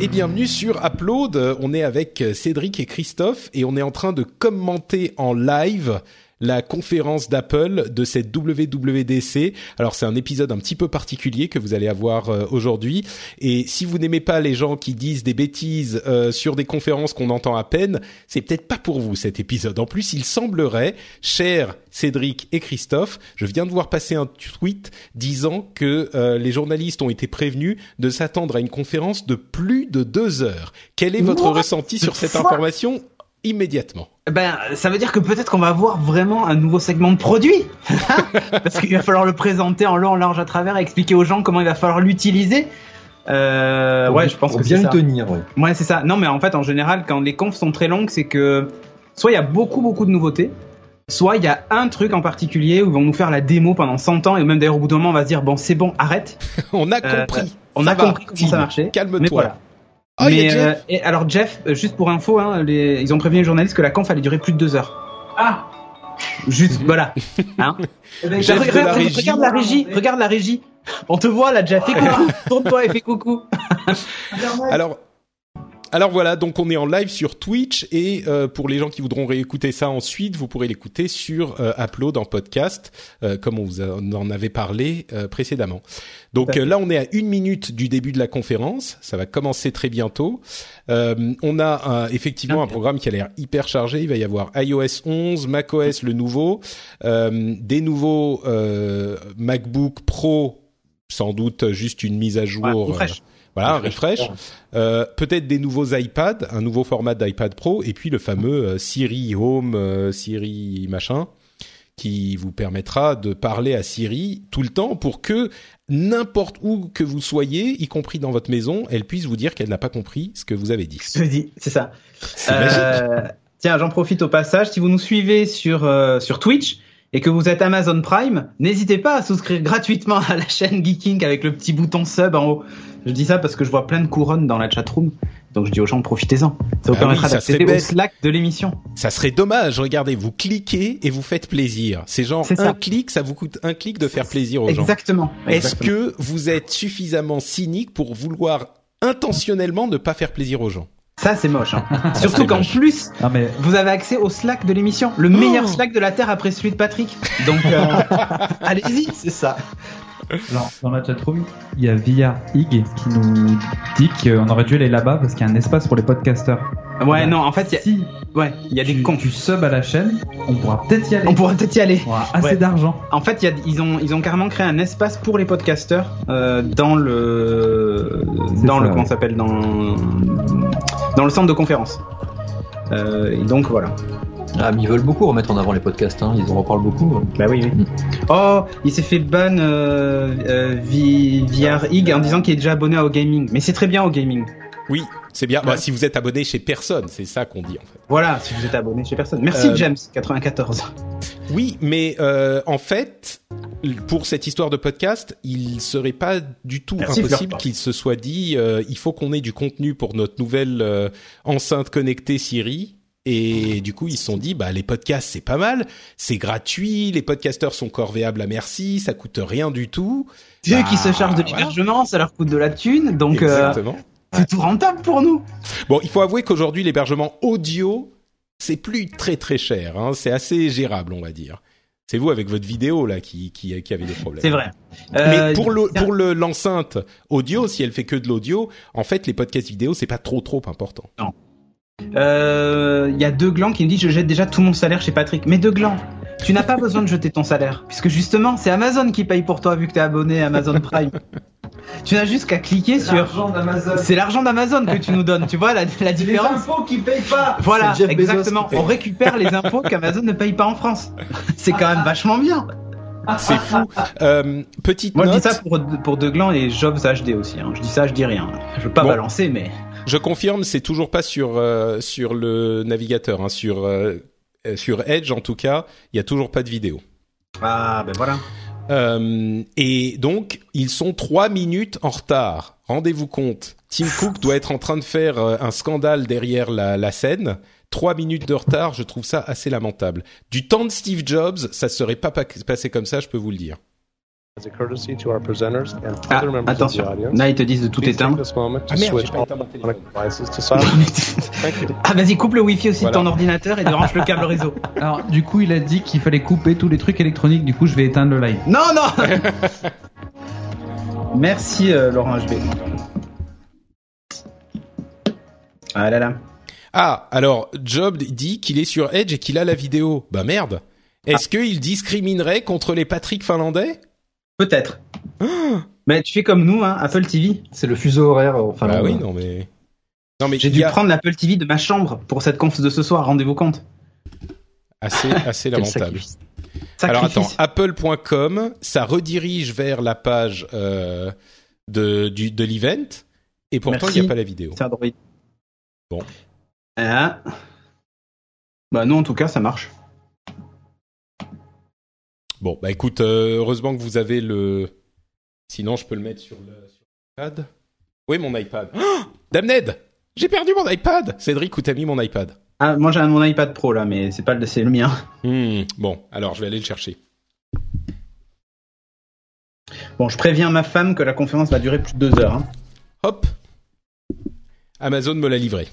Et bienvenue sur Upload. On est avec Cédric et Christophe et on est en train de commenter en live la conférence d'Apple de cette WWDC. Alors c'est un épisode un petit peu particulier que vous allez avoir euh, aujourd'hui et si vous n'aimez pas les gens qui disent des bêtises euh, sur des conférences qu'on entend à peine, c'est peut-être pas pour vous cet épisode. En plus, il semblerait, cher Cédric et Christophe, je viens de voir passer un tweet disant que euh, les journalistes ont été prévenus de s'attendre à une conférence de plus de deux heures. Quel est votre What ressenti sur cette information immédiatement Ben, ça veut dire que peut-être qu'on va avoir vraiment un nouveau segment de produit. Parce qu'il va falloir le présenter en long, en large, à travers, et expliquer aux gens comment il va falloir l'utiliser. Euh, ouais, je pense pour que bien le ça. tenir. Ouais. Ouais, c'est ça. Non, mais en fait, en général, quand les confs sont très longues, c'est que soit il y a beaucoup, beaucoup de nouveautés, soit il y a un truc en particulier où ils vont nous faire la démo pendant 100 ans, et même d'ailleurs au bout d'un moment, on va se dire, bon, c'est bon, arrête. On a Euh, compris. On Ça a va, compris comment ça marchait. Calme-toi. Voilà. Il y a mais, Jeff. euh, et alors Jeff, euh, juste pour info, hein, les, ils ont prévenu les journalistes que la conf allait durer plus de deux heures. Ah Juste, voilà. Hein Jeff regarde, de la regarde- régie. regarde la régie, regarde la régie. On te voit là, Jeff. Fais coucou. Tourne-toi et fais coucou. Alors, alors voilà, donc on est en live sur Twitch et euh, pour les gens qui voudront réécouter ça ensuite, vous pourrez l'écouter sur euh, Upload en podcast, euh, comme on vous a- on en avait parlé euh, précédemment. Donc euh, là, on est à une minute du début de la conférence, ça va commencer très bientôt. Euh, on a un- effectivement un programme qui a l'air hyper chargé. Il va y avoir iOS 11, macOS le nouveau, euh, des nouveaux euh, MacBook Pro, sans doute juste une mise à jour. Ouais, refresh. voilà, un refresh. Euh, peut-être des nouveaux iPads, un nouveau format d'iPad Pro, et puis le fameux euh, Siri Home, euh, Siri machin, qui vous permettra de parler à Siri tout le temps pour que n'importe où que vous soyez, y compris dans votre maison, elle puisse vous dire qu'elle n'a pas compris ce que vous avez dit. Je dis, c'est ça. Euh, tiens, j'en profite au passage. Si vous nous suivez sur euh, sur Twitch et que vous êtes Amazon Prime, n'hésitez pas à souscrire gratuitement à la chaîne Geeking avec le petit bouton sub en haut. Je dis ça parce que je vois plein de couronnes dans la chatroom. Donc je dis aux gens, profitez-en. Ça vous Ah permettra oui, d'accéder au. Slack de l'émission. Ça serait dommage. Regardez, vous cliquez et vous faites plaisir. C'est genre ça. un clic, ça vous coûte un clic de faire plaisir aux gens. Exactement. Est-ce que vous êtes suffisamment cynique pour vouloir intentionnellement ne pas faire plaisir aux gens? Ça, c'est moche. hein. Surtout qu'en moche. plus, Non mais vous avez accès au Slack de l'émission. Le Oh meilleur Slack de la Terre après celui de Patrick. Donc, euh, allez-y. c'est ça. Alors, dans la chatroom, il y a VR Ig qui nous dit qu'on aurait dû aller là-bas parce qu'il y a un espace pour les podcasters. Ouais, non, en fait, il y a, Si ouais, il y a des tu, cons. tu sub à la chaîne, on pourra peut-être y aller. On pourra peut-être y aller. On aura assez Ouais. d'argent. En fait, il y a, ils ont ils ont carrément créé un espace pour les podcasteurs euh, dans le dans ça, le comment ça s'appelle dans dans le centre de conférence. Euh, et donc voilà. Ah, mais ils veulent beaucoup remettre en avant les podcasts. Hein. Ils en reparlent beaucoup. Bah oui oui. Oh, il s'est fait ban euh, euh, vi- VR Ig en disant qu'il est déjà abonné au gaming. Mais c'est très bien au gaming. Oui, c'est bien. Bah, si vous êtes abonné chez personne, c'est ça qu'on dit en fait. Voilà, si vous êtes abonné chez personne. Merci Euh, James 94. Oui, mais euh, en fait, pour cette histoire de podcast, il serait pas du tout Merci, impossible qu'il se soit dit euh, il faut qu'on ait du contenu pour notre nouvelle euh, enceinte connectée Siri. Et du coup, ils se sont dit, bah les podcasts c'est pas mal, c'est gratuit, les podcasteurs sont corvéables à merci, ça coûte rien du tout. C'est eux Bah, qui se chargent de l'hébergement, ça leur coûte de la thune, donc euh, c'est tout rentable pour nous. Bon, il faut avouer qu'aujourd'hui, l'hébergement audio, c'est plus très très cher. Hein. C'est assez gérable, on va dire. C'est vous avec votre vidéo là qui qui, qui avez des problèmes. C'est vrai. Mais Euh, pour le pour le l'enceinte audio, si elle fait que de l'audio, en fait, les podcasts vidéo, c'est pas trop trop important. Euh, Il y a deux glands qui me disent je jette déjà tout mon salaire chez Patrick. Mais deux glands, tu n'as pas besoin de jeter ton salaire, puisque justement c'est Amazon qui paye pour toi vu que t'es abonné à Amazon Prime. tu n'as juste qu'à cliquer sur. d'Amazon. C'est l'argent d'Amazon que tu nous donnes, tu vois la, la différence. impôts qui payent pas. Voilà, exactement. On récupère les impôts qu'Amazon ne paye pas en France. C'est quand même vachement bien. C'est fou. Euh, petite Moi, je dis ça pour, pour Deglan et Jobs HD aussi. Hein. Je dis ça, je dis rien. Je veux pas Bon. balancer, mais. Je confirme, c'est toujours pas sur euh, sur le navigateur, hein, sur euh, euh, sur Edge en tout cas, il y a toujours pas de vidéo. Ah, ben voilà. Euh, et donc, ils sont trois minutes en retard. Rendez-vous compte. Tim Cook doit être en train de faire un scandale derrière la, la scène. Trois minutes de retard, je trouve ça assez lamentable. Du temps de Steve Jobs, ça serait pas pa- passé comme ça, je peux vous le dire. Ah, other members of the attention. audience, Là, ils te disent de tout éteindre. Ah. Ah, vas-y, coupe le wifi aussi Voilà. de ton ordinateur et débranche le câble réseau. Alors, du coup, il a dit qu'il fallait couper tous les trucs électroniques. Du coup, je vais éteindre le live. Non, non Merci, euh, Laurent HB. Ah là là. Ah, alors Job dit qu'il est sur Edge et qu'il a la vidéo. Bah merde. Est-ce qu'il discriminerait contre les Patrick finlandais? Peut-être. Mais tu fais comme nous, hein, Apple TV. C'est le fuseau horaire. euh, Enfin, Bah oui, non mais non mais J'ai dû a prendre l'Apple TV de ma chambre pour cette conf de ce soir, rendez-vous compte. assez assez lamentable. sacrifice. Alors attends, apple.com, ça redirige vers la page euh, de du de l'event et pourtant il n'y a pas la vidéo. C'est Android. Bon. Ah. Bah non, en tout cas, ça marche. Bon, bah écoute, euh, heureusement que vous avez le sinon je peux le mettre sur le sur l'iPad. Oui, mon iPad. Oh Damned J'ai perdu mon iPad. Cédric, où t'as mis mon iPad? Ah, moi j'ai un- mon iPad Pro là, mais c'est pas le, c'est le mien. Hmm, Bon, alors je vais aller le chercher. Bon, je préviens ma femme que la conférence va durer plus de deux heures. hein. Hop. Amazon me l'a livré.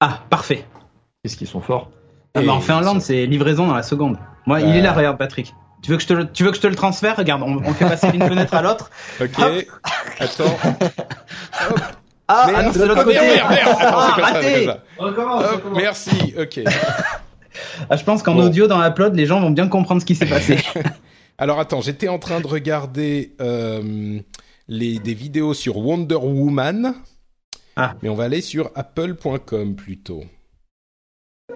Ah, parfait. Qu'est-ce qu'ils sont forts? Ah, bah, en Finlande, c'est livraison dans la seconde. Moi, il est là, regarde, Patrick. Tu veux que je te le, tu veux que je te le transfère? Regarde, on, on fait passer d'une fenêtre à l'autre. Ok. Attends. Ah, Merde, ah non, c'est de l'autre côté. merde, merde. Attends, Ah, ça, raté. ça. Hop, merci. Ok. Ah, je pense qu'en Bon. audio dans Upload, les gens vont bien comprendre ce qui s'est passé. Alors attends, j'étais en train de regarder euh, les des vidéos sur Wonder Woman. Ah. Mais on va aller sur apple.com plutôt.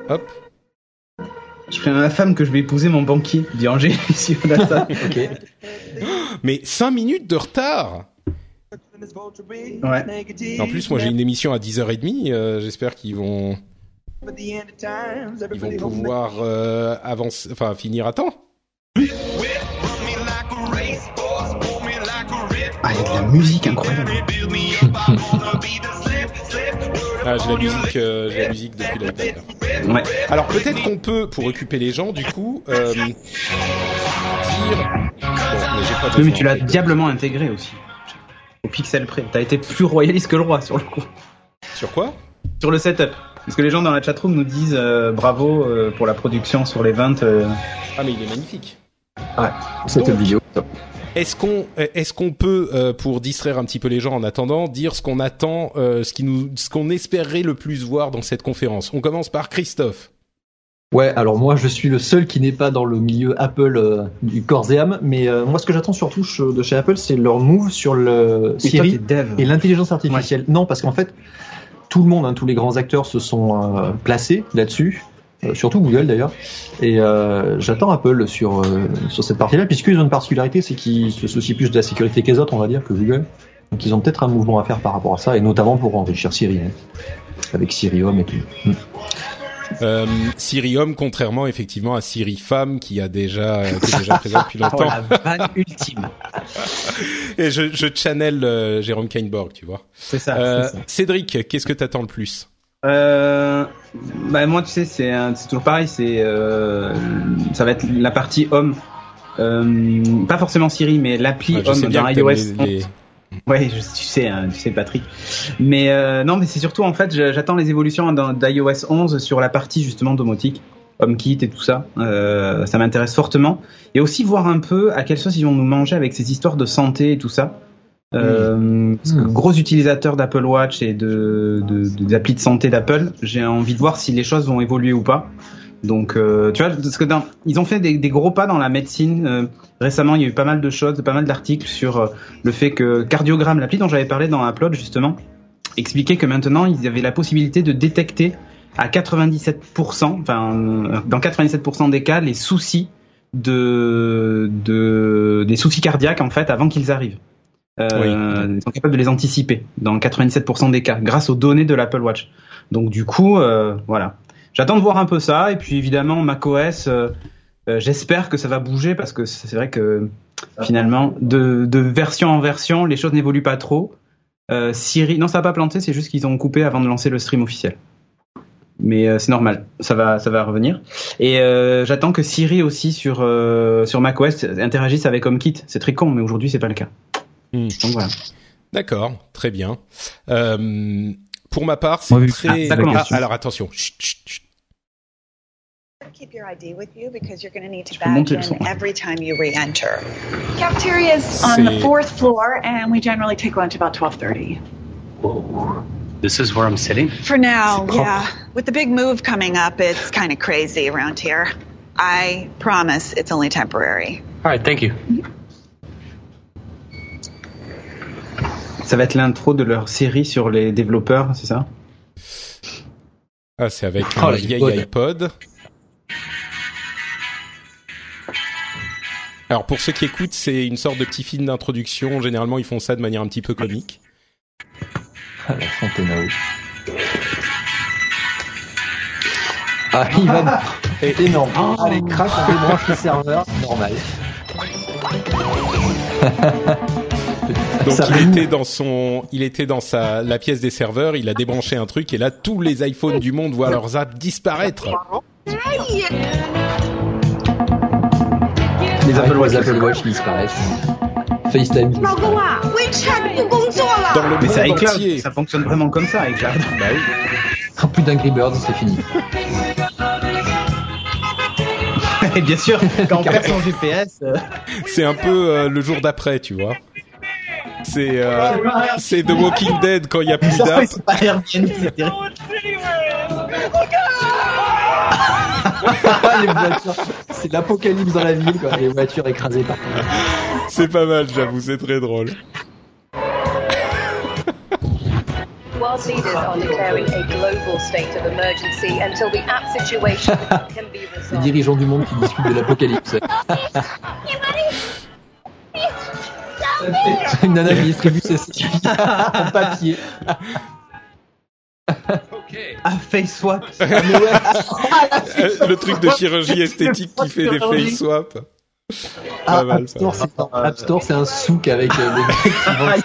Hop. Je préviens ma femme que je vais épouser mon banquier, dit Angers, si on a ça. Ok. Mais 5 minutes de retard. Ouais. En plus, moi j'ai une émission à 10h30. euh, J'espère qu'ils vont ils vont pouvoir euh, avancer, enfin finir à temps. Ah, il y a de la musique incroyable. Ah, j'ai la musique, euh, j'ai la musique depuis l'iPad. là. Ouais. Alors peut-être qu'on peut, pour occuper les gens, du coup, euh, dire. Bon, mais j'ai pas Oui, mais tu l'as en fait. diablement intégré aussi. Au pixel près. T'as été plus royaliste que le roi sur le coup. Sur quoi? Sur le setup. Parce que les gens dans la chatroom nous disent euh, bravo euh, pour la production sur les 20. euh. Ah, mais il est magnifique. C'était Donc- vidéo. Est-ce qu'on est-ce qu'on peut, euh, pour distraire un petit peu les gens en attendant, dire ce qu'on attend, euh, ce qui nous, ce qu'on espérerait le plus voir dans cette conférence? On commence par Christophe. Ouais, alors moi je suis le seul qui n'est pas dans le milieu Apple euh, du corps et âme, mais euh, moi ce que j'attends surtout de chez Apple, c'est leur move sur le Siri et l'intelligence artificielle. Non, parce qu'en fait, tout le monde, hein, tous les grands acteurs se sont euh, placés là-dessus, surtout Google d'ailleurs. Et euh, j'attends Apple sur euh, sur cette partie-là, puisqu'ils ont une particularité, c'est qu'ils se soucient plus de la sécurité que les autres, on va dire, que Google. Donc ils ont peut-être un mouvement à faire par rapport à ça, et notamment pour enrichir Siri, hein, avec Siri Home et tout. Mm. Euh, Siri homme, contrairement effectivement à Siri femme, qui a déjà, qui est déjà présent depuis Oh, longtemps. la vanne ultime. Et je, je channel euh, Jérôme Kainborg, tu vois. C'est ça. Euh, c'est ça. Cédric, qu'est-ce que t'attends le plus? Euh, bah moi tu sais c'est toujours pareil c'est euh, ça va être la partie homme. Euh, pas forcément Siri mais l'appli Je homme dans iOS les- les- ouais je, tu sais hein, tu sais Patrick. Mais euh, non mais c'est surtout en fait j'attends les évolutions dans- d'iOS 11 sur la partie justement domotique HomeKit et tout ça. Euh, ça m'intéresse fortement. Et aussi voir un peu à quelle sauce ils vont nous manger avec ces histoires de santé et tout ça euh, Hmm. gros utilisateur d'Apple Watch et de, de, de- des applis de santé d'Apple, j'ai envie de voir si les choses vont évoluer ou pas. Donc, euh, tu vois, parce que dans, ils ont fait des, des gros pas dans la médecine. euh, récemment, il y a eu pas mal de choses, pas mal d'articles sur euh, le fait que Cardiogramme, l'appli dont j'avais parlé dans Upload justement, expliquait que maintenant ils avaient la possibilité de détecter à 97%, enfin, euh, dans 97% des cas, les soucis de, de des soucis cardiaques en fait avant qu'ils arrivent. Euh, sont capables de les anticiper dans 97% des cas grâce aux données de l'Apple Watch. Donc du coup, euh, voilà. J'attends de voir un peu ça et puis évidemment macOS. Euh, euh, J'espère que ça va bouger parce que c'est vrai que finalement de, de version en version, les choses n'évoluent pas trop. Siri, non, ça va pas planter, c'est juste qu'ils ont coupé avant de lancer le stream officiel. Mais c'est normal, ça va, ça va revenir. Et j'attends que Siri aussi sur sur macOS interagisse avec HomeKit. C'est très con, mais aujourd'hui c'est pas le cas. Hmm. Donc voilà. D'accord, très bien. Euh, pour ma part, c'est très. Ah. Ah, alors attention. Chut, chut, chut. Keep your ID with you because you're going to need to le in son. every time you re-enter. Cafeteria is on the fourth floor, and we generally take lunch about 12:30. Whoa. This is where I'm sitting? For now, yeah. With the big move coming up, it's kind of crazy around here. I promise it's only temporary. All right, thank you. Ça va être l'intro de leur série sur les développeurs, c'est ça? Ah, c'est avec Oh, un vieil iPod. Alors pour ceux qui écoutent, c'est une sorte de petit film d'introduction. Généralement, ils font ça de manière un petit peu comique. Ah, la Fontenao. Ah, il va. Et- énorme. Allez, crac, on débranche le serveur, normal. Donc Ça il rime. était dans son, il était dans sa la pièce des serveurs. Il a débranché un truc et là tous les iPhones du monde voient leurs apps disparaître. Les Apple Watch, les Apple Watch disparaissent. FaceTime. Dans le Mais c'est iCloud, ça fonctionne vraiment comme ça, iCloud. Bah oui. Sans plus d'Angry Birds, c'est fini. Et bien sûr, quand on perd son GPS, euh, C'est un peu euh, le jour d'après, tu vois. C'est euh, c'est The Walking Dead quand il y a plus d'app. c'est pas Airbnb, c'est terrible. les voitures, c'est l'apocalypse dans la ville, quoi. Les voitures écrasées par C'est pas mal, j'avoue, c'est très drôle. Whilst leaders are declaring a global state of emergency until the app situation can be les resolved. dirigeants du monde qui discutent de l'apocalypse. Une nana qui distribue ses en papier. Ah, face swap. Le truc de chirurgie esthétique qui fait des face swap. Ah, mal, App Store, c'est un, App Store, c'est un souk avec euh, des mecs qui vendent.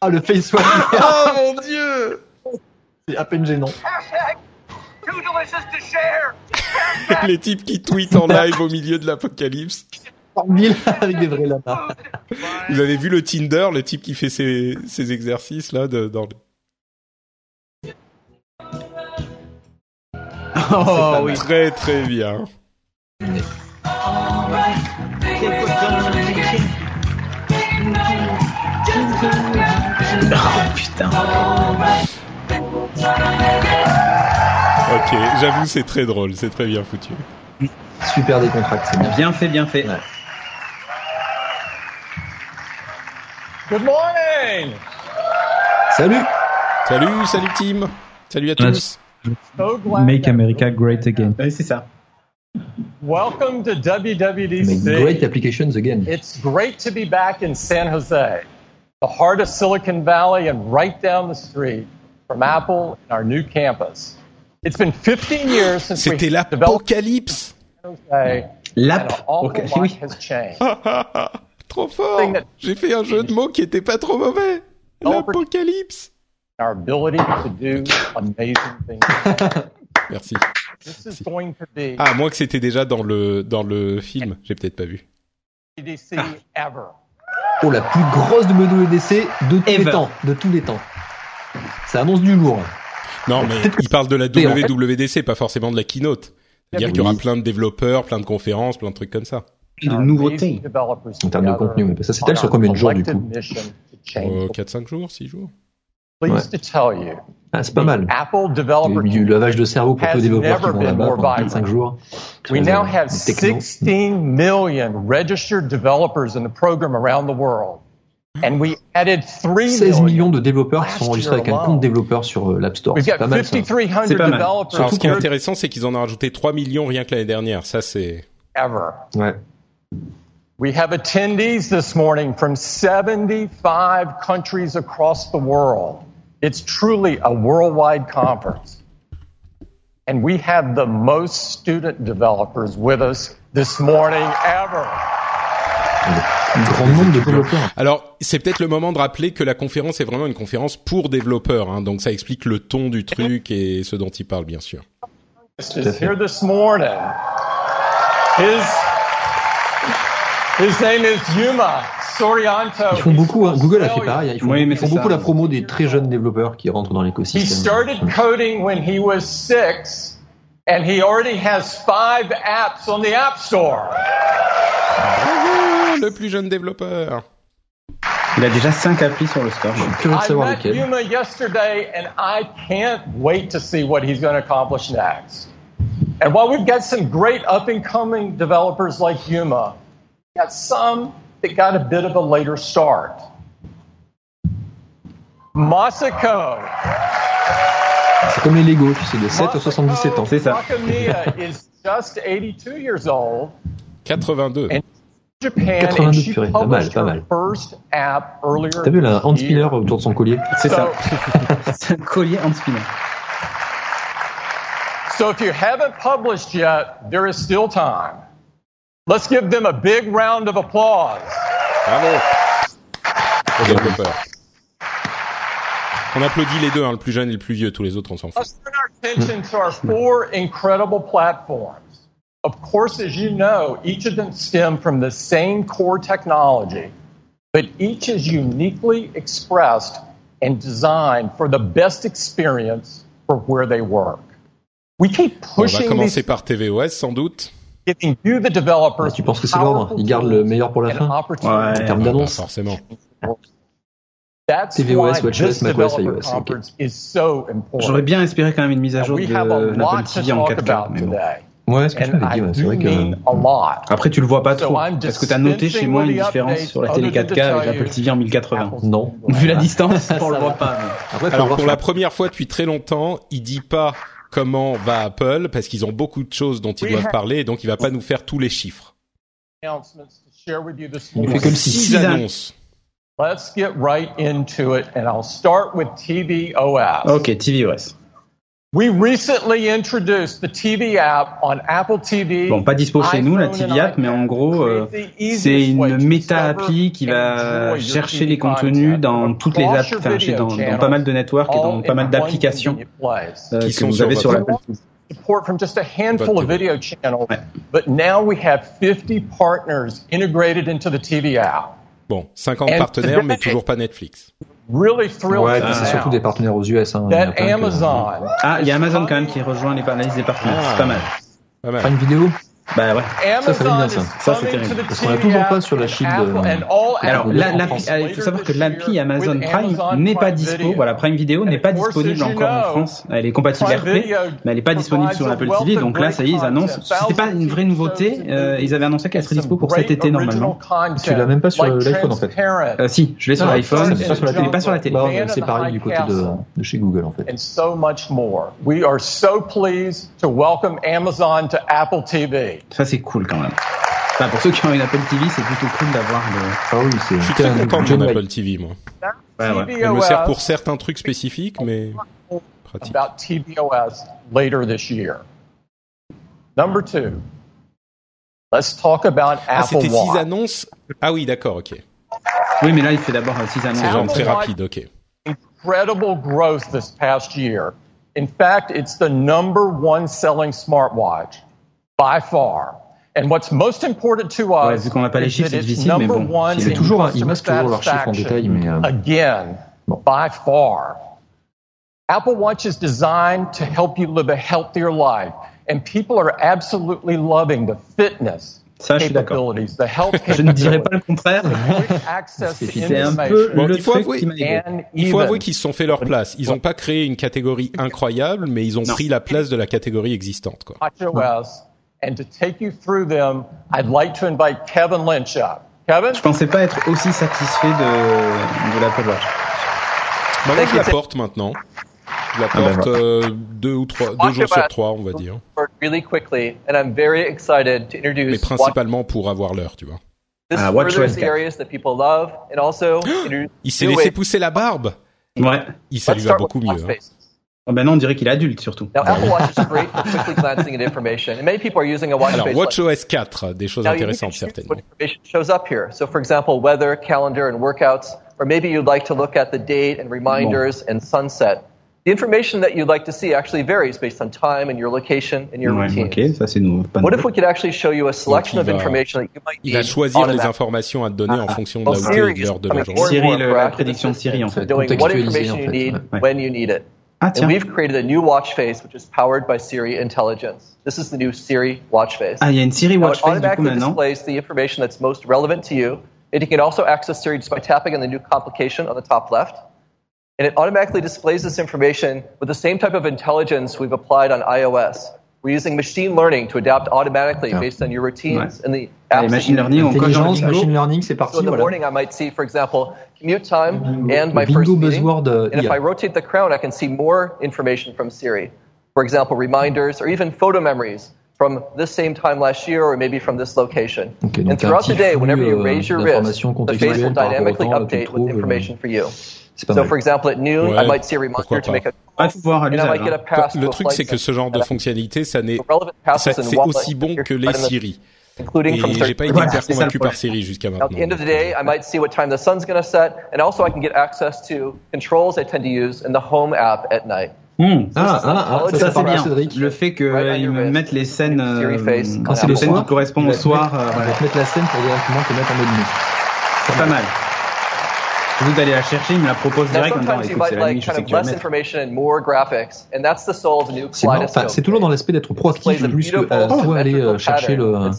Ah, le face swap, Oh mon dieu c'est à peine gênant. Les types qui tweetent en live au milieu de l'apocalypse. Avec des vrais. Vous avez vu le Tinder, le type qui fait ses, ses exercices là de, dans le... Oh oui. Très très bien. Oh putain. Ok, j'avoue c'est très drôle, c'est très bien foutu. Super décontracté, c'est bien. Bien fait, bien fait. Ouais. Salut Salut, salut team Salut à Ouais. tous Make America Great Again. Oui, c'est ça. Welcome to Mais WWDC. great applications again. It's great to be back in San Jose, the heart of Silicon Valley and right down the street from Apple and our new campus. It's been 15 years since we C'était developed l'apocalypse San L'app. Ok, has changed. Trop fort J'ai fait un jeu de mots qui était pas trop mauvais L'apocalypse Our ability to do amazing things. Merci. This is going to be Ah, moins que c'était déjà dans le, dans le film, j'ai peut-être pas vu. WWDC ever. Oh, la plus grosse WWDC de tous Ever. les temps. De tous les temps. Ça annonce du lourd. Non, mais il parle de la Mais en fait- WWDC, pas forcément de la keynote. C'est-à-dire qu'il y aura plein de développeurs, plein de conférences, plein de trucs comme ça. De nouveautés. En termes de contenu, mais ça s'étale sur combien de jours, du coup Euh, the 4-5 jours, 6 jours. Pleased to tell you, Ah, c'est pas mal. Apple Du, lavage de cerveau pour has tous les développeurs qui never vont been là-bas more pendant vibrant. 4-5 jours. we now have les technos. 16 million registered developers in the program around the world. And we added 3 16 million. millions de développeurs qui sont enregistrés avec un compte développeur sur euh, l'App Store. We've C'est got pas mal ça. 5,300 C'est pas mal. developers Alors, ce qui est intéressant, c'est qu'ils en ont rajouté 3 millions rien que l'année dernière. Ça, c'est... ever. Ouais. We have attendees this morning from 75 countries across the world. It's truly a worldwide conference. And we have the most student developers with us this morning ever. Grand nombre de développeurs. Alors, c'est peut-être le moment de rappeler que la conférence est vraiment une conférence pour développeurs. Hein, donc, ça explique le ton du truc et ce dont il parle, bien sûr. is here this morning. His, Ils font beaucoup, hein. Google a fait pareil, hein. ils font, Oui, mais ils font beaucoup la promo des très jeunes développeurs qui rentrent dans He l'écosystème. started coding when he was six, and he already has five apps on the App Store. Bravo, le plus jeune développeur. Il a déjà 5 applis sur le store. Je suis curieux de I savoir met lesquels. Yuma yesterday, and I can't wait to see what he's going to accomplish next. And while we've got some great up and coming developers like Yuma, we've got some that got a bit of a later start. Masako. C'est comme les Lego, tu sais, de 7 à 77 ans. C'est ça. Makamiya is just 82 years old. 82. And Japan, 82, and she purée, pas mal, pas mal. first app earlier. T'as vu la hand this year. spinner autour de son collier C'est ça. C'est un collier en spinner. so if you haven't published yet, there is still time. Let's give them a big round of applause. Bravo. On applaudit les deux, hein, le plus jeune et le plus vieux. Tous les autres, on s'en fout. Let's turn our attention to our four incredible platforms. Of course, as you know, each of them stem from the same core technology, but each is uniquely expressed and designed for the best experience for where they work. We keep Bon, on va pushing commencer these, par TVOS, sans doute. Ah, Tu penses que c'est l'ordre Ils gardent le meilleur pour la fin opportunities. En termes Bah, d'annonce forcément. TvOS, WatchOS, macOS, iOS. J'aurais bien espéré quand même une mise à jour de l'Apple TV en talk 4K. about Mais bon. Ouais, ce que tu m'avais dit, ouais, c'est vrai que. Après, tu le vois pas trop. Parce que t'as noté chez moi une différence sur la télé 4K avec l'Apple TV en 1080. Non. Vu la distance, on le voit pas. mais- Après, Alors pour la première fois depuis très longtemps, il dit pas comment va Apple parce qu'ils ont beaucoup de choses dont ils doivent parler et donc il va pas nous faire tous les chiffres. Il fait le Six annonces. Let's get right into it, and I'll start with tvOS. Ok, tvOS. We recently introduced the TV app on Apple TV. Bon, pas dispo chez nous, la TV app, mais en gros, euh, c'est une méta-appli qui va chercher les contenus dans toutes les apps, enfin, dans, dans pas mal de networks et dans pas mal d'applications euh, Qui que sont vous sur avez sur l'Apple TV. support from just a handful of Votre- video channels, Ouais. but now we have 50 partners integrated into the TV app. Bon, 50 And partenaires mais toujours pas Netflix. Really thrilled Ouais, c'est surtout des partenaires aux US. Hein. Il y en a that plein que- Amazon. Ah, il y a Amazon quand même qui rejoint les liste des partenaires. Ah. C'est pas mal. Pas mal. Prime Vidéo? Bah ouais. Ça, ça bien, ça. Amazon Ça, c'est terrible. Parce qu'on a TV toujours pas sur la in Shield, Apple euh, Alors, Apple la- l'appli- France. euh, il faut savoir que l'appli Amazon Prime Amazon n'est pas dispo. Video. Voilà, Prime Vidéo n'est pas disponible encore en France. Elle est compatible Video mais elle n'est pas disponible sur provides l'Apple a TV. Donc là, ça y est, ils annoncent. C'était pas une vraie nouveauté. euh, ils avaient annoncé qu'elle serait dispo pour cet été normalement. Tu l'as même pas sur l'iPhone, en fait. Euh, si, je l'ai sur l'iPhone, c'est pas sur la mais télé. pas sur la télé. Bah, c'est pareil du côté de, de chez Google en fait. and so much more. We are so pleased to welcome Amazon to Apple TV. Ça, c'est cool quand même. Enfin, pour ceux qui ont une Apple TV, c'est plutôt cool d'avoir le. Ah oui, c'est. Je suis très content de mon Apple TV, moi. Ouais, ouais. Elle me sert pour certains trucs spécifiques, mais pratique. about tvOS later this year. Number two, let's talk about Ah, Apple c'était six annonces. Ah oui, d'accord, ok. Oui, mais là, il fait d'abord 6 annonces. C'est genre très rapide, ok. Incredible growth this past year. In fact, it's the number one selling smartwatch by far. And what's most important to Ouais, us vu qu'on n'a pas les is chiffres, c'est difficile, mais number bon, in toujours, ils masquent toujours leurs chiffres en satisfaction. détail, mais, euh, Again, bon. by far. Apple Watch is designed to help you live a healthier life. And people are absolutely loving the fitness Ça, je suis d'accord. capabilities, the health Je ne dirais pas le contraire. quick access to C'est un peu. Bon, le il faut truc avouer- qui Il faut avouer qu'ils se sont fait leur place. Ils n'ont pas créé une catégorie incroyable, mais ils ont pris la place de la catégorie existante, quoi. And to take you through them, I'd like to invite Kevin Lynch up. Kevin? Je pensais pas être aussi satisfait de, de l'Apple Watch. Maintenant, je la porte maintenant. Je la Ah, bah, porte euh, deux ou trois, deux jours sur trois, on va dire. work really quickly, and I'm very excited to Mais principalement pour avoir l'heure, tu vois. this Ah, furthers WatchOS the 4. areas that people love, and also introduce Il s'est laissé pousser la barbe. Ouais. Il ça lui va beaucoup mieux. hein. Oh, ben non, on dirait qu'il est adulte surtout. Now, Apple Watch is great for quickly glancing at information, and many people are using a watch Alors. WatchOS 4, des choses Now, need intéressantes certainement. what information shows up here. So, for example, weather, calendar, and workouts, or maybe you'd like to look at the date and reminders and sunset. The information that you'd like to see actually varies based on time and your location and your Ouais, routine. ok, ça c'est nous. Pas What nouveau. if we could actually show you a selection of il va- information that you might Il va need choisir les informations à te donner en fonction de Well, la et de l'heure de la journée. Siri, la prédiction de Siri, en fait. What information you need ouais. when you need it. Ah And we've created a new watch face which is powered by Siri intelligence. This is the new Siri watch face. Ah, il y a une Siri Now, it Face du coup automatically displays the information that's most relevant to you. And you can also access Siri just by tapping on the new complication on the top left. And it automatically displays this information with the same type of intelligence we've applied on iOS. We're using machine learning to adapt automatically based on your routines and the apps that machine you learning, on coche dans le Intelligence, machine learning, c'est so in the Voilà. morning, I might see, for example, commute time and my Bingo first meeting. buzzword, euh, And if I rotate the crown, I can see more information from Siri. For example, reminders or even photo memories from this same time last year or maybe from this location. Ok, and throughout the day, whenever you euh, raise your wrist, d'informations the face will contextuelles par rapport au dynamically temps que tu update with euh, information for you. So, for example, at noon, Ouais, I might see a reminder to make a Ah, faut voir à l'usage. might get a hein. Le truc, c'est que ce genre de fonctionnalité, ça n'est, c'est aussi bon que les right Siri. including from Et j'ai pas été hyper le convaincu par. Siri jusqu'à Now, at the end maintenant. of the day, I might see what time the sun's going to set, and also I can get access to controls I tend to use in the Home app at night. Hmm. Ah, ah, ah, ça, Ça c'est bien. Cédric. Le fait qu'ils me mettent les scènes, euh. Quand c'est les le scènes qui correspondent au soir. mettre- euh, Il voilà. mettre la scène pour directement te mettre en mode nuit. C'est pas mal. Au lieu d'aller la chercher, il me la propose direct c'est la toujours dans l'aspect d'être proactif plus que à la fois aller euh, chercher le-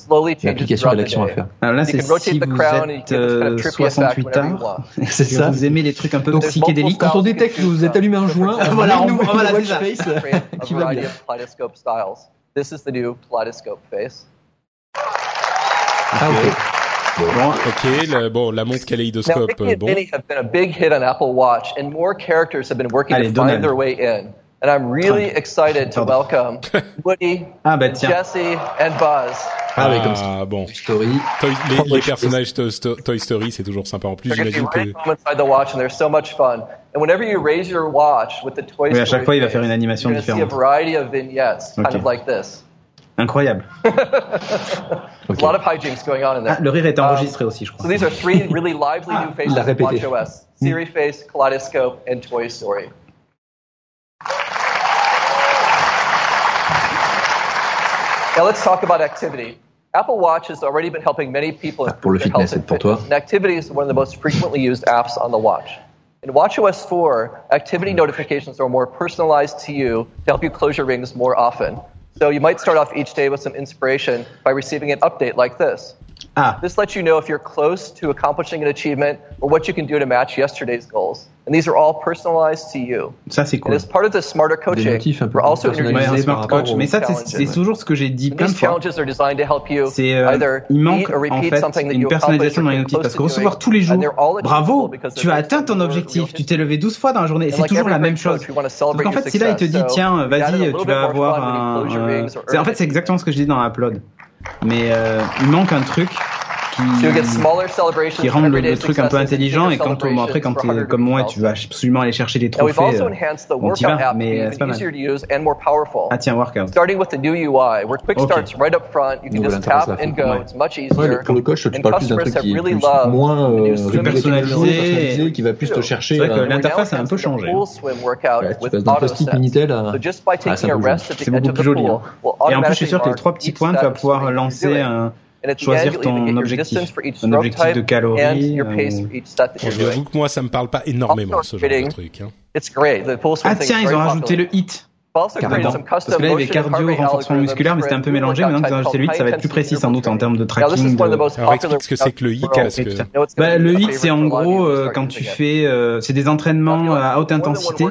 l'application et l'action à faire. Alors là, You c'est si vous êtes euh, of trippy effect 68 whenever you heures, want. C'est ça. vous aimez les trucs un peu Donc, psychédéliques. Quand on détecte que vous êtes allumé un joint, Voilà, on- c'est ça. face qui va variety bien. of kaleidoscope styles. This is the new kaleidoscope face. Ah ok. Ok, le- bon, la montre Now, kaléidoscope, Mickey euh, bon. Minnie have been a big hit on Apple Watch, and more characters have been working Allez, to Donald. find their way in. And I'm really excited to welcome Woody, Ah bah. Jesse, and Buzz. Ah oui, comme Ah, bon. Story. Toy- les, les Watch personnages to- sto- Toy Story, c'est toujours sympa. En plus, They're going to j'imagine que inside the watch, and they're so much fun. And whenever you raise your watch with the Toy Oui, à chaque Story fois, il va faire une animation you're gonna see a variety of vignettes, kind of like this. Incroyable. There's a lot of hijinks going on in there. Ah, le rire est Um, aussi, je So these are three really lively new faces il l'a of répété. WatchOS: Siri Face, Kaleidoscope, and Toy Story. Now let's talk about activity. Apple Watch has already been helping many people pour le their fitness, health and pour toi. fitness. And activity is one of the most frequently used apps on the watch. In WatchOS 4, activity notifications are more personalized to you to help you close your rings more often. So you might start off each day with some inspiration by receiving an update like this. Ah, This lets you know if you're close to accomplishing an achievement or what you can do to match yesterday's goals. And these are all personalized to you. ça c'est And cool. as part of smarter coaching, notifs un peu we're also personnalisés. Ouais, un introducing smart coach. Mais ça, c'est toujours ce que j'ai dit And plein de these fois. challenges are designed to help you C'est euh, either il manque en repeat fait something that une personnalisation dans les notifs parce que recevoir tous les jours and they're all bravo tu as atteint ton your objectif tu t'es levé 12 fois dans la journée et And c'est toujours la même chose donc en fait si là il te dit tiens vas-y little tu vas avoir un euh, en fait c'est exactement ce que je dis dans Upload mais euh, il manque un truc qui qui for rend le, le truc un peu intelligent et quand on, après quand harder comme moi tu vas absolument aller chercher des trophées euh, app to be mais c'est pas mal ah tiens workout Starting with the new UI, where quick Okay. starts right up front, you can Nouvelle just tap and go. ouais. It's much Ouais, easier. mais pour le coach, tu And parles plus d'un customers truc qui have est really plus, loved moins the new euh, personnalisé. personnalisé, qui va plus te chercher. C'est vrai que euh, now l'interface a un peu changé. Ouais, tu passes d'un post-it. Minitel à. Ah, ça bouge. the c'est beaucoup plus joli hein. et en plus je suis sûr que les trois petits points tu vas pouvoir lancer un Choisir ton objectif stroke objectif de calories euh, Bon, doing. J'avoue que moi, ça me parle pas énormément, ce genre de truc. Hein. Ah tiens ils ont rajouté le hit Carrément. Parce que là, il y avait cardio, renforcement musculaire, mais c'était un peu mélangé. Maintenant qu'ils ont types ajouté le hit, ça va être plus précis sans doute en termes de tracking. De... Alors, explique ce que c'est que le hit, parce que... Bah, le hit, c'est en gros euh, quand tu fais, euh, c'est des entraînements à haute intensité.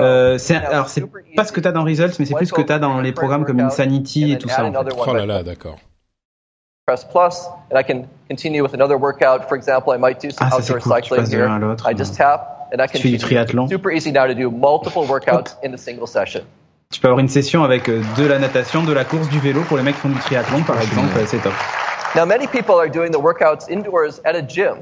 Euh, alors c'est pas ce que t'as dans Results, mais c'est plus ce que t'as dans les programmes comme Insanity et tout ça. en fait. Oh là là, d'accord. Press plus, and I can continue with another workout. For example, I might do some Ah, outdoor cool. Cycling here. I just tap, and I du continue. triathlon. Super easy now to do multiple workouts in a single session. Tu peux avoir une session avec euh, de la natation, de la course, du vélo pour les mecs qui font du triathlon, par exemple, euh, c'est top. Now, many people are doing the workouts indoors at a gym.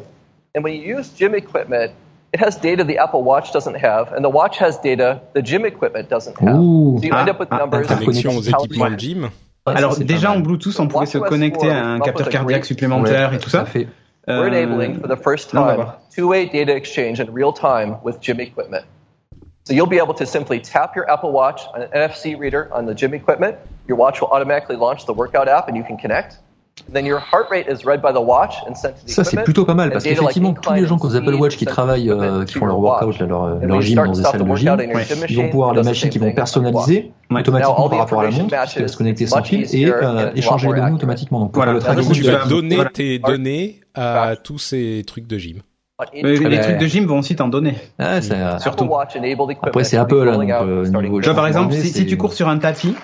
And when you use gym equipment, it has data the Apple Watch doesn't have, and the watch has data the gym equipment doesn't have. Ouh. so you Ah, end up with ah, numbers. Connexion aux équipements de gym. Alors c'est déjà en Bluetooth, on pouvait se WatchOS connecter à un capteur a cardiaque great- supplémentaire et tout ça. fait. We're Euh, enabling for the first non, on va time two-way data exchange in real time with gym equipment. So you'll be able to simply tap your Apple Watch on an NFC reader on the gym equipment. Your watch will automatically launch the workout app and you can connect. Then your heart rate is read by the watch and sent to the Ça, c'est plutôt pas mal parce qu'effectivement, tous les gens qui ont des Apple Watch qui travaillent, euh, qui font leur workout, leur, gym start dans to des salles de gym, ils vont pouvoir les machines qui vont personnaliser automatiquement par rapport à la montre, qui va se connecter sans fil et euh, échanger les données automatiquement. Donc, Voilà. le tracking tu vas donner tes données à tous ces trucs de gym. Mais les trucs de gym vont aussi t'en donner. Ah, ça- Surtout. Après, c'est Apple, hein, donc, euh, vois, par exemple, si, tu cours sur un tapis,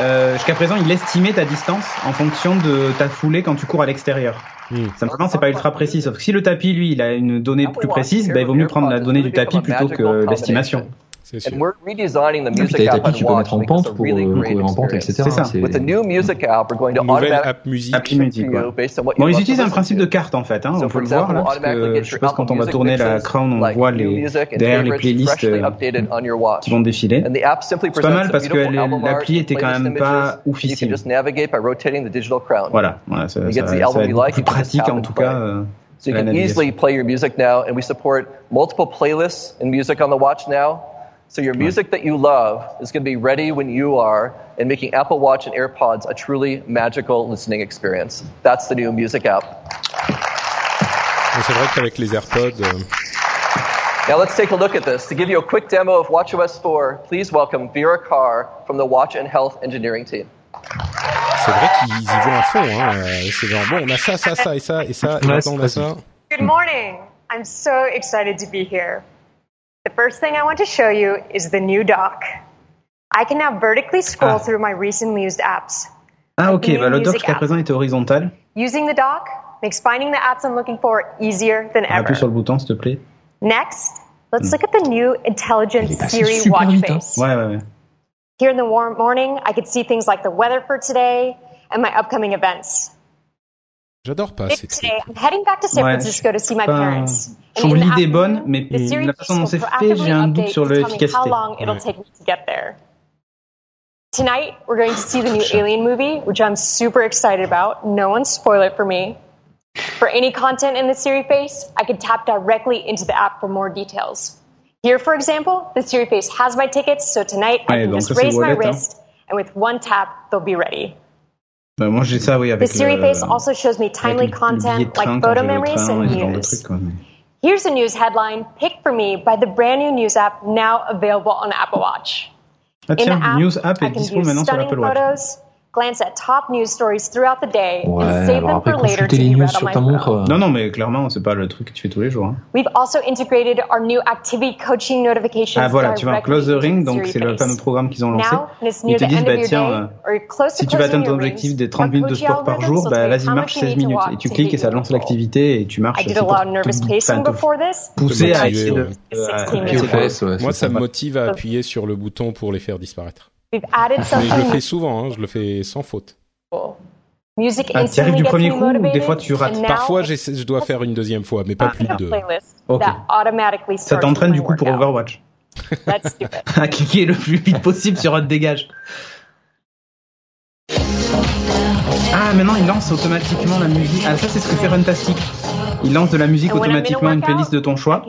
euh, jusqu'à présent, il estimait ta distance en fonction de ta foulée quand tu cours à l'extérieur. Hmm. Simplement, c'est pas ultra précis. Sauf que si le tapis, lui, il a une donnée plus précise, ben, il vaut mieux prendre la donnée du tapis plutôt que l'estimation. C'est sûr. And we're redesigning the music app on que tu peux watch mettre en pente a pour really euh, great courir en pente, experience. etc. C'est ça. With the new music app, we're going to Nouvelle automatically app musique. Ouais. based on what Bon, ils utilisent un principe de carte en fait, hein, So, on peut le voir là, parce que get je Apple quand on va Music tourner la crown, on like voit les derrière les playlists euh, updated on your watch. qui vont défiler. And the app simply C'est pas mal parce que l'appli était quand même pas images. You can oufissime. just navigate by rotating the digital crown. Voilà, voilà ça, ça, ça va être plus pratique en and tout cas. euh, So you can easily play your music now, and we support multiple playlists and music on the watch now. So your music that you love is going to be ready when you are, and making Apple Watch and AirPods a truly magical listening experience. That's the new music app. C'est vrai qu'avec les AirPods, euh, Now let's take a look at this. To give you a quick demo of WatchOS 4, please welcome Vera Carr from the Watch and Health Engineering team. c'est vrai qu'ils y vont à fond. Hein. Euh, C'est genre bon, on a ça, ça, ça et ça et ça, et Ouais, maintenant on a ça. Good morning. I'm so excited to be here. The first thing I want to show you is the new dock. I can now vertically scroll Ah. through my recently used apps. Ah ok, bah, le dock jusqu'à présent était horizontal. Using the dock makes finding the apps I'm looking for easier than Appuie ever. sur le bouton s'il te plaît. Next, let's look at the new intelligent Siri watch vite, face. Ouais, ouais, ouais. Here in the warm morning, I could see things like the weather for today and my upcoming events. J'adore pas ces. Today, I'm heading back to San Ouais, Francisco to see my Pas- parents. Je trouve And in the l'idée bonne, mais the Siri la façon dont c'est fait, j'ai un doute sur to tell me l'efficacité. How long it'll Ouais. take me to get there. Tonight, we're going to see the new Alien movie, which I'm super excited about. No one spoil it for me. For any content in the Siri face, I could tap directly into the app for more details. Here, for example, the Siri face has my tickets, so tonight I can donc just ça, c'est raise my wallet, hein. wrist, and with one tap, they'll be ready. Bah, moi j'ai ça oui The avec Siri le, face also shows me timely le- content train like photo je vais au memories train and et ce genre de news. quoi. Here's a news headline picked for me by the brand new news app now available on Apple Watch. Ah In the app, News App I can view stunning photos, glance at top news stories throughout the day, Ouais, and save alors them après, for later to consulter les be news read on sur my ta montre. phone. Non, non, mais clairement, c'est pas le truc que tu fais tous les jours. hein. We've also integrated our new activity coaching notifications Ah voilà, tu directly Close the Ring, donc c'est le fameux programme qu'ils ont lancé. Now, when it's Ils near te the disent, end bah of your tiens, day, euh, or you're close to si tu vas atteindre ton your objectif des 30 our minutes de sport par jour, bah vas-y, how marche much you 16 need to minutes. walk Et tu cliques et ça lance l'activité et tu marches. I did a lot of te- nervous enfin, pacing te before this. pousser à essayer de... euh, à- 16 à- minutes. Pied aux fesses, ouais, Moi, ça me motive à appuyer sur le bouton pour les faire disparaître. We've added Mais je le something fais souvent, hein, je le fais sans faute. cool. Music Ah, arrives du premier coup ou des fois tu rates Parfois, je dois faire une deuxième fois, mais pas Ah. plus de a deux. Ça starts t'entraîne du coup pour. Overwatch. Let's do it. à cliquer le plus vite possible sur Hot Dégage. Ah, maintenant il lance automatiquement la musique. Ah, ça c'est ce que fait Runtastic. Il lance de la musique automatiquement, une playlist de ton choix.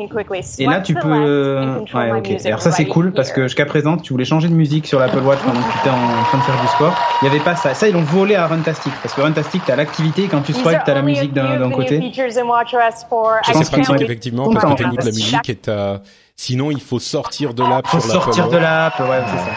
Et là tu peux. euh, Ouais, ok. music Alors ça c'est cool parce que jusqu'à présent tu voulais changer de musique sur l'Apple Watch pendant que tu étais en train de faire du sport. Il n'y avait pas ça. Ça ils l'ont volé à Runtastic parce que Runtastic t'as l'activité et quand tu swipes t'as la musique d'un côté. features in WatchOS 4. Ça, I pense c'est qu'ils can't sont pratique, effectivement, parce que t'écoutes la musique et t'as... Sinon, il faut sortir de l'app Faut sur l'Apple sortir de Watch. l'app, ouais, c'est ça.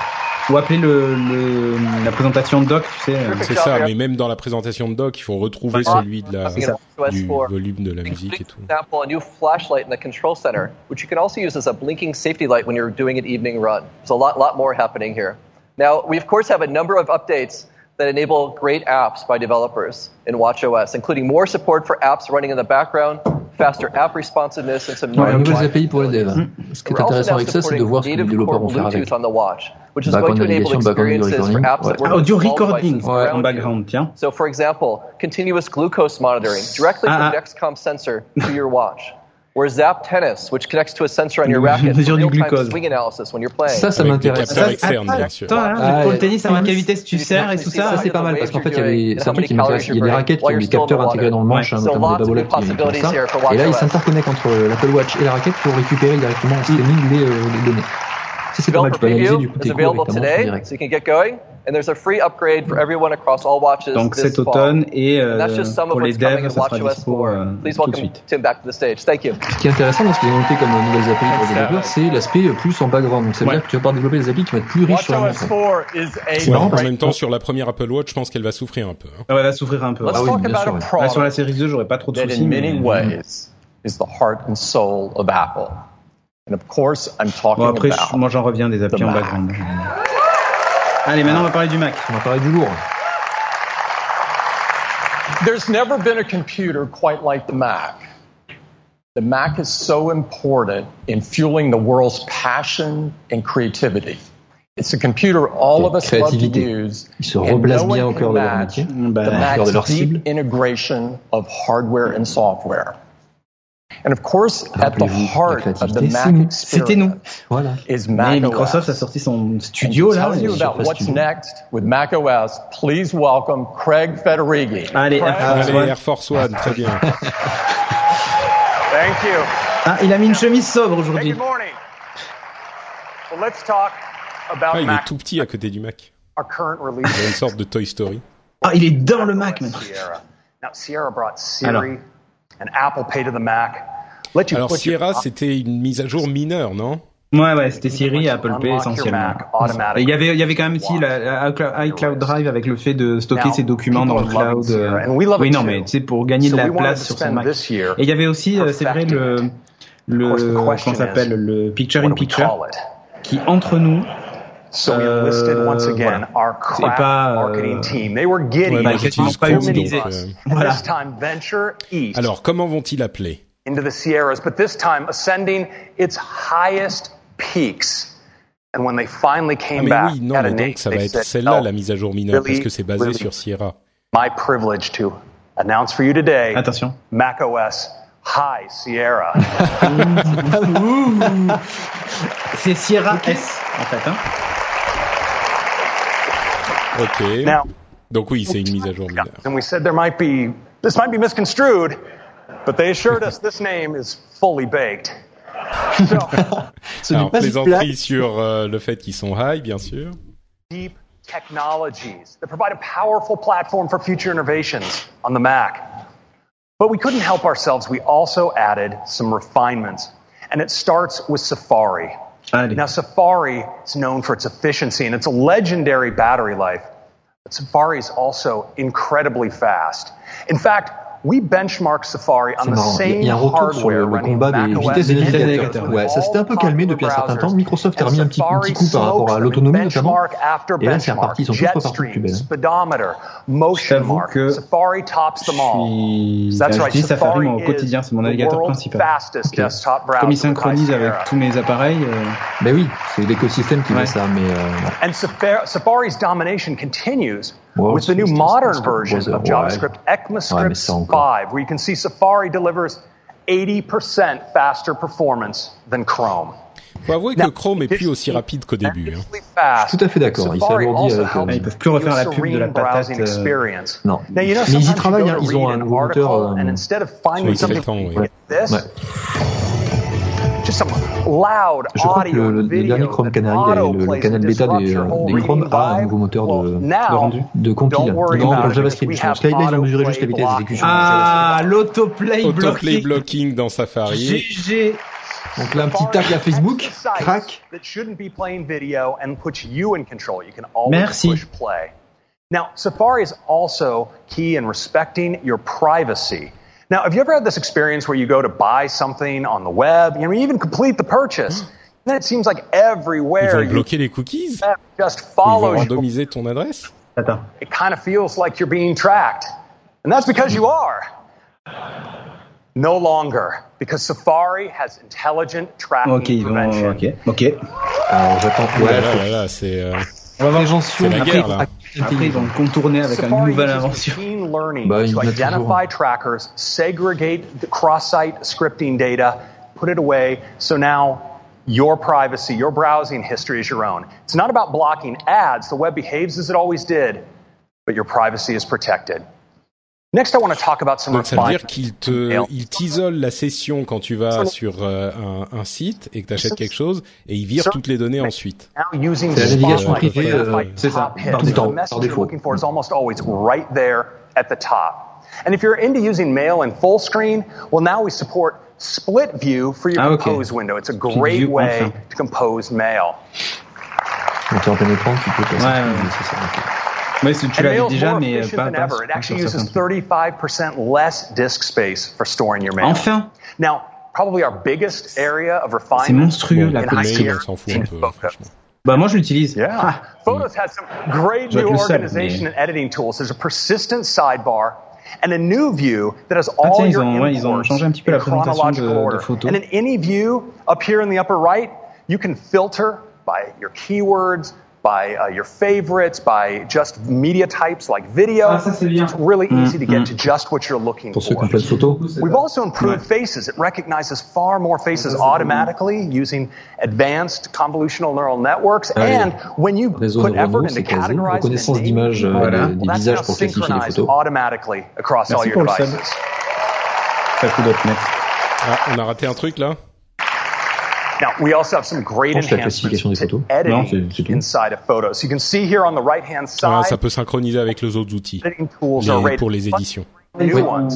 Ou appeler le, le, la présentation de doc, tu sais. euh, C'est ça, mais même dans la présentation de doc, il faut retrouver Ouais. celui de la, C'est ça. du volume de la musique et tout. Example, a new flashlight in the control center, which you can also use as a blinking safety light when you're doing an evening run. There's a lot, lot more happening here. Now, we of course have a number of updates that enable great apps by developers in WatchOS, including more support for apps running in the background, faster app responsiveness, and some Ouais, noise nouvelles API pour les devs. Ce qui est intéressant avec ça, c'est de voir ce que les développeurs vont faire avec. Bluetooth on the watch, which is going to enable experiences for apps that work audio recording ouais, en background, tiens. So, for example, continuous glucose monitoring directly Ah, from ah. Dexcom sensor to your watch. Or Zap Tennis, which connects to a sensor on your racket Mesure for du real-time glucose. swing analysis when you're playing. Ça, ça Avec des m'intéresse. Ça, attends, bien sûr. Attends, hein, Ah, pour le tennis, à quelle vitesse tu sers et tout ça. Ça, c'est pas mal parce qu'en fait, il y avait, c'est un truc qui m'intéresse. Il y a des raquettes qui ont des capteurs intégrés dans le manche, notamment des of Babolat qui font ça. Et là, ils s'interconnectent entre l'Apple Watch et la raquette pour récupérer directement en streaming les, euh, les données. Ça, c'est pas mal. Tu peux Developer analyser du preview coup is tes cours available avec ta montre en today, direct. so you can get going. And there's a free upgrade for everyone across all watches Donc this cet automne fall. et And that's euh, just some of pour les what's coming devs, in ça sera WatchOS dispo 4. euh, Please tout de welcome suite. Tim back to the stage. Thank you. Ce qui est intéressant dans ce qu'ils ont noté comme nouvelles API pour les développeurs, c'est l'aspect plus en background. Donc ça veut Ouais. dire que tu vas pouvoir développer des API qui vont être plus riches sur la WatchOS montre. 4 is C'est a marrant En même temps, sur la première Apple Watch, je pense qu'elle va souffrir un peu. hein. Elle va souffrir un peu. Let's Ah oui, talk bien about sûr, a ouais. Là, product sur la série 2, j'aurais pas trop de soucis. in mais- many ways is the heart and soul of Apple. And of course, I'm talking Bon, après, je- about moi, j'en reviens des applis The en Mac. background. Allez, maintenant, on va parler du Mac. On va parler du lourd. There's never been a computer quite like the Mac. The Mac is so important in fueling the world's passion and creativity. It's a computer all of us love to use. Ils se and replacent no one bien au can cœur de leur match métier, Bah, the au cœur de leur Mac's cible. deep integration of hardware and software. C'était nous. Voilà. is Mais Microsoft a sorti son And studio, là. tell you et- about Surface what's Studio. next with Mac OS, please welcome Craig Federighi. Allez, Craig, Air Force Allez, One. Air Force One, très bien. Thank you. Ah, il a mis une chemise sobre Hey, aujourd'hui. good morning. Well, let's talk about Ah, il est Mac, tout petit à côté du Mac. our current Il a release. une sorte de Toy Story. Ah, il est dans le Mac, maintenant. Sierra. Now, Sierra brought Siri Alors. And Apple Pay to the Mac. Let you Alors put your- c'était une mise à jour mineure, non? Ouais, ouais, c'était Siri et Apple Pay essentiellement. Mac automatically. Et il y avait, il y avait quand même aussi la, la iCloud- Drive avec le fait de stocker ses documents dans le cloud. Euh, and we love Oui, it non, mais tu sais, pour gagner de la place to sur son spend Mac. this year Et il y avait aussi, euh, c'est vrai, le, le, course, the comment question ça s'appelle, is, le Picture what in do we Picture, call it? qui entre nous, So we enlisted Euh, once again voilà. our pas, euh, marketing team. They were giddy. Ouais, bah, euh, Voilà. This time, venture east Alors, comment vont-ils l'appeler into the Sierras, but this time ascending its highest peaks. And when they finally Ah came mais back oui, non, at a mais donc ça va être celle-là "No, la mise à jour mineure, parce que c'est basé really, sur Sierra. My privilege to announce for you today, attention. Mac OS High Sierra. C'est Sierra S, en fait, hein. Ok. Now, Donc oui, c'est une mise à jour mineure. and we said there might be, this might be misconstrued, but they assured us this name is fully baked. So, Ce Alors, plaisanterie sur euh, le fait qu'ils sont high, bien sûr. deep technologies that provide a powerful platform for future innovations on the Mac. But we couldn't help ourselves. We also added some refinements. And it starts with Safari. Now, Safari is known for its efficiency and its legendary battery life. But Safari is also incredibly fast. In fact, we benchmark Safari on C'est the marrant. Il y a- same il y a un retour sur hardware le, le running combat des vitesses des and navigateurs. Ouais, ça s'était un peu calmé depuis un certain temps. Microsoft a remis un petit, un petit coup par rapport à l'autonomie notamment. Et là, c'est reparti. Ils sont tous repartis de plus belle. J'avoue que Safari tops them all. Puis, That's right, j'utilise Safari moi, au quotidien, c'est mon is navigateur the world's principal. fastest Ok. desktop browser Comme il synchronise avec tous mes appareils, euh, Ben oui, c'est l'écosystème qui Ouais. fait ça, mais euh, ouais. And Safari, Safari's domination continues Wow, with the new c'est- c'est- modern c'est- version c'est- of ouais. JavaScript, Ouais, ECMAScript mais ça encore. 5, where you can see Safari delivers 80% faster performance than Chrome. Faut avouer que Chrome est plus aussi rapide qu'au début. hein. Fast. Tout à fait d'accord. Il Safari s'alourdit also avec. euh, helps ils peuvent plus refaire your la pub de la serene patate. browsing euh, experience. Non. Now, you know, Mais ils y sometimes you travaillent, go hein, to ils ont read un an nouveau moteur. article, euh, and instead of finding Oui, ça fait something le temps, oui. like this, Ouais. Just some loud Je crois que audio le, le dernier Chrome that Canary, le, le canal and bêta des, whole des Chrome a un nouveau moteur de, de now, rendu, de compile, don't worry de rendu about dans it, JavaScript. Skype, ils ont mesuré juste la vitesse d'exécution. Ah, l'autoplay Autoplay blocking. blocking dans Safari. GG. Donc là, un petit tag à Facebook, crac. that shouldn't be playing video and puts you in control. You can always Merci. Now, Safari is also key in respecting your privacy. Now, have you ever had this experience where you go to buy something on the web, you know, you even complete the purchase, mm. and then it seems like Ils everywhere vont you bloquer les cookies just Ils vont follows you. randomiser ton adresse Attends. it kind of feels like you're being tracked. And that's because you are. No longer, because Safari has intelligent tracking Ok, ils vont. prevention. Ok, ok. Alors j'attends. Ouh là Ouais, là là là, c'est euh, On va voir. c'est la guerre là. Après, ils vont le contourner avec une Safari nouvelle uses invention. machine learning Bah, ils to identify trackers, segregate the cross-site scripting data, put it away. So now your privacy, your browsing history is your own. It's not about blocking ads. The web behaves as it always did, but your privacy is protected. Donc ça veut dire qu'il te, il t'isole la session quand tu vas sur euh, un, un site et que tu achètes quelque chose et il vire toutes les données ensuite. C'est la navigation privée, to euh, c'est ça, top hits. par défaut, The message par you're défaut. looking for is almost always right there at the top. And if you're into using mail in full screen, well, now we support split view for your Ah, compose window. It's a great way enfin. to compose mail. quand tu es en plein écran, tu peux passer. Ouais, ouais. c'est ça, ok. Ouais, tu tu And l'avais déjà, mais pas, pas. It pas actually sur uses certains 35% less disk space for storing your mail. Enfin, Now, probably our biggest area of refinement c'est monstrueux la in Le high politique. mail, tier on s'en fout un peu, Photos. franchement. Bah moi je l'utilise. Yeah. Ah. Photos has some great new être seul, organization mais- and editing tools. There's a persistent sidebar and a new view that has Ah, all tiens, ils your ont- ouais, ils ont changé un petit peu in la présentation chronological de- de order. photos. And in any view up here in the upper right, you can filter by your keywords, by uh, your favorites, by just media types like video. Ah, ça. It's really Mm, easy to get to just what you're looking Pour for. ont plein de photos. We've also improved faces. It recognizes far more faces automatically using advanced convolutional neural networks. Ah oui. and when you Réseau put effort into c'est quasi. categorizing Reconnaissance and d'images naming Voilà. des, des well, that's visages now pour classifier les photos. automatically across Merci all your pour le sub. devices. Pas coup d'autres net. Ah, on a raté un truc là Now, we also have some great enhancements des to photos. inside of Photos. You can see here on the right-hand Ah, side, Ça peut synchroniser avec les autres outils editing tools are les- rated pour les éditions. new ones,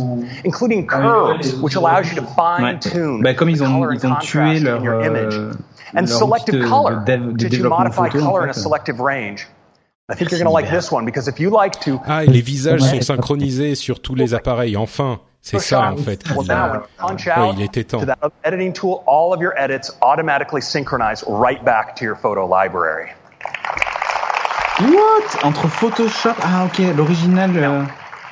including curves, which allows you to fine-tune Bah, comme ils ont, color and ils ont tué contrast leur, in your image. euh, and leur selective color de, dev- de to, to développement modify photo. color en in a fait. selective range. I think you're going to like this one because if you like to Ah, et les visages Ouais. sont synchronisés sur tous les appareils. Enfin, c'est ça en fait. well, qui- now when you punch Ouais, out il était temps. to that other editing tool, all of your edits automatically synchronize right back to your photo library. What? Entre Photoshop Ah ok, l'original. euh,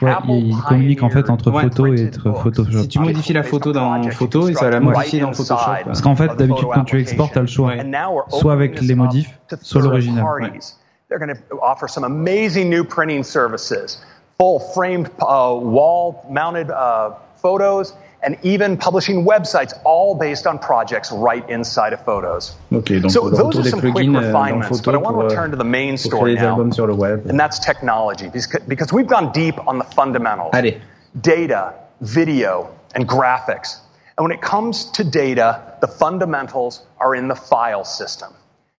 Ouais, il communique en fait entre photo et entre Photoshop. Si tu modifies la photo dans photo, et ça va la modifier dans Photoshop. Parce qu'en fait, d'habitude, quand tu exportes, t'as le choix. Soit avec les modifs, soit l'original. They're going to offer some amazing new printing services, full framed uh, wall mounted uh, photos, and even publishing websites, all based on projects right inside of Photos. Ok, donc so those are some quick euh, refinements, but I want to euh, return to the main story now, albums sur le web. and that's technology, because, we've gone deep on the fundamentals Allez, data, video, and graphics. And when it comes to data, the fundamentals are in the file system.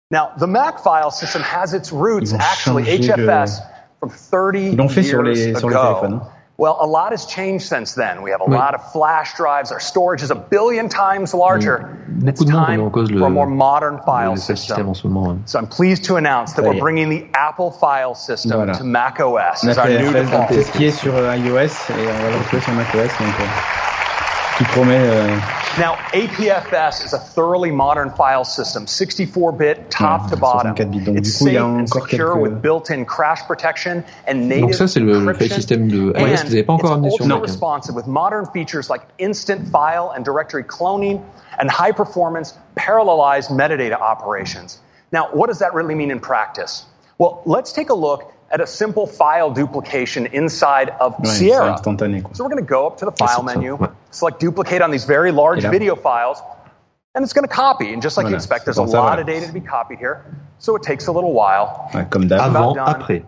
Now, the Mac file system has its roots actually HFS from 30 Ils l'ont fait years sur les- sur les ago. téléphones. Well, a lot has changed since then. We have a Oui. lot of flash drives. Our storage is a billion times larger. It's Beaucoup de time en cause le, for a more modern file le système system. en ce moment. hein. So I'm pleased to announce that we're bringing the Apple file system Voilà. to Mac OS on a as our new FS default. qui est sur euh, iOS et on va le retrouver sur macOS. Donc, euh, qui promet. euh, Now, APFS is a thoroughly modern file system, 64-bit, top Ouais, to bottom. Donc, It's coup, safe and secure quelques- with built-in crash protection and native Donc ça, c'est le, le file encryption. system de ah, And iOS que vous n'avez pas encore amené sur it's Mac. ultra-responsive with modern features like instant file and directory cloning and high performance parallelized metadata operations. Now, what does that really mean in practice? Well, let's take a look at a simple file duplication inside of ouais, Sierra. So we're going to go up to the file c'est ça, menu, ouais. select duplicate on these very large Et là- video files, and it's going to copy. And just like you expect, there's a lot voilà. of data to be copied here. So it takes a little while. Ouais, comme. Avant, done. après.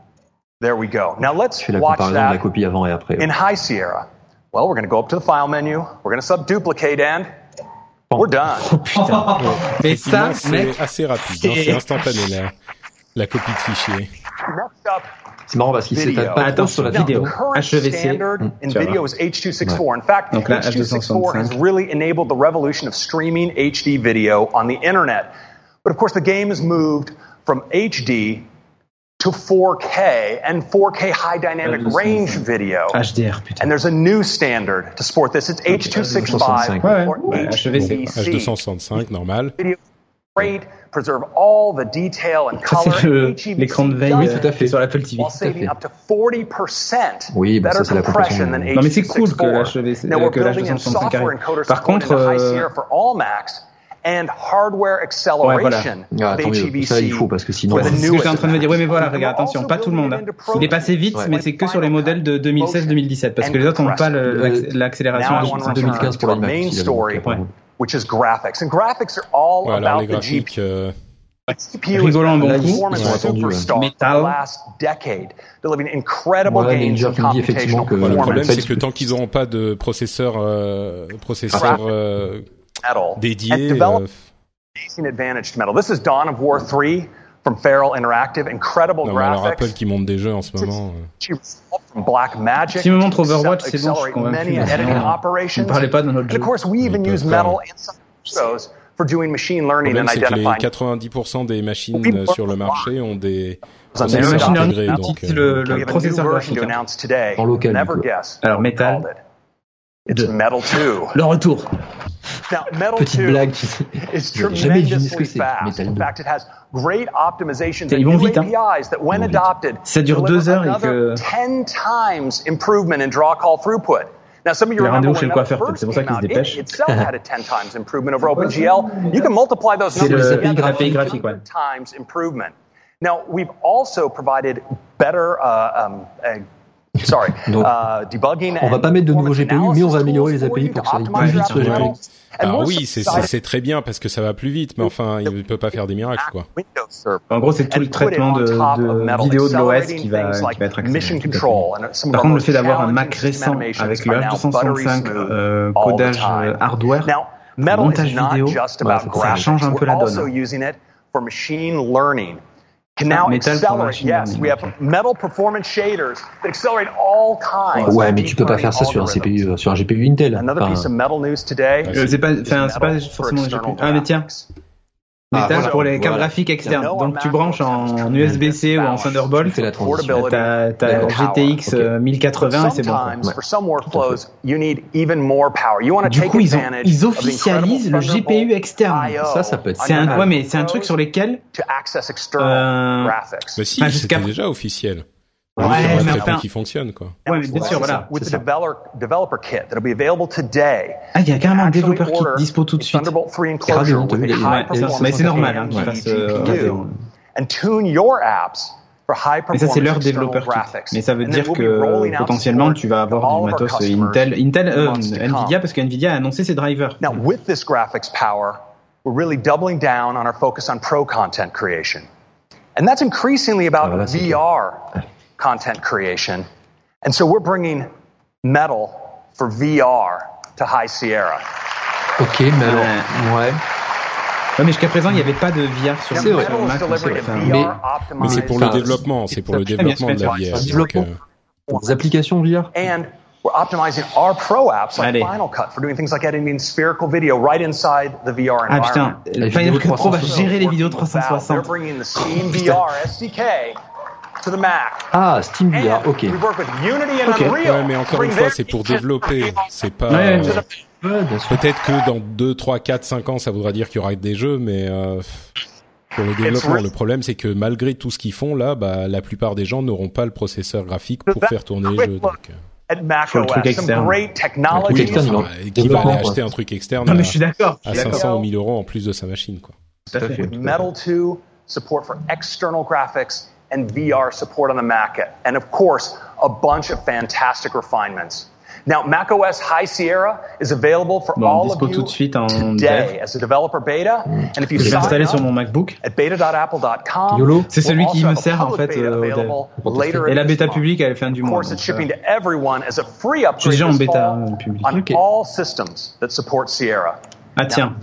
There we go. Now let's Je fais la watch comparaison la that copie avant et après. in High Sierra. Well, we're going to go up to the file menu. We're going to sub duplicate and we're done. Oh, Mais ça, mec, c'est assez rapide. c'est instantané la, la copie de fichier. Next up, C'est marrant parce qu'il Video. s'étale pas trop Attends, sur la Now, vidéo. the current HEVC. standard Mm, in tu vas video voir. is H.264. In fact, Donc là, H.264 has really enabled the revolution of streaming HD video on the internet. But of course, the game has moved from HD to 4K and 4K high dynamic range video. HDR, putain. And there's a new standard to support this. It's H.265 Ouais, ouais. or Ouais, HEVC, HEVC. H265, normal. c'est le, l'écran de veille oui, tout à fait, sur l'Apple TV. Tout. Oui, ben ça c'est la compression. Non mais c'est cool que l'HDC, que l'H265 arrive. Par contre, euh... Ouais, voilà. Ah, ça il faut parce que sinon. Ouais, c'est ce que j'étais en train de me dire. Oui, mais voilà, regarde, attention, pas tout le monde. Hein. Il est passé vite, mais c'est que sur les modèles de 2016-2017 parce que les autres n'ont pas le, l'accélération. 2015 pour l'iMac which is graphics. And graphics are all ouais, about the GPU. Euh, the performance last decade, gains in computational performance. Le problème, c'est que tant qu'ils n'auront pas de processeur, euh, euh dédié, euh, advantage to metal. This is Dawn of War 3 from Feral Interactive, incredible non, graphics. On des jeux en ce moment. Euh. Black Magic. Si montre Overwatch, c'est bon, parlez pas de notre jeu. Of course, we even use metal for doing machine learning and identifying. 90% des machines sur le marché ont des processeurs intégrés. Donc, euh, le, le processeur graphique hein. en local. Alors, Metal. It's Metal 2. Le retour. Now, Metal Petite 2 blague, is tremendously fast. In fact, it has great optimizations and new vite, APIs hein. that, when adopted, Ça dure deux heures another et que... 10 times improvement in draw call throughput. Now, some of you remember when that first came out, it itself had a 10 times improvement over OpenGL. You can multiply those numbers together, 100 times improvement. Now, we've also provided better uh, um, Sorry. Donc, on va pas mettre de nouveaux GPU, mais on va améliorer les API pour que ça aille plus vite ce GPU. Alors oui, c'est très bien parce que ça va plus vite, mais enfin, il ne peut pas faire des miracles, quoi. En gros, c'est tout le traitement de, de vidéo de l'OS qui va, être accéléré. Par contre, le fait d'avoir un Mac récent avec le H265 euh, codage euh, hardware, montage vidéo, ça change un peu la donne can now accelerate. Yes, we have metal performance shaders that accelerate all kinds. Ouais, mais tu peux pas faire ça sur un CPU, euh, sur un GPU Intel. Another piece of metal news today. Euh, c'est pas, enfin, c'est pas forcément un GPU. Ah, mais tiens ah, voilà, pour les cartes graphiques externes. Donc tu branches en USB-C ou en Thunderbolt, tu as GTX 1080 et c'est bon. Du coup, ils, ont, ils officialisent le GPU externe. Ça, ça peut être. C'est un, ouais, mais c'est un truc sur lequel. Euh, bah si, enfin, déjà officiel. Ouais, mais enfin, qui fonctionne quoi. Ouais, mais bien sûr, voilà. With the developer, developer kit that'll be available today. Ah, il y a carrément un développeur kit dispo tout de suite. C'est radiant, mais c'est normal hein, and tune your apps mais ça, c'est leur développeur. Mais ça veut dire que potentiellement, tu vas avoir du matos Intel, Intel euh, Nvidia, parce que Nvidia a annoncé ses drivers. Now, with this graphics power, we're really doubling down on our focus on pro content creation. And that's increasly about ah, voilà, VR. Cool. content creation. And so we're bringing metal for VR to High Sierra. Ok, metal. Euh, ouais. Ouais, mais jusqu'à présent, il n'y avait pas de VR sur, sur Mac. Sur mais, mais c'est pour le développement, c'est pour le développement de la VR. Développement euh, pour des applications VR. And we're optimizing our pro apps like Allez. Final Cut for doing things like editing spherical video right inside the VR environment. Ah putain, Final Cut Pro va gérer les vidéos 360. They're bringing the Steam VR SDK Ah, Steamvia, ok. okay. Ouais, mais encore une fois, c'est pour développer. Hein. C'est pas. Euh, peut-être que dans 2, 3, 4, 5 ans, ça voudra dire qu'il y aura des jeux, mais euh, pour le développement, le problème, c'est que malgré tout ce qu'ils font là, bah, la plupart des gens n'auront pas le processeur graphique pour faire tourner les jeux. Donc... Euh. Le truc externe. Qui va aller acheter un truc externe à 500 ou 1000 euros en plus de sa machine. Quoi. Metal 2, support for external graphics and VR support on the Mac, and of course, a bunch of fantastic refinements. Now, macOS High Sierra is available for bon, all of you tout de suite en today dev. as a developer beta. Mm. And if you sign up, sur mon MacBook. At beta.apple.com. YOLO, c'est celui qui me sert en fait euh, au dev. Et la bêta publique elle est fin du mois. Euh, je suis déjà en bêta euh, publique. On all systems that support Sierra. Ah tiens.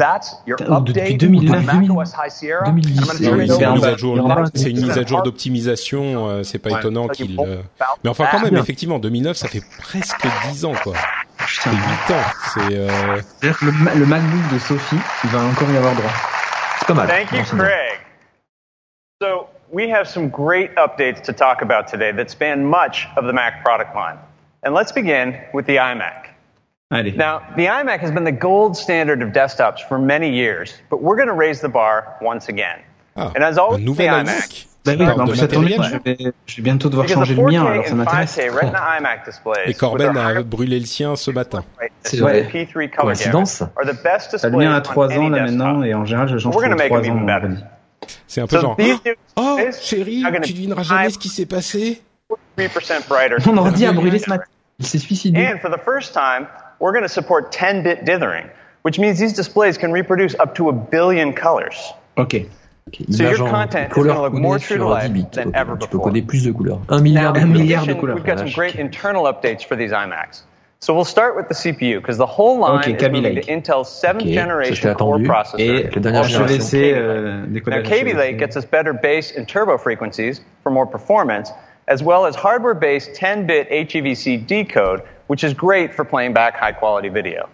Depuis 2009, C'est une mise à jour d'optimisation. Euh, c'est pas étonnant qu'il. Euh, mais enfin quand même, effectivement, 2009, ça fait presque 10 ans quoi. C'est 8 ans. C'est. Euh... Le, le MacBook de Sophie, il va encore y avoir droit. C'est pas mal. Thank you, Craig. So we have some great updates to talk about today that span much of the Mac product line, and let's begin with the iMac. Allez. Now, the iMac has been the gold standard of desktops for many years, but we're going to raise the bar once again. Ah, and as always, the iMac? iMac. Bah oui, en de plus, ça tombe bien, matériel. je vais, je vais bientôt devoir Because changer le 4K mien, alors ça m'intéresse. 5K Retina iMac displays Et Corben a brûlé le sien ce matin. C'est vrai. P3 color Coïncidence Le displays mien a on 3 ans là maintenant, et en général, je change We're tous les make 3 them ans. C'est un peu So genre. Oh, chérie, tu devineras jamais ce qui s'est passé. 3% brighter. Mon ordi a brûlé ce matin. Il s'est suicidé. And for the first time, we're going to support 10-bit dithering, which means these displays can reproduce up to a billion colors. Ok. Ok, So your content is gonna look more true to life than Ok, ever Tu peux before. coder plus de couleurs. Un milliard Now, de in couleurs. milliard de couleurs. We've got some ah, great internal updates for these iMacs. So we'll start with the CPU because the whole line Okay, is moving Lake. to Intel's seventh Okay, generation core attendu. processor. Et la dernière also génération. HVC, Kaby Lake. euh, Now, décodage Kaby HVC. Lake gets us better bass and turbo frequencies for more performance, as well as hardware-based 10-bit HEVC decode, which is great for playing back high-quality video.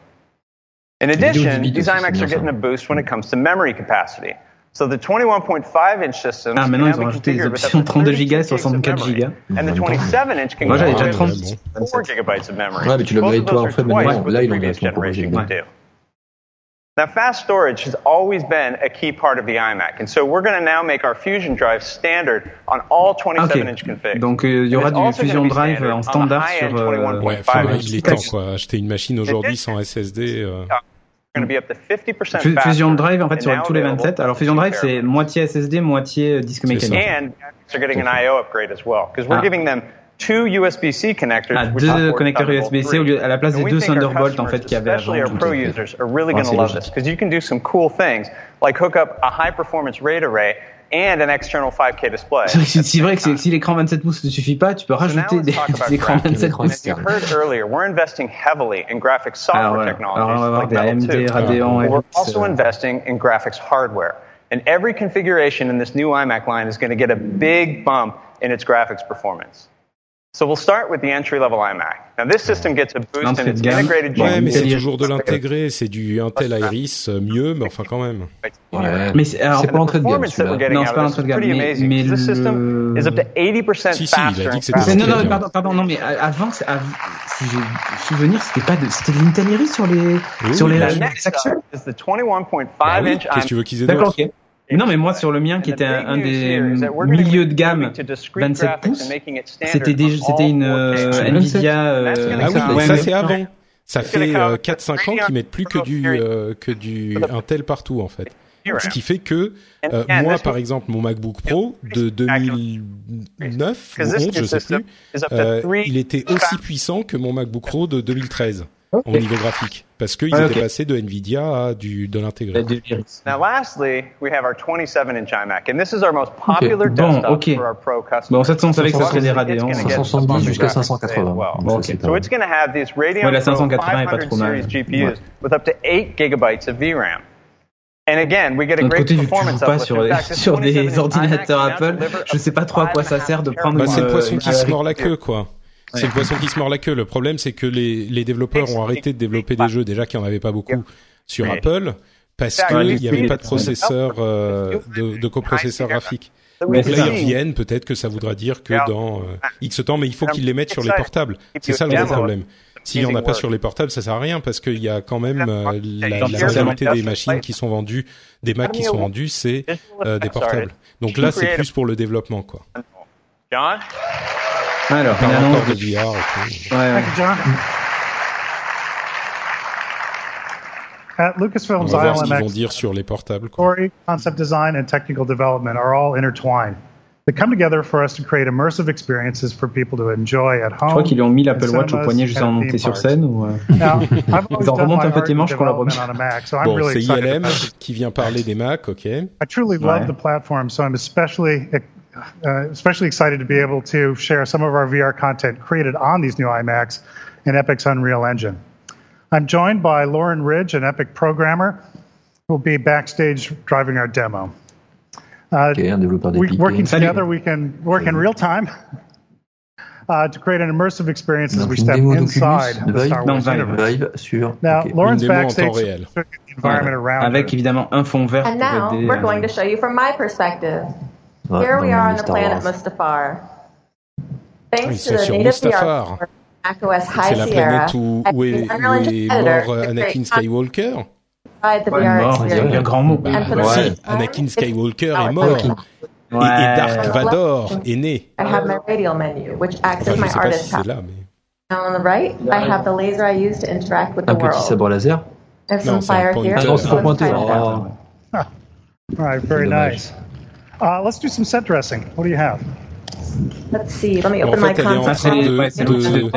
In Vidéo addition, 10 bits these aussi, c'est iMacs bien are getting ça. a boost when it comes to memory capacity. So the 21.5-inch systems Ah, can maintenant, now ils be ont rajouté des configured with up options to 32 32 gigas et gigs of 64 memory. gigas. And the 27-inch can Moi, go j'avais all déjà the 30. way to 4 gigabytes of memory. Ouais, mais tu Both l'upgrades of toi those en are fait twice maintenant. what Là, the ils l'ont previous ton projet. generation could do. Now, fast storage has always been a key part of the iMac, and so we're going to now make our Fusion drive standard on all 27-inch configs. Donc euh, il y aura du Fusion Drive en standard sur. euh, 21.5 Ouais, enfin, inch il est temps quoi. Acheter une machine aujourd'hui sans SSD. euh, going to be up to 50% Fu- faster Fusion Drive en fait sur tous les available 27. Alors Fusion Drive c'est moitié SSD, moitié euh, disque mécanique. And they're getting an I/O upgrade as well because we're Ah. giving them two USB-C connectors. Ah, which deux support connecteurs USB-C au lieu- à la place des we deux think Thunderbolt en fait customers, qu'il y avait especially avant. our pro users, are really going to love this because you can do some cool things like hook up a high-performance RAID array and an external 5K display. C'est vrai que c'est- c'est vrai que c'est- si l'écran 27 pouces ne suffit pas, tu peux rajouter des, talk about des écrans 27 And pouces. as you heard earlier, we're investing heavily in graphics software Alors, technologies Alors, on va avoir like Metal AMD, 2. Radeon, But we're also euh. investing in graphics hardware. And every configuration in this new iMac line is going to get a big bump in its graphics performance. So we'll start with the entry-level iMac. Now this system gets a boost in its integrated Ouais, mais c'est toujours de l'intégrer. C'est du Intel Iris euh, mieux, mais enfin quand même. Ouais. Mais c'est pas l'entrée de gamme performance that we're celui-là. getting Non, c'est out pas l'entrée de is gamme, pretty mais- amazing. mais This system le- is up to 80% Si, si, il a faster dit que c'était non, non, pardon, pardon, non, mais avant, si j'ai souvenir, c'était pas de, c'était de l'Intel Iris sur les, Oui, sur oui, les, les actuels. up is the 21.5 Bah oui, inch Qu'est-ce que tu veux qu'ils aient D'accord, d'autre non, mais moi, sur le mien, qui était un, un des milieux de gamme 27 pouces, c'était une euh, Nvidia, euh, Ah oui, mais ça c'est avant. Ça fait euh, 4-5 ans qu'ils mettent plus que du euh, que du Intel partout en fait. Ce qui fait que euh, moi, par exemple, mon MacBook Pro de 2009 ou 11, je sais plus, euh, il était aussi puissant que mon MacBook Pro de 2013 au niveau graphique, parce qu'ils Ah, étaient ok. passés de Nvidia à du de l'intégré. Now, lastly, we have our 27-inch iMac, and this is our most popular Bon, desktop ok. for our pro customers. Bon, ça, on savait que ça serait des It's Radeon. gonna get 570 jusqu'à graphics today 580. as well. Bon, ok. So it's going to have these Radeon Ouais, la Pro 580 est pas 500 trop mal. series GPUs with up to 8 gigabytes of VRAM. And again, we get a great côté, vu que tu performance joues pas sur, sur des 27-inch ordinateurs Apple, je sais pas trop à quoi ça sert de prendre Bah, une, c'est le euh, poisson une qui se galerie. mord la queue, quoi. C'est le poisson qui se mord la queue. Le problème, c'est que les, les développeurs ont arrêté de développer des jeux, déjà qu'il n'y en avait pas beaucoup sur. Apple, parce qu'il n'y avait pas de processeur, euh, de, de coprocesseur graphique. Donc là, ils reviennent. Peut-être que ça voudra dire que dans euh, X temps, mais il faut qu'ils les mettent sur les portables. C'est ça le gros problème. S'il n'y en a pas sur les portables, ça sert à rien parce qu'il y a quand même euh, la, la majorité des machines qui sont vendues, des Macs qui sont vendus, c'est euh, des portables. Donc là, c'est plus pour le développement, quoi. John? Alors, On parle une annonce encore de VR et tout. Ouais, ouais. John. At Lucasfilm's On va voir ce qu'ils vont dire sur les portables. Quoi. story, concept design, and technical development are all intertwined. They come together for us to create immersive experiences for people to enjoy at Je home. crois qu'ils lui ont mis l'Apple Watch au poignet juste avant de monter sur scène ou euh, Ils en remontent un peu tes manches pour la I'm Bon, really c'est excited ILM qui vient parler des Macs, ok. I truly Ouais. love the platform, so I'm especially uh, especially excited to be able to share some of our VR content created on these new iMacs in Epic's Unreal Engine. I'm joined by Lauren Ridge, an Epic programmer, who will be backstage driving our demo. Uh, Ok, we, working together, we can work in real time uh, to create an immersive experience as we step démo inside the Star Wars universe. Now, ok. Lauren's Une démo en backstage temps réel. shows the environment around avec her. évidemment un fond vert And now we're going to show you from my perspective. Ouais, Here dans we le are on monde the Star planet Wars. Mustafar. Ils Thanks sont to the sur native VR Mustafar. software, macOS High C'est la Sierra. planète où, où est, Unreal où Engine est editor mort to euh, create Anakin Skywalker. provide the Ouais, VR mort, il y a- il y a un experience. grand mot. Bah, And for the ouais, first time, Anakin it's Skywalker now est a mort. working. Et, et Ouais. Darth Vador est né. I have my radial menu, which acts Enfin, as je my sais pas artist si c'est palette. là, mais... Now on the right, I have the laser I use to interact with the Un petit world. sabre laser. There's Non, some c'est un fire pointer. here. Ah non, c'est pour Let's pointer. try that. Oh. All right, very Dommage. nice. Uh, let's do some set dressing. What do you have? Let's see. Let me En open fait, my elle est en train de- de- de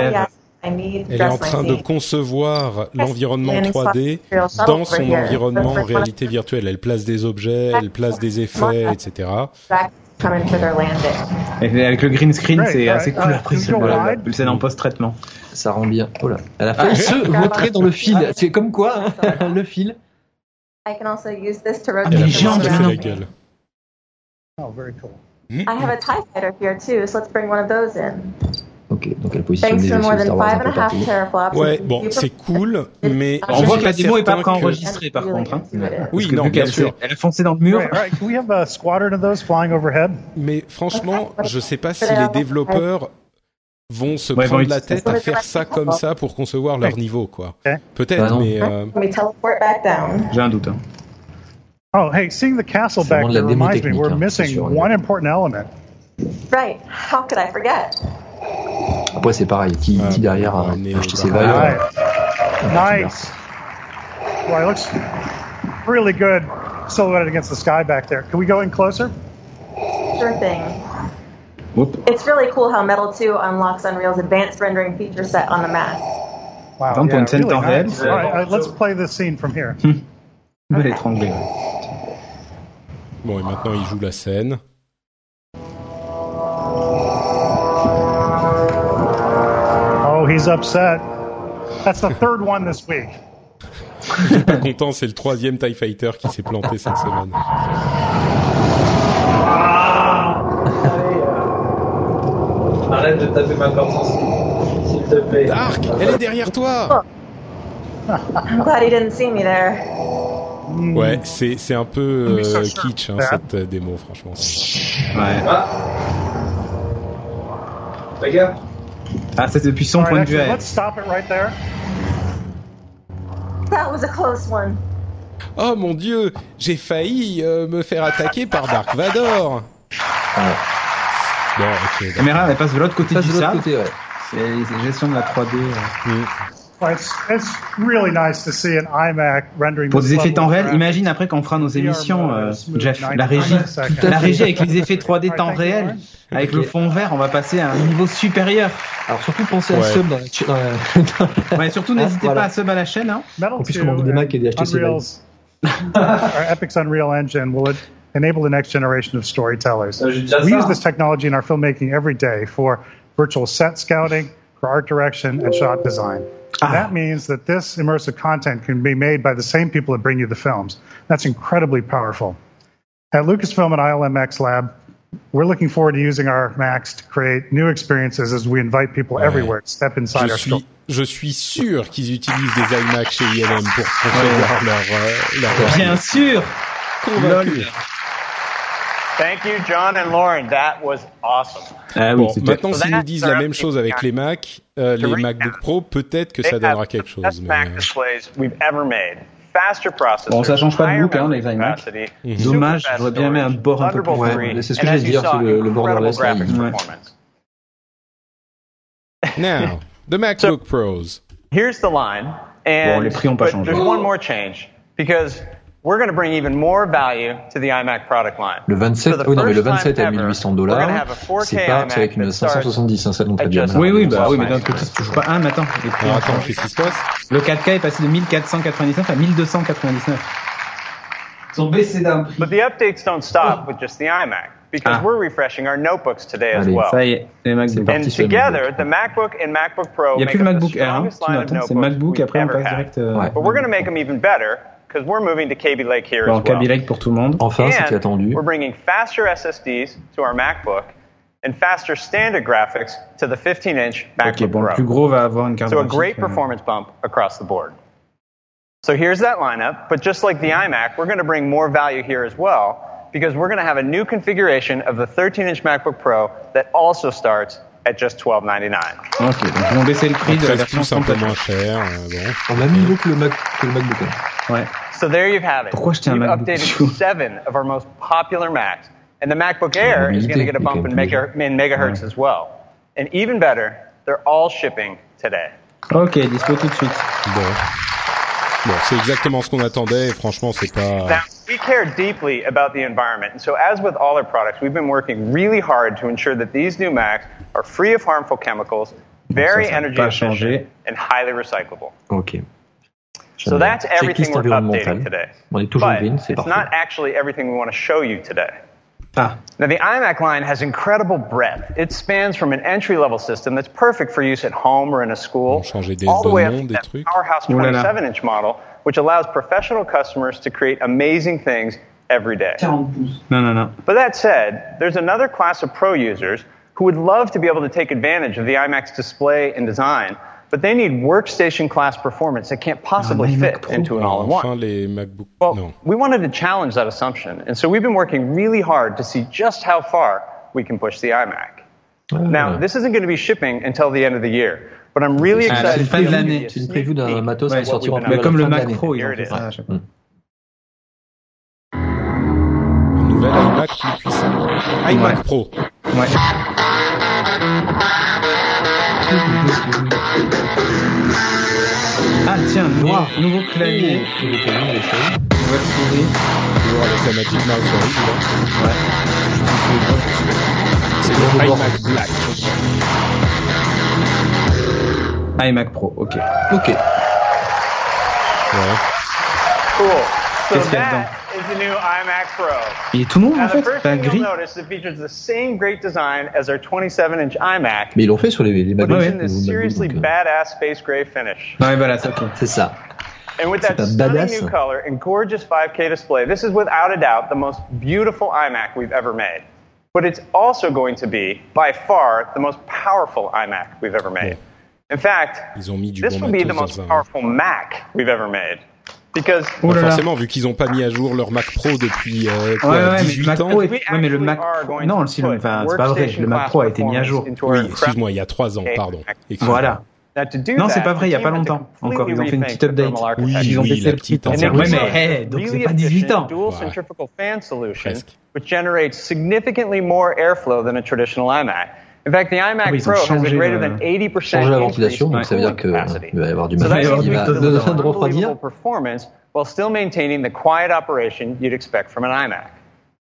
Oh, Elle est en train de concevoir l'environnement Landing spot 3D material shuttle dans son environnement réalité virtuelle. Elle place des objets, elle place des effets, etc. Et avec le green screen, c'est assez cool Uh, après. le scène en post-traitement. Ça rend bien. Oh là. Elle a failli se vautrer dans le fil. C'est comme quoi, hein, le fil. I can also use this to Elle a rotate Oh, very cool. I have a TIE fighter here too, so let's bring one of those in. Ok, donc elle positionne to more than Star Wars five un and a peu half partout. teraflops. Ouais, bon, c'est cool, mais On voit que la démo est pas certain que- préenregistrée par contre. hein. Oui, non, bien sûr. Elle a foncé dans le mur. Right, all right. Can we have a squadron of those flying overhead? Mais franchement, je sais pas si les développeurs vont se Ouais, prendre vont la tête à faire ça comme ça pour concevoir leur niveau, quoi. Peut-être, Bah mais euh. J'ai un doute. hein. Oh, hey, seeing the castle back vraiment de la there reminds me we're missing one important element. Right. How could I forget? Après, c'est pareil. Qui, qui derrière a on acheté ses dans- valeurs Right. Nice. Well, it looks really good silhouetted against the sky back there. Can we go in closer? Sure thing. Whoop. It's really cool how Metal 2 unlocks Unreal's advanced rendering feature set on the Mac. Wow. Attends, pour une scène temps réel, nice. All right, uh, let's play this scene from here. Je vais l'étrangler. Bon, et maintenant il joue la scène. Oh, he's upset. That's the third one this week. Pas content, c'est le troisième Tie Fighter qui s'est planté cette semaine. Arrête de taper ma corde sensible, s'il te plaît. Dark, elle est derrière toi. I'm glad he didn't see me there. Ouais, c'est c'est un peu euh, kitsch hein, Ouais. cette euh, démo, franchement. Ouais. Ah Regarde. Ah, c'est depuis son All point right, de vue. actually, à elle. let's stop it right there. That was a close one. Oh mon dieu, j'ai failli euh, me faire attaquer par Dark Vador. Bon, ok. La caméra, elle passe de l'autre côté Passe du de l'autre sable. côté, ouais. C'est c'est gestion de la 3D. euh. Well, it's, it's really nice to see an iMac rendering Pour des effets temps réel, imagine après quand on fera nos émissions, euh, smooth Jeff, la régie, la régie avec les effets 3D temps réel, avec le fond vert, on va passer à un niveau supérieur. Alors surtout pensez à sub dans la, dans la- Ouais, surtout n'hésitez voilà. pas à sub à la chaîne. Hein. En plus, 2 commander des Macs et des HTC Unreal's, our Epic's Unreal Engine will en- enable the next generation of storytellers. Euh, We use this technology in our filmmaking every day for virtual set scouting, for art direction, and shot design. Ah. That means that this immersive content can be made by the same people that bring you the films. That's incredibly powerful. At Lucasfilm and ILMX Lab, we're looking forward to using our Macs to create new experiences as we invite people Ouais. everywhere to step inside Je our scope. suis, je suis sûr qu'ils utilisent des iMac chez ILM pour concevoir leur, euh, leur Bien sûr. convaincu. Thank you, John and Lauren. That was awesome. Ah oui, Bon, maintenant s'ils nous disent la même chose avec les Mac, euh, les MacBook Pro, peut-être que ça donnera quelque chose. Mais... Mac displays we've ever made. Faster processors. Bon, ça change pas de look, hein, memory les iMac. Mhm. Dommage, j'aurais bien aimé un bord un peu plus Ouais, 3, mais c'est ce que j'allais dire, c'est le- le borderless, Ouais. Now, the MacBook Pros. Here's the line, and Bon, les prix ont pas but changé. there's one more change because we're going to bring even more value to the iMac product line. Le 27, For the oui, non, mais le first time 27 à 1800 dollars, gonna have a 4K c'est pas, c'est avec iMac une that starts 570, hein, ça donc très bien. just Oui, oui, bah oui, mais d'un côté, tu touches pas un, mais attends. les prix Alors attends, qu'est-ce qui se passe Le 4K est passé de 1499 à 1299. Ils baissé d'un prix. But the updates don't stop with just the iMac because Ah. we're refreshing our notebooks today as Allez, well. Ça y est, les Mac C'est sont parti And together, the MacBook and MacBook Pro Il n'y a make plus le the MacBook Air, hein, strongest line of c'est notebooks MacBook, we've après on ever passe had. direct euh, Ouais. But we're going to make them even better because we're moving to Kaby Lake here en as well. Kaby Lake pour tout le monde. Enfin, c'était And attendu. we're bringing faster SSDs to our MacBook and faster standard graphics to the 15-inch MacBook Ok, bon, le Pro. plus gros va avoir une carte So a great euh, performance bump across the board. So here's that lineup, but just like the iMac, we're going to bring more value here as well because we're going to have a new configuration of the 13-inch MacBook Pro that also starts at just $12.99. Ok, donc ils vont baisser le prix de la 13 version pouces un moins cher. euh. On a mis mieux que le, Mac, que le MacBook Air. Ouais. So there you have it. Pourquoi acheter un We've MacBook updated seven of our most popular Macs, and the MacBook Air is going to get a bump in, mega, in megahertz as well. And even better, they're all shipping today. Ok, dispo tout de suite. Bon. Bon, c'est exactement ce qu'on attendait et franchement, c'est Now, pas. we care deeply about the environment, and so as with all our products, we've been working really hard to ensure that these new Macs are free of harmful chemicals, very ça, energy efficient, and highly recyclable. Ok. So that's everything we're updating today. On est toujours But green, c'est it's parfait. not actually everything we want to show you today. Ah. Now, the iMac line has incredible breadth. It spans from an entry level system that's perfect for use at home or in a school, all the way up to des that powerhouse Ouh là là. 27 inch model, which allows professional customers to create amazing things every day. No, no, no. But that said, there's another class of pro users who would love to be able to take advantage of the iMac's display and design, but they need workstation class performance that can't possibly fit into an all in one. Enfin, les MacBook. Well, non. we wanted to challenge that assumption, and so we've been working really hard to see just how far we can push the iMac. Now, this isn't going to be shipping until the end of the year, but I'm really Ah, excited fin de to give l'année. you a C'est une sneak prévue d'un matos qui sortira en been comme le Mac. Pro, ils Here ont fait ça à chaque fois. Un nouvel iMac plus puissant. iMac Pro. Ouais. Tiens, noir, nouveau clavier, nouvelle souris. Toujours avec la Magic Mouse Horrible. C'est le iMac Black. iMac Pro, ok. Ok. Ouais. Cool. So Qu'est-ce qu'il y a that is the new iMac Pro. Il est tout noir en fait, first pas thing gris. you'll notice, it features the same great design as our 27-inch iMac, Mais ils l'ont fait sur les, les but MacBooks. it's in this seriously donc, euh. badass space gray finish. Ah non mais voilà, c'est ok. C'est ça. And with C'est that stunning new color and gorgeous 5K display, this is without a doubt the most beautiful iMac we've ever made. But it's also going to be, by far, the most powerful iMac we've ever made. In fact, Ils ont mis du this bon will be the most dans un. powerful Mac we've ever made. Because Oh là là. forcément, vu qu'ils ont pas mis à jour leur Mac Pro depuis euh, quoi, Ouais, ouais, mais 18 le Mac ans. Pro est... ouais, mais le Mac Non, le sinon, enfin, c'est pas vrai, le Mac Pro a été mis à jour. Oui, excuse-moi, il y a 3 ans, pardon. Voilà. Now, to do Non, c'est that, pas vrai, il y a pas longtemps. Encore, ils ont fait une petite update. Oui, Ils ont oui, baissé la le petite interface. Ouais, mais a hey, donc c'est pas 18 ans. Presque. which generates significantly more airflow than a traditional iMac. In fact, the iMac Ah Pro has a changé greater than 80% Changer la increase ventilation, in donc ça veut dire cooling que capacity. il va y avoir du So means Il we va de, refroidir. performance while still maintaining the quiet operation you'd expect from an iMac.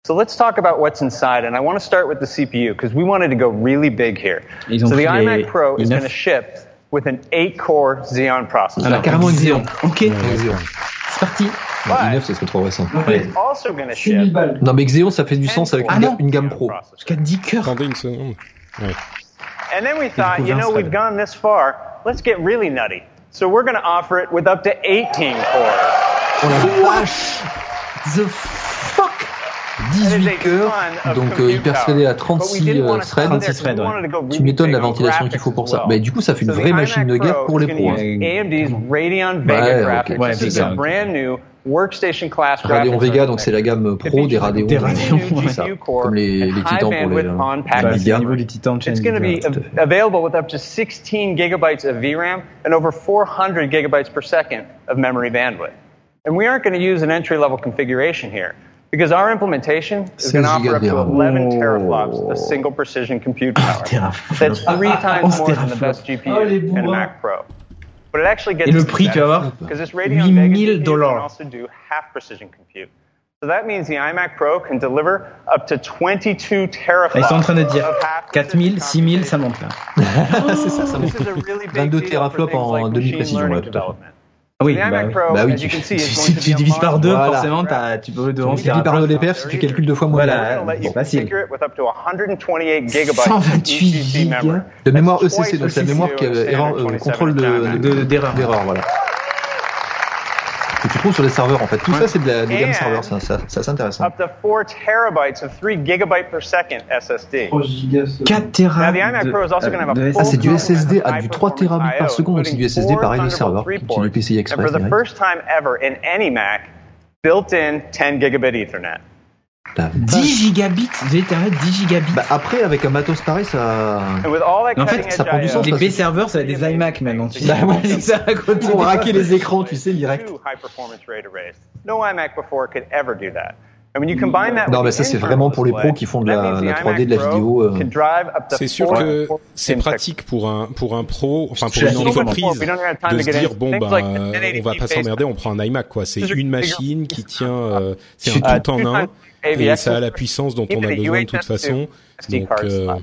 So let's talk about what's inside, and I want to start with the CPU because we wanted to go really big here. Ils ont So the iMac Pro is going to ship with an 8-core Xeon processor. Alors, carrément une Xeon. Ok, c'est parti. Non, i9, ce serait trop récent. Also ship Non, mais Xeon, ça fait du sens avec Ah une gamme pro. Jusqu'à 10 cœurs. Attendez une seconde. Ouais. And then we thought, you know, we've gone this far. Let's get really nutty. So we're going to offer it with up to 18 cores. La vache The fuck 18 cœurs, donc euh, hyper threadé à 36 euh, threads. 36 threads, ouais. Tu m'étonnes la ventilation qu'il faut pour ça. Mais du coup, ça fait une vraie machine de guerre pour les pros. hein. AMD's Radeon Ouais, Vega ok. graphics. Ouais, This is Vega, a ok. brand new workstation class Radeon Vega, donc c'est la gamme pro des Radeon. Des Radeon, ouais. Ça, comme les, les titans pour les, package Bah, c'est au niveau du titan de chez It's going to be available with up to 16 gigabytes of VRAM and over 400 gigabytes per second of memory bandwidth. And we aren't going to use an entry level configuration here because our implementation is going to 16 offer up to gigas de 11 RAM. teraflops of single precision compute power. teraflops. That's three times 11 more than the best teraflops. GPU Oh, les in a bourrins. Mac Pro. But it actually gets Et le prix, tu vas voir, because this Radeon Vega 8000 GPU can dollars. also do half precision compute. So that means the iMac Pro can deliver up to 22 teraflops. Ils sont en train de dire of half 4000, 6000, ça monte là. c'est ça, ça This monte. is a really big 22 deal for teraflops en demi-précision, ouais, tout à fait. Ah oui, The bah iMac oui. Pro, Bah oui, as tu- see, Si tu divises par deux, Voilà. forcément, t'as- tu peux devoir Tu dis par le DPF, si tu calcules deux fois moins. Voilà. Bon, facile. configure it with up to 128 gigabytes 128 of ECC memory. gigas. De mémoire ECC, donc c'est la mémoire qui erreur, euh, contrôle 27 de-. De- d'erreur. d'erreur, voilà. Tu trouves sur les serveurs en fait. Tout ça c'est de la, And- serveurs, ça, ça, ça, c'est intéressant. Up to 4 terabytes of 3 gigabyte per second SSD. 4 Tera Now, the iMac Pro is also going to have a de- full Ah, c'est du SSD à du 3 high-performance terabits par seconde, donc c'est du SSD pareil de Thunderbolt serveur, 3 qui est ports, du PCI And Express for the first time ever in any Mac, built-in 10 gigabit Ethernet. La 10 gigabits d'Ethernet, 10 gigabits. Bah, après, avec un matos pareil, ça. En fait, ça prend du sens Les parce B que- serveurs, ça va être des iMac maintenant. Tu sais. Bah ouais, C'est ça à côté. Pour raquer les écrans, tu sais, direct. two high performance RAID arrays. No iMac before could ever do that. And when you combine that Non, with mais the ça, c'est vraiment pour les pros qui font de la, means the la 3D, de la vidéo. euh. C'est sûr que c'est pratique pour un pour un pro, enfin pour une entreprise, de se dire bon ben like the 1080p on va pas s'emmerder, on prend un iMac quoi. C'est une machine qui tient, euh, c'est Uh, un tout en un et ça a la puissance dont on a besoin de toute façon. Donc euh.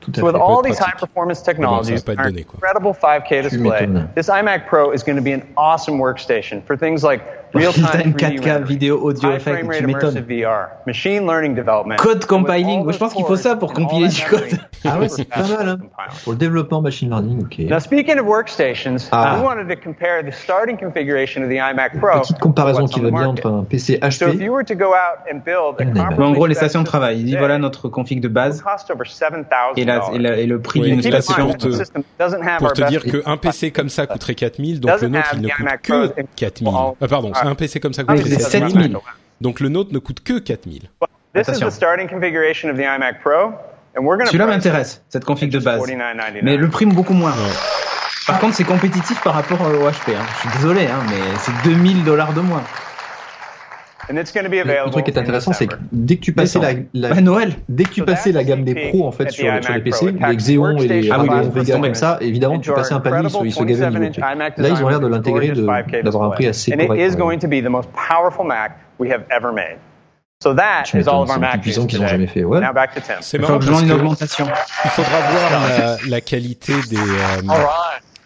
Tout à So with all these high performance Mais bon, ça technologies, our donné, incredible 5K display, this iMac Pro is going to be an awesome workstation for things like real-time Real-time 3D 4K rendering, vidéo, audio effect, tu m'étonnes. VR, machine learning development. Code compiling. je pense qu'il faut ça pour compiler du code. Ah ouais, c'est pas mal, hein. Pour le développement machine learning, ok. Now, speaking of workstations, Ah. we wanted to compare the starting configuration of the iMac Pro. Petite comparaison qui va bien entre un PC So if HP. you were to go out and build a Un iMac. Mais en gros, les stations de travail. Il dit voilà notre config de base would cost over $7,000. et, la, et, la- et le prix Oui, d'une station. pour te- pour our te dire qu'un PC comme ça coûterait 4000, donc le nôtre il ne coûte que Pros in- 4000. all- Ah pardon, Ah. un PC comme ça Ah, c'est 7000. 7000. Donc le nôtre ne coûte que 4000. This is Attention. the starting configuration of the iMac Pro, and we're going to Celui-là m'intéresse, cette config de base. Mais le prix beaucoup moins. Par contre, c'est compétitif par rapport au HP. hein. Je suis désolé, hein, mais c'est 2000 dollars de moins. And it's going to be Le available truc qui est in intéressant, c'est que dès que tu passais la, la- Bah, Noël. dès que tu So passais la that's gamme des pros en fait sur, sur les PC, les Xeon et les, ah oui, Vega ça, évidemment tu passais un palier, ils se, gavaient au niveau 27-inch prix. iMac Là, ils ont l'air de l'intégrer, gorgeous de- 5K d'avoir un prix assez And it correct. is ouais. going to be the most powerful Mac we have ever made. So that is all of our Mac qu'ils ont today. jamais fait. Ouais. Now back to Tim. C'est marrant parce une augmentation. il faudra voir la, la qualité des euh,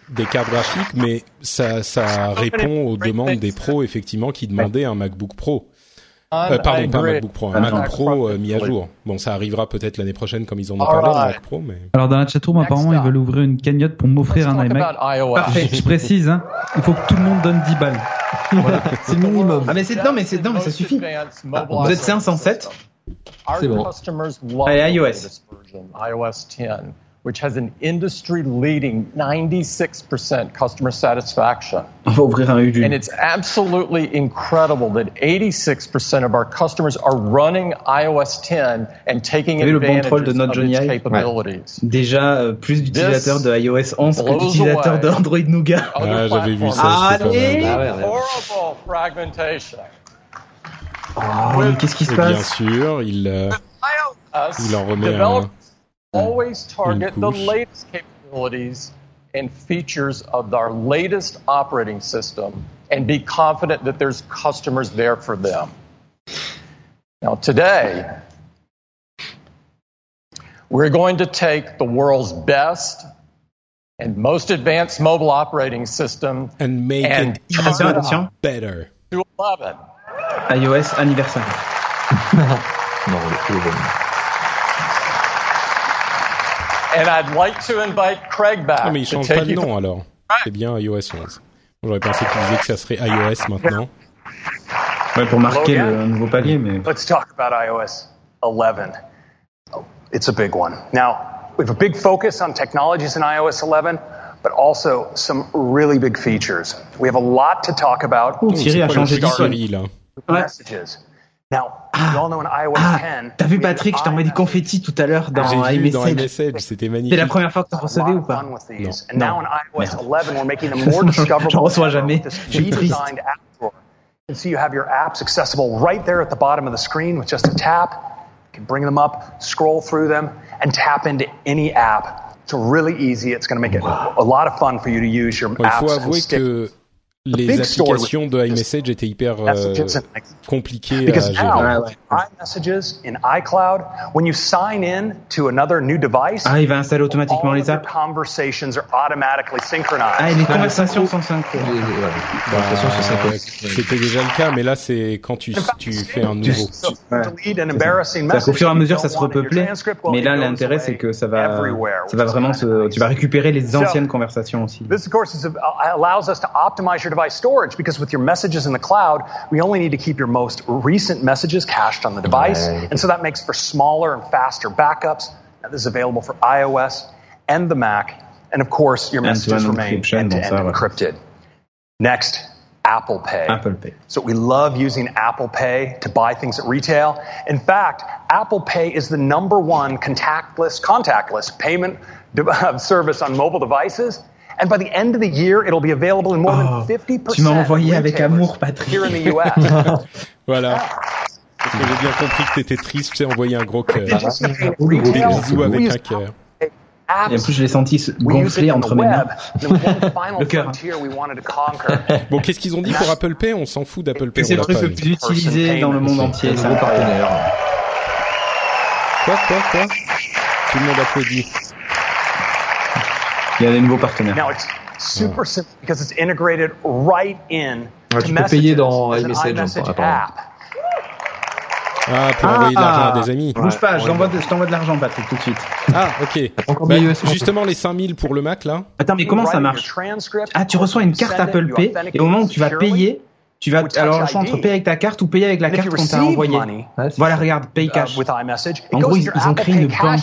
des cartes graphiques, mais ça ça répond aux demandes des pros effectivement qui demandaient un MacBook Pro. Euh, pardon, pas un MacBook Pro, un Ah, non. Mac Pro euh, mis à jour. Bon, ça arrivera peut-être l'année prochaine comme ils en ont All parlé, le. Mac Pro, mais Alors dans la chatroom, apparemment, ils veulent ouvrir une cagnotte pour m'offrir un iMac. Parfait. Je précise, hein, il faut que tout le monde donne 10 balles. C'est le minimum. Ah mais c'est non mais c'est non mais ça suffit. Vous êtes 507. Our C'est bon. Allez, iOS. iOS 10, which has an industry-leading 96% customer satisfaction. On va ouvrir un Udune. And it's absolutely incredible that 86% of our customers are running iOS 10 and taking advantage of its capabilities. Déjà euh, plus d'utilisateurs de iOS 11 que d'utilisateurs d'Android Nougat. Ah, j'avais vu ça, platforms. c'était pas Allez. mal. Ah ouais, ouais. Horrible fragmentation. Oh, mais qu'est-ce qui se Et bien passe? sûr, il euh, Il en remet un- Uh, always target the latest capabilities and features of our latest operating system and be confident that there's customers there for them. Now, today, we're going to take the world's best and most advanced mobile operating system and make and it turn it better. to 11. iOS anniversaire. Non. And I'd like to invite Craig back Ah, mais il to change pas de you nom alors. C'est bien iOS 11. J'aurais pensé qu'il disait que ça serait iOS maintenant. Ouais, pour marquer Hello, le nouveau palier, mais. Let's talk about iOS 11. Oh, It's a big one. Now, we have a big focus on technologies in iOS 11, but also some really big features. We have a lot to talk about. Oh, Thierry a changé Ouais. Messages. Now, we all know in iOS Ah, 10. t'as vu we have Patrick, je t'ai envoyé des iMessage. confettis tout à l'heure dans J'ai vu dans iMessage. iMessage, c'était magnifique. C'est la première fois que t'en A lot recevais ou of pas fun with these. Non. And now Non. in iOS Merde. 11, we're making them more discoverable. J'en reçois ever jamais. with this Je suis triste. redesigned app drawer. You can see you have your apps accessible right there at the bottom of the screen with just a tap. You can bring them up, scroll through them, and tap into any app. It's really easy. It's going to make it a lot of fun for you to use your Bon, il faut apps and avouer stick que les applications de iMessage étaient hyper euh, compliquées à Because gérer. now, iMessages in iCloud, when you sign in to another new device, Ah, il va installer automatiquement all les of your apps. conversations are automatically synchronized. Ah, et les conversations sont synchro. Bah, C'était déjà le cas, mais là c'est quand tu, tu fais un nouveau. Qu'au message fur et à you mesure, ça se repeuplait. Mais it là, l'intérêt, c'est que ça va, ça va vraiment se, tu vas récupérer les So- anciennes conversations aussi. This, of course, is, uh, allows us to optimize your device storage because with your messages in the cloud, we only need to keep your most recent messages cached on the device. Right. And so that makes for smaller and faster backups. Now, this is available for iOS and the Mac. And of course, your messages remain end-to-end encrypted. Next, Apple Pay. Apple Pay. So we love using Apple Pay to buy things at retail. In fact, Apple Pay is the number one contactless, contactless payment service on mobile devices. And by the end of the year, it'll be available in more Oh, than 50% tu m'as envoyé avec amour, Patrick. here in the US. Voilà. Parce que j'ai bien compris que t'étais triste, tu sais, envoyer un gros cœur. Des retail? bisous avec un cœur. Et en plus, je l'ai senti se gonfler entre mes mains. Le cœur. Bon, qu'est-ce qu'ils ont dit pour Apple Pay? On s'en fout d'Apple Pay. C'est le truc le plus utilisé dans le monde entier. C'est un partenaire. Quoi, quoi, quoi? Tout le monde applaudit. Il y a des nouveaux partenaires. Now it's super simple because it's integrated right in Ouais, to tu peux payer dans iMessage, app. Ah, pour envoyer de l'argent à des amis. Bouge pas, je t'envoie de, je t'envoie de l'argent, Patrick, tout de suite. Ah, ok. Bah, justement, les 5000 pour le Mac, là. Attends, mais comment ça marche Ah, tu reçois une carte Apple Pay et au moment où tu vas payer, tu vas alors le choix entre payer avec ta carte ou payer avec la carte you qu'on t'a envoyée. Voilà, regarde, Pay uh, Cash. En gros, ils, ils ont créé une banque.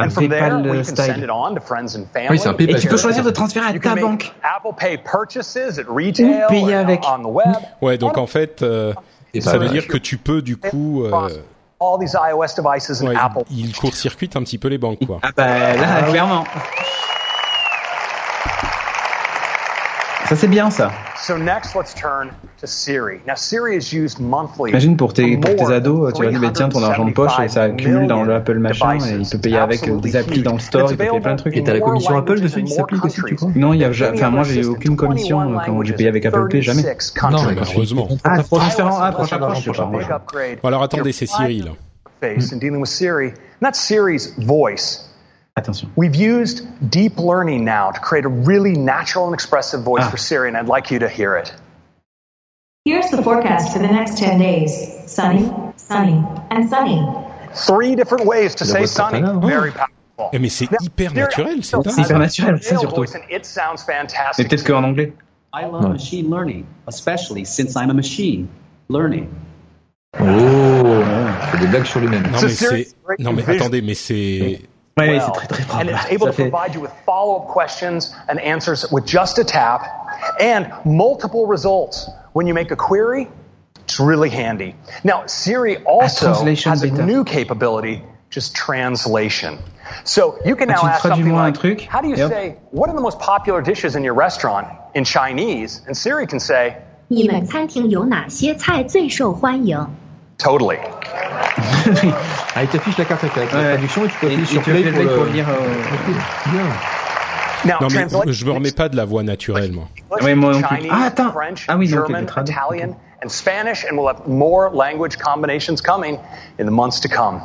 And from there, we can send it on to friends and family. Oui, c'est un Et tu peux choisir de transférer à ta banque. Apple Pay purchases at retail Ou payer avec. on the web. Ouais, donc en fait, euh, Et ça veut dire que tu peux, du coup, euh, All these iOS devices and ouais, Apple. il court-circuite un petit peu les banques, quoi. Ah bah là, clairement. Ça c'est bien ça. So next, let's turn to Siri. Now, Siri is used monthly. Imagine pour tes, pour tes ados, tu vas dire, bah, tiens, ton argent de poche, et ça accumule dans le Apple machin, et il peut payer avec des applis dans le store, il peut payer plein de trucs. Et t'as la commission Apple dessus qui s'applique aussi, tu crois Non, il y a, enfin, moi, j'ai eu aucune commission quand j'ai payé avec Apple Pay, jamais. Non, bah, heureusement. Ah, ah, prochain prochain alors attendez, c'est Cyril. là. face and dealing with Siri. And that's Siri's voice. Attention. We've used deep learning now to create a really natural and expressive voice Ah. for Siri, and I'd like you to hear it. Here's the forecast for the next 10 days. Sunny, sunny, and sunny. Three different ways to say sunny. Very powerful. Eh, mais c'est hyper naturel, c'est hyper naturel, ça surtout. Mais fantastic. peut-être qu'en anglais. I love machine learning, especially since I'm a machine learning. Oh, fait des blagues sur lui-même. Non, mais non, mais attendez, mais c'est, Ouais, well. c'est très très And probable. it's able Ça to fait- provide you with follow-up questions and answers with just a tap, and multiple results when you make a query. It's really handy. Now, Siri also translation has a beta. new capability, just translation. So you can Ah, now tu ask traduis something moi un like, truc, "How do you et hop. say what are the most popular dishes in your restaurant in Chinese?" And Siri can say, 你们餐厅有哪些菜最受欢迎？ "Totally." Ah, il t'affiche la carte avec la Ouais. traduction et tu peux appuyer sur peux play pour le... pour lire. euh, Bien. Now, non, mais translation je me remets pas de la voix naturelle, moi. English, Ouais, moi non plus. Ah, attends. French, Ah oui, donc, German, il est. Italian, and Spanish, and we'll have more language combinations coming in the months to come.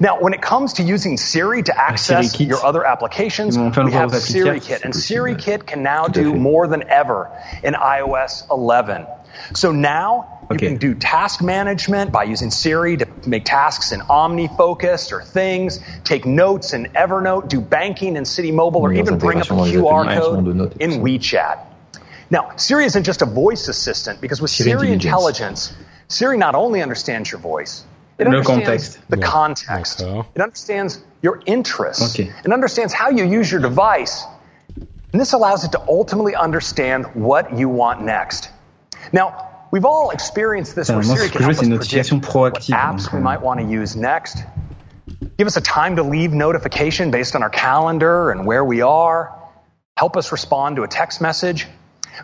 Now, when it comes to using Siri to access Kit. your other applications, Ils vont faire le we have aux Siri Kit, and c'est Siri. Kit can now do more than ever in iOS 11. So now you Okay. can do task management by using Siri to make tasks in OmniFocus or things, take notes in Evernote, do banking in City Mobile, or even bring up a intégrations dans les QR code notes et tout in WeChat. Now, Siri isn't just a voice assistant because with Siri Siri, Intelligence. Intelligence, Siri not only understands your voice, it Le understands contexte. the Ouais, context. d'accord. It understands your interests. Okay. It understands how you use your device. And this allows it to ultimately understand what you want next. Now, we've all experienced this where Siri can help us predict what apps we euh, might want to use next. Give us a time to leave notification based on our calendar and where we are. Help us respond to a text message.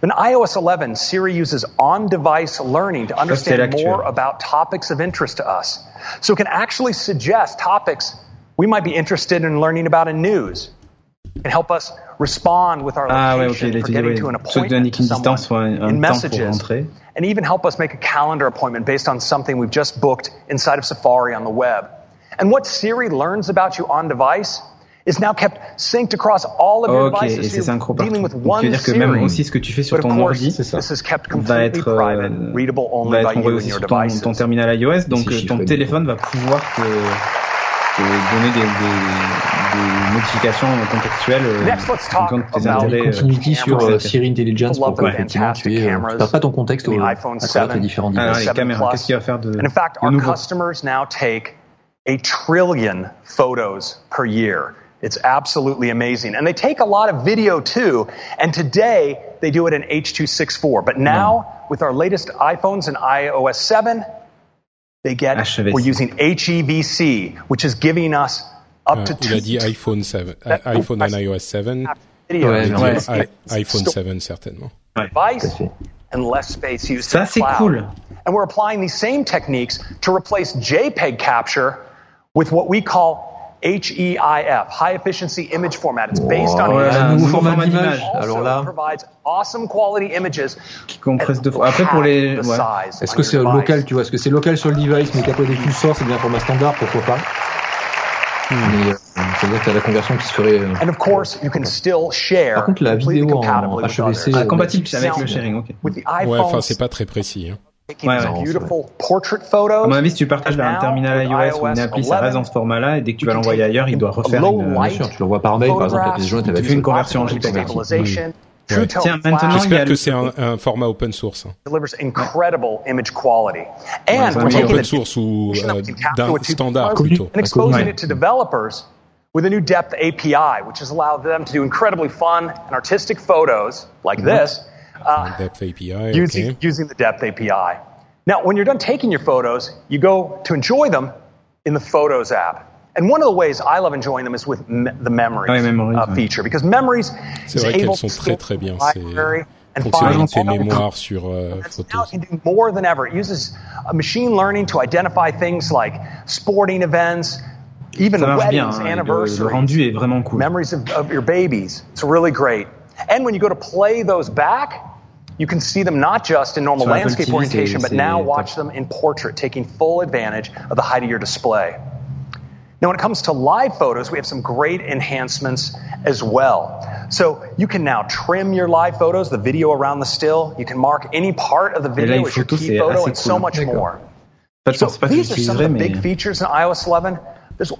In iOS 11, Siri uses on-device learning to understand more about topics of interest to us. So it can actually suggest topics we might be interested in learning about in news Ah ouais, ok, location il a for été getting dit, to an ouais. Soit donner appointment to une someone distance, soit un, temps pour messages rentrer. and even help us make a calendar appointment based on something we've just booked inside of Safari on the web. And what Siri learns about you on device is now kept synced across all of your Ok, et devices. c'est So synchro you're dealing partout. with Donc, one ça veut dire que même aussi ce que tu fais sur But of ton course, ordi this is kept va completely être, euh, private, readable only va by être you envoyé and aussi your sur ton, devices. ton terminal iOS, donc C'est euh, ton téléphone va pouvoir te, te donner des, des, des notifications contextuelles euh, Next, let's en talk fonction tes about intérêts. euh, Continuity sur euh. Siri Intelligence pour que Love the effectivement tu aies, euh, tu perds pas ton contexte in au, the euh, à iPhone travers tes 7, différents Alors, devices. Ah, les caméras, Plus. qu'est-ce qu'il va faire de, in fact, de our nouveau customers now take a trillion photos per year. It's absolutely amazing. And they take a lot of video too. And today they do it in H.264. But hmm. now with our latest iPhones and iOS 7, they get, HVC. we're using HEVC, which is giving us up Ah, to il two a dit iPhone 7, euh, iPhone and iOS 7. video. Il a dit Ouais. i- iPhone 7 certainement. device and less space used Ça, c'est cool. And we're applying these same techniques to replace JPEG capture with what we call HEIF, High Efficiency Image Format. It's based on Ouais, un un nouveau format format d'image. Alors là, provides awesome quality images. Qui compresse deux fois. Après, pour les. ouais. est-ce que c'est local, tu vois? Est-ce que c'est local sur le device, mais qu'après tu le sors, c'est bien format standard, pourquoi pas? Mais euh, c'est-à-dire que t'as la conversion qui se ferait. euh, And of course, you can still share Par contre, la vidéo en with HEVC, others. Ah, compatible avec le sharing, ok. Ouais, enfin c'est pas très précis. Hein. Ouais, ouais. À mon avis, si tu partages vers un terminal iOS ou une appli, ça reste dans ce format-là, et dès que tu vas l'envoyer ailleurs, il doit refaire une. Bien sûr, tu l'envoies par mail, par exemple, la pièce jointe Tu fais une conversion en JPEG. Stabilization, Ouais. True Tone Tiens, maintenant, Flash il y J'espère a que c'est un, un format open source. delivers incredible image quality. And Ouais, we're ça Enfin, taking open source ou information euh, we can capture d'un standard plutôt. and exposing Ouais. it to developers with a new depth API, which has allowed them to do incredibly fun and artistic photos like this. Uh, Depth API, using, ok. using the depth API. Now, when you're done taking your photos, you go to enjoy them in the Photos app. And one of the ways I love enjoying them is with me- the Memories, Ah Memories, uh, ouais. feature, because Memories is vrai able qu'elles to sont très très bien. library and find fonctionnalité all the mémoire sur euh, now photos. can do more than ever. It uses uh, machine learning to identify things like sporting events, even Ça marche bien. weddings, hein, le, anniversaries, le rendu est vraiment cool. memories of, of your babies. It's really great. And when you go to play those back, you can see them not just in normal landscape TV, orientation, c'est- but now c'est watch them in portrait, taking full advantage of the height of your display. Now, when it comes to live photos, we have some great enhancements as well. So you can now trim your live photos, the video around the still. You can mark any part of the video les as your photos, key photo assez and so cool. much more. So pense pas que these are some of the big features in iOS 11. There's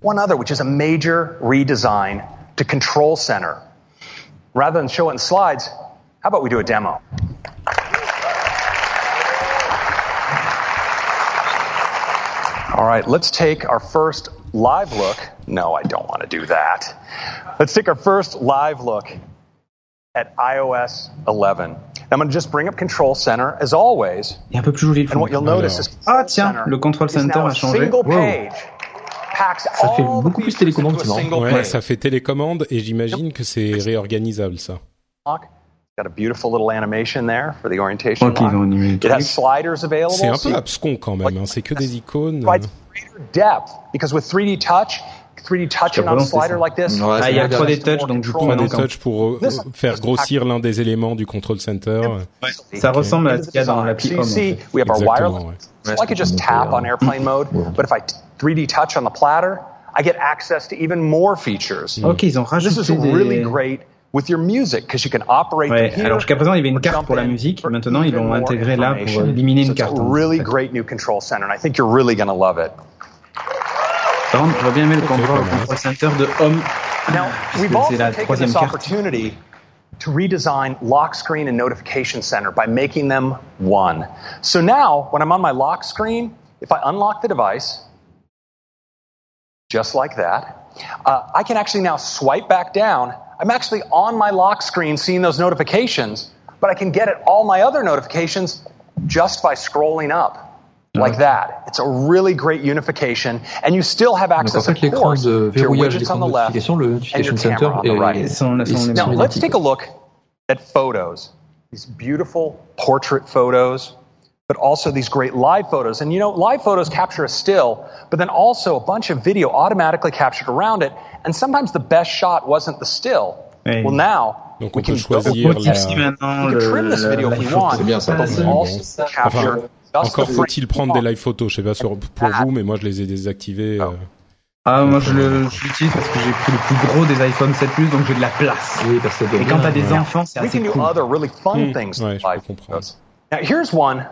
one other, which is a major redesign to Control Center. Rather than show it in slides, how about we do a demo? All right, let's take our first live look. No, I don't want to do that. Let's take our first live look at iOS 11. I'm going to just bring up Control Center as always. Il est un peu plus joli le And what you'll fond. notice is Ah tiens, le control is center now a changé. single Wow. page. Packs Ça fait beaucoup plus télécommande, c'est Ouais, page. ça fait télécommande et j'imagine que c'est réorganisable ça. Got a beautiful little animation there for the orientation Ok, ils ont lock. animé le It has sliders available. C'est un peu abscon quand même, hein. c'est que des icônes. provides greater depth because with 3D touch, 3D touching on a slider ça. like this. Ouais, Ah, il y a c'est 3D bien. touch, donc du coup, maintenant, pour euh, faire grossir l'un des éléments du control center. ça ressemble à ce qu'il y a dans So l'appli you Home. en fait. we have our wireless. ouais. So I could just tap on airplane mode, but if I t- 3D touch on the platter, I get access to even more features. Ok, ils ont This is rajouté really des. great with your music because you can operate Ouais, from here. alors jusqu'à présent, il y avait une or carte jump pour la in musique. for Maintenant, ils even l'ont more intégré là pour éliminer So une it's a carte. en really fait. great new control center, and I think you're really going to love it. Par contre, j'aurais bien aimé le Ok, control, control center de Home. Now, we've also c'est la taken troisième this carte. opportunity to redesign lock screen and notification center by making them one. So now, when I'm on my lock screen, if I unlock the device, just like that, uh, I can actually now swipe back down. I'm actually on my lock screen seeing those notifications, but I can get at all my other notifications just by scrolling up. Like that. It's a really great unification, and you still have Donc en access, fait, of course, de to your widgets on the left le and your Center, camera on the right. Ils sont- ils sont Now, let's take a look at photos. These beautiful portrait photos, but also these great live photos. And you know, live photos capture a still, but then also a bunch of video automatically captured around it. And sometimes the best shot wasn't the still. Ouais. Well, now Donc we peut can go- choisir Faut la... maintenant we le. can trim this video la- if we want. C'est bien ça. but then Bon. also capture just Encore the faut-il prendre des frame. live photos, je sais pas sur, pour vous, mais moi je les ai désactivés. euh. Ah, moi je le- je l'utilise parce que j'ai pris le plus gros des iPhone 7 Plus, donc j'ai de la place. Oui, parce que ça doit Et bien, quand t'as des ouais. enfants, c'est We assez can do cool. other really fun Hmm, things. ouais, with je peux comprendre. Now, here's one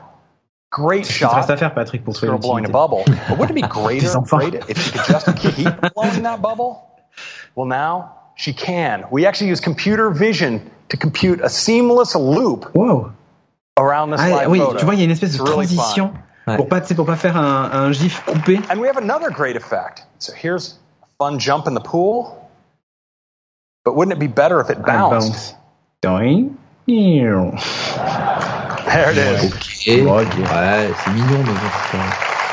great shot. reste à faire, Patrick, pour Sort trouver blowing a bubble. But wouldn't it be greater, Des greater if she could just keep blowing that bubble? Well, now she can. We actually use computer vision to compute a seamless loop Wow. around this Ah, live oui, photo. tu vois, il y a une espèce de It's really fun. transition Ouais. pour pas, tu sais, pour pas faire un, un gif coupé. And we have another great effect. So here's a fun jump in the pool. But wouldn't it be better if it bounced? Doing. There it is. Ok. Ouais, c'est mignon, mais bon,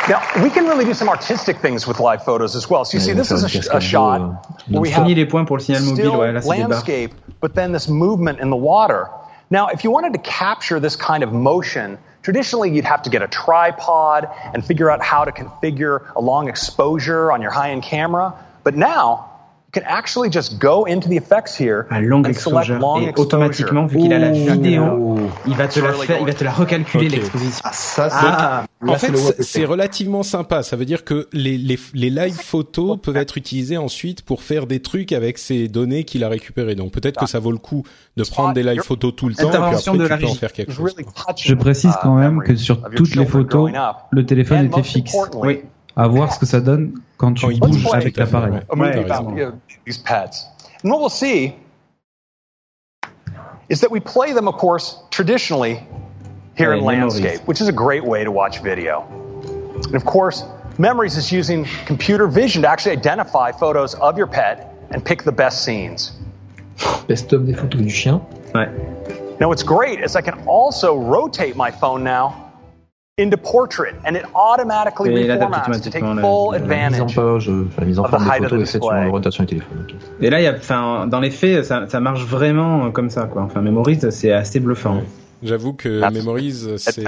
Now, we can really do some artistic things with live photos as well. So you Ouais, see, this is a, a d'eau, shot where we have les points pour le signal mobile, still ouais, là c'est des barres. landscape, but then this movement in the water. Now, if you wanted to capture this kind of motion, traditionally you'd have to get a tripod and figure out how to configure a long exposure on your high-end camera. But now, can actually just go into the effects here long and select long Et automatiquement, vu qu'il a la vidéo, Oh. il va te la faire, il va te la recalculer l'exposition. Ah, ça. Ah, en fait, c'est- relativement sympa. Ça veut dire que les, les, les live photos peuvent être utilisées ensuite pour faire des trucs avec ces données qu'il a récupérées. Donc peut-être que ça vaut le coup de prendre des live photos tout le temps et puis après tu peux en faire quelque chose. Je précise quand même que sur toutes les photos, le téléphone était fixe. Oui. À voir ce que ça donne quand tu Quand bouges bouge, avec tout à fait, l'appareil. ouais. a movie Ouais, about raison. you know, these pets. And what we'll see is that we play them, of course, traditionally here in landscape, which is a great way to watch video. And of course, Memories is using computer vision to actually identify photos of your pet and pick the best scenes. Best-of des photos du chien. Ouais. Now, what's great is I can also rotate my phone now into portrait, and it automatically Et adapte reformats to take automatiquement full La mise en advantage. page, euh, la mise en Of the forme des height of photos est faite l'orientation du téléphone. Et là, il y a, enfin, dans les faits, ça, ça marche vraiment comme ça, quoi. Enfin, Memories, c'est assez bluffant. Ouais. J'avoue que. Memories, c'est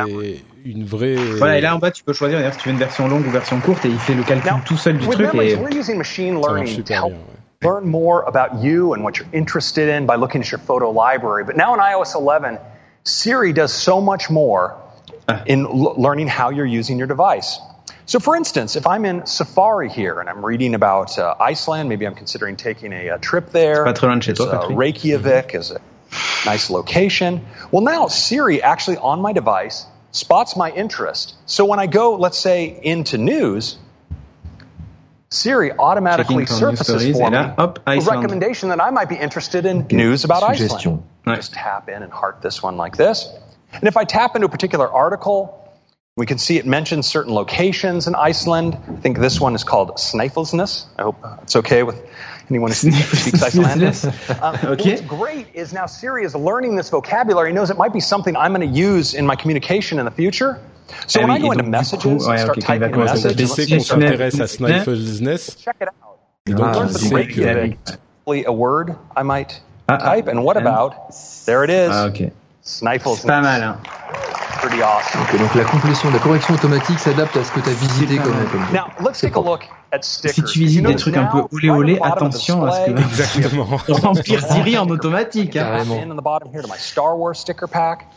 une vraie. Voilà, et là en bas, tu peux choisir si tu veux une version longue ou version courte, et il fait le calcul Now, tout seul du with truc. memories, Et... we're using machine learning to help bien. ouais. learn more about you and what you're interested in by looking at your photo library. But now in iOS 11, Siri does so much more Ah. In l- learning how you're using your device. So, for instance, if I'm in Safari here and I'm reading about uh, Iceland, maybe I'm considering taking a, uh trip there. Pas très loin de chez toi, Uh, Patrick. Reykjavik is a nice location. Well, now Siri actually on my device spots my interest. So when I go, let's say, into news, Siri automatically Checking for news surfaces for me là, hop, a recommendation that I might be interested in news about Iceland. Suggestion. Just tap in and heart this one like this. And if I tap into a particular article, we can see it mentions certain locations in Iceland. I think this one is called Snæfellsnes. I hope it's okay with anyone who speaks Icelandic. Um, Okay. What's great is now Siri is learning this vocabulary, He knows it might be something I'm going to use in my communication in the future. So Ah when oui, I go et into messages coup, and ouais, start ok, quand il va typing a commencer à message, C'est Sneff- qu'on s'intéresse à Sneff- Snæfellsnes. check it out. Et donc, Ah, il the que. Reykjavik, a word I might Ah, ah. type. And what And- about? There it is. Ah, ok. Snæfellsnes. Pas mal, hein. Pretty awesome. Ok, donc la complétion, la correction automatique s'adapte à ce que tu as visité comme. Now, let's take a look at stickers. Si tu visites des trucs un peu olé olé, attention à ce que Exactement. remplir Siri en automatique. Hein. Star Wars sticker pack.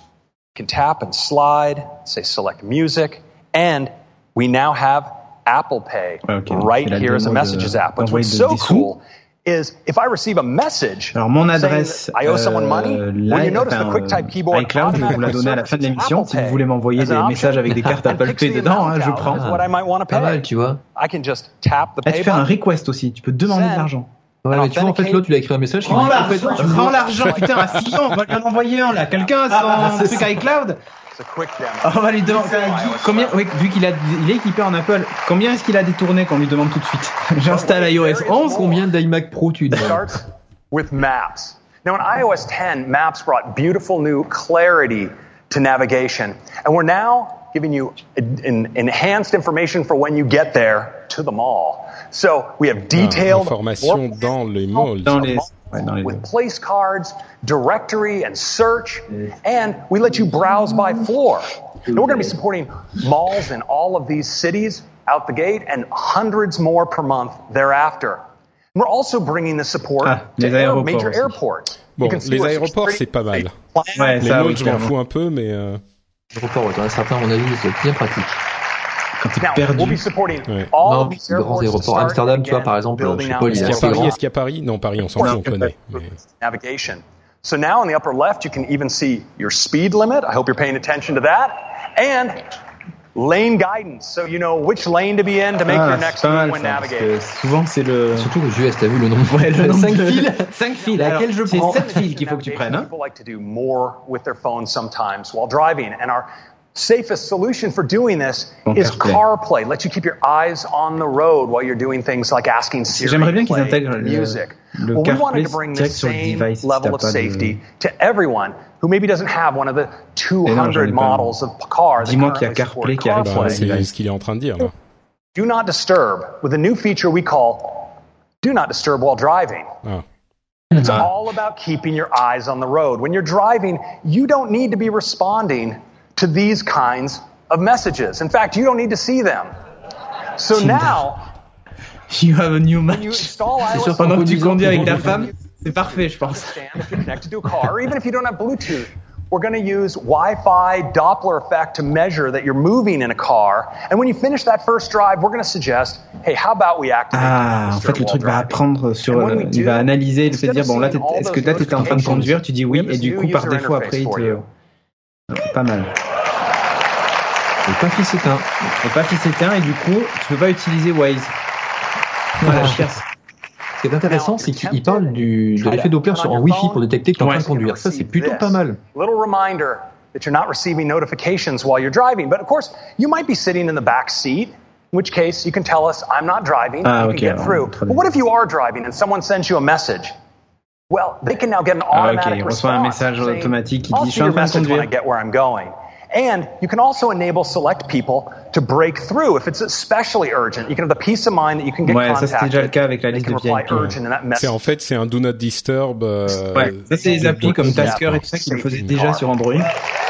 You can tap and slide, say select music, and we now have Apple Pay Okay, right here as a messages app. What's de- so cool is if I receive a message Alors mon saying adresse that I owe someone money, euh, live, enfin, euh, keyboard iCloud, je vais vous la donner à la fin de l'émission. Si vous voulez m'envoyer des messages avec des cartes Apple Pay dedans, hein, je prends. What I might want to Pas mal, pay. tu vois. I can just tap the Là, pay tu fais un request aussi. Tu peux demander de l'argent. Ouais, mais tu vois, en fait, l'autre, il a écrit un message. qui Prends l'argent, tu prends l'argent, putain, un sillon, on va lui en envoyer un là. Quelqu'un a son truc iCloud It's a quick demo. On va lui demander combien, oui, vu qu'il il est équipé en Apple, combien est-ce qu'il a détourné qu'on lui demande tout de suite? J'installe iOS 11, Combien d'iMac Pro tu starts with maps. Now, in iOS 10, maps brought beautiful new clarity to navigation. And we're now giving you en- en- enhanced information for when you get there to the mall. So we have Ah, detailed Information dans les malls. dans les, ouais, dans les with place cards, directory, and search, and we let you browse by floor. And we're going to be supporting malls in all of these cities out the gate and hundreds more per month thereafter. We're also bringing the support Ah, to les aéroports major aussi. airports. Bon, You can see les where aéroports, c'est pas mal. Ouais, Les ça, oui, malls, je m'en fous un peu, mais. euh, Certains, à mon avis, c'est bien pratique. Quand t'es Now, we'll be perdu. supporting Ouais. all Non, grands aéroports. Amsterdam, tu vois, par exemple, je sais pas, il Est-ce est qu'il y a assez Paris grand. Est-ce qu'il y a Paris? Non, Paris, on s'en fout, on connaît. navigation. So now in the upper left, you can even see your speed limit. I hope you're paying attention to that. And lane guidance. So you know which lane to be in to make Ah, your next pas move mal when ça, parce navigating. souvent c'est le. Surtout aux US, t'as vu le nombre Ouais, le nombre 5 de- fils 5 fils. Laquelle Alors, je C'est prends 7 fils qu'il faut que tu prennes. Hein. People like to do more with their phones sometimes while driving, and our Safest solution for doing this Bon, is CarPlay. CarPlay. Lets you keep your eyes on the road while you're doing things like asking Siri J'aimerais bien to qu'ils play intègrent music. le well, we wanted to bring direct this sur le same device. level of pas de- safety to everyone who maybe doesn't have one of the Eh non, 200 models of car that Dis-moi qu'il y a currently support CarPlay qui arrive Bah, c'est ce qu'il est en train de dire. Là. Do not disturb with a new feature we call do not disturb while driving. Ah. It's all about keeping your eyes on the road. When you're driving, you don't need to be responding to these kinds of messages. In fact, you don't need to see them. So now, You have a new match. install C'est iOS sûr, pendant que tu 11, conduis avec ta femme, c'est parfait, je pense. understand if you're connected to a car, or even if you don't have Bluetooth, we're going to use Wi-Fi Doppler effect to measure that you're moving in a car. And when you finish that first drive, we're going to suggest, hey, how about we activate Ah, en fait, le truc va apprendre sur, il va analyser fait de dire, bon, là, est-ce que là, t'étais en train de conduire, tu dis oui, et du coup, par défaut, après, il te... Pas mal. Et pas fils éteint. Et pas qui s'éteint, et du coup, tu peux pas utiliser Waze. Voilà, Ah. chiasse. Ce qui est intéressant, c'est qu'il parle du, de l'effet Doppler sur un Wi-Fi pour détecter que tu es en train de conduire. Ça, c'est plutôt pas mal. Little reminder that you're not receiving notifications while you're driving. But of course, you might be sitting in the back seat, in which case you can tell us, I'm not driving. Ah, you ok, can get through. But what if you are driving and someone sends you a message? Well, they can now get an Ah, ok, automatic il reçoit un message automatique qui dit, je see suis en your train de message when I conduire. And you can also enable select people to break through if it's especially urgent. You can have the peace of mind that you can get Ouais, ça c'était déjà le contacted. cas avec la They liste can de reply VIP. urgent and that C'est en fait c'est un do not disturb. euh, Ouais, ça c'est les applis comme Tasker et tout ça qui le faisaient déjà sur Android.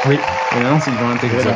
Oui. Et maintenant, ils ont intégré dans.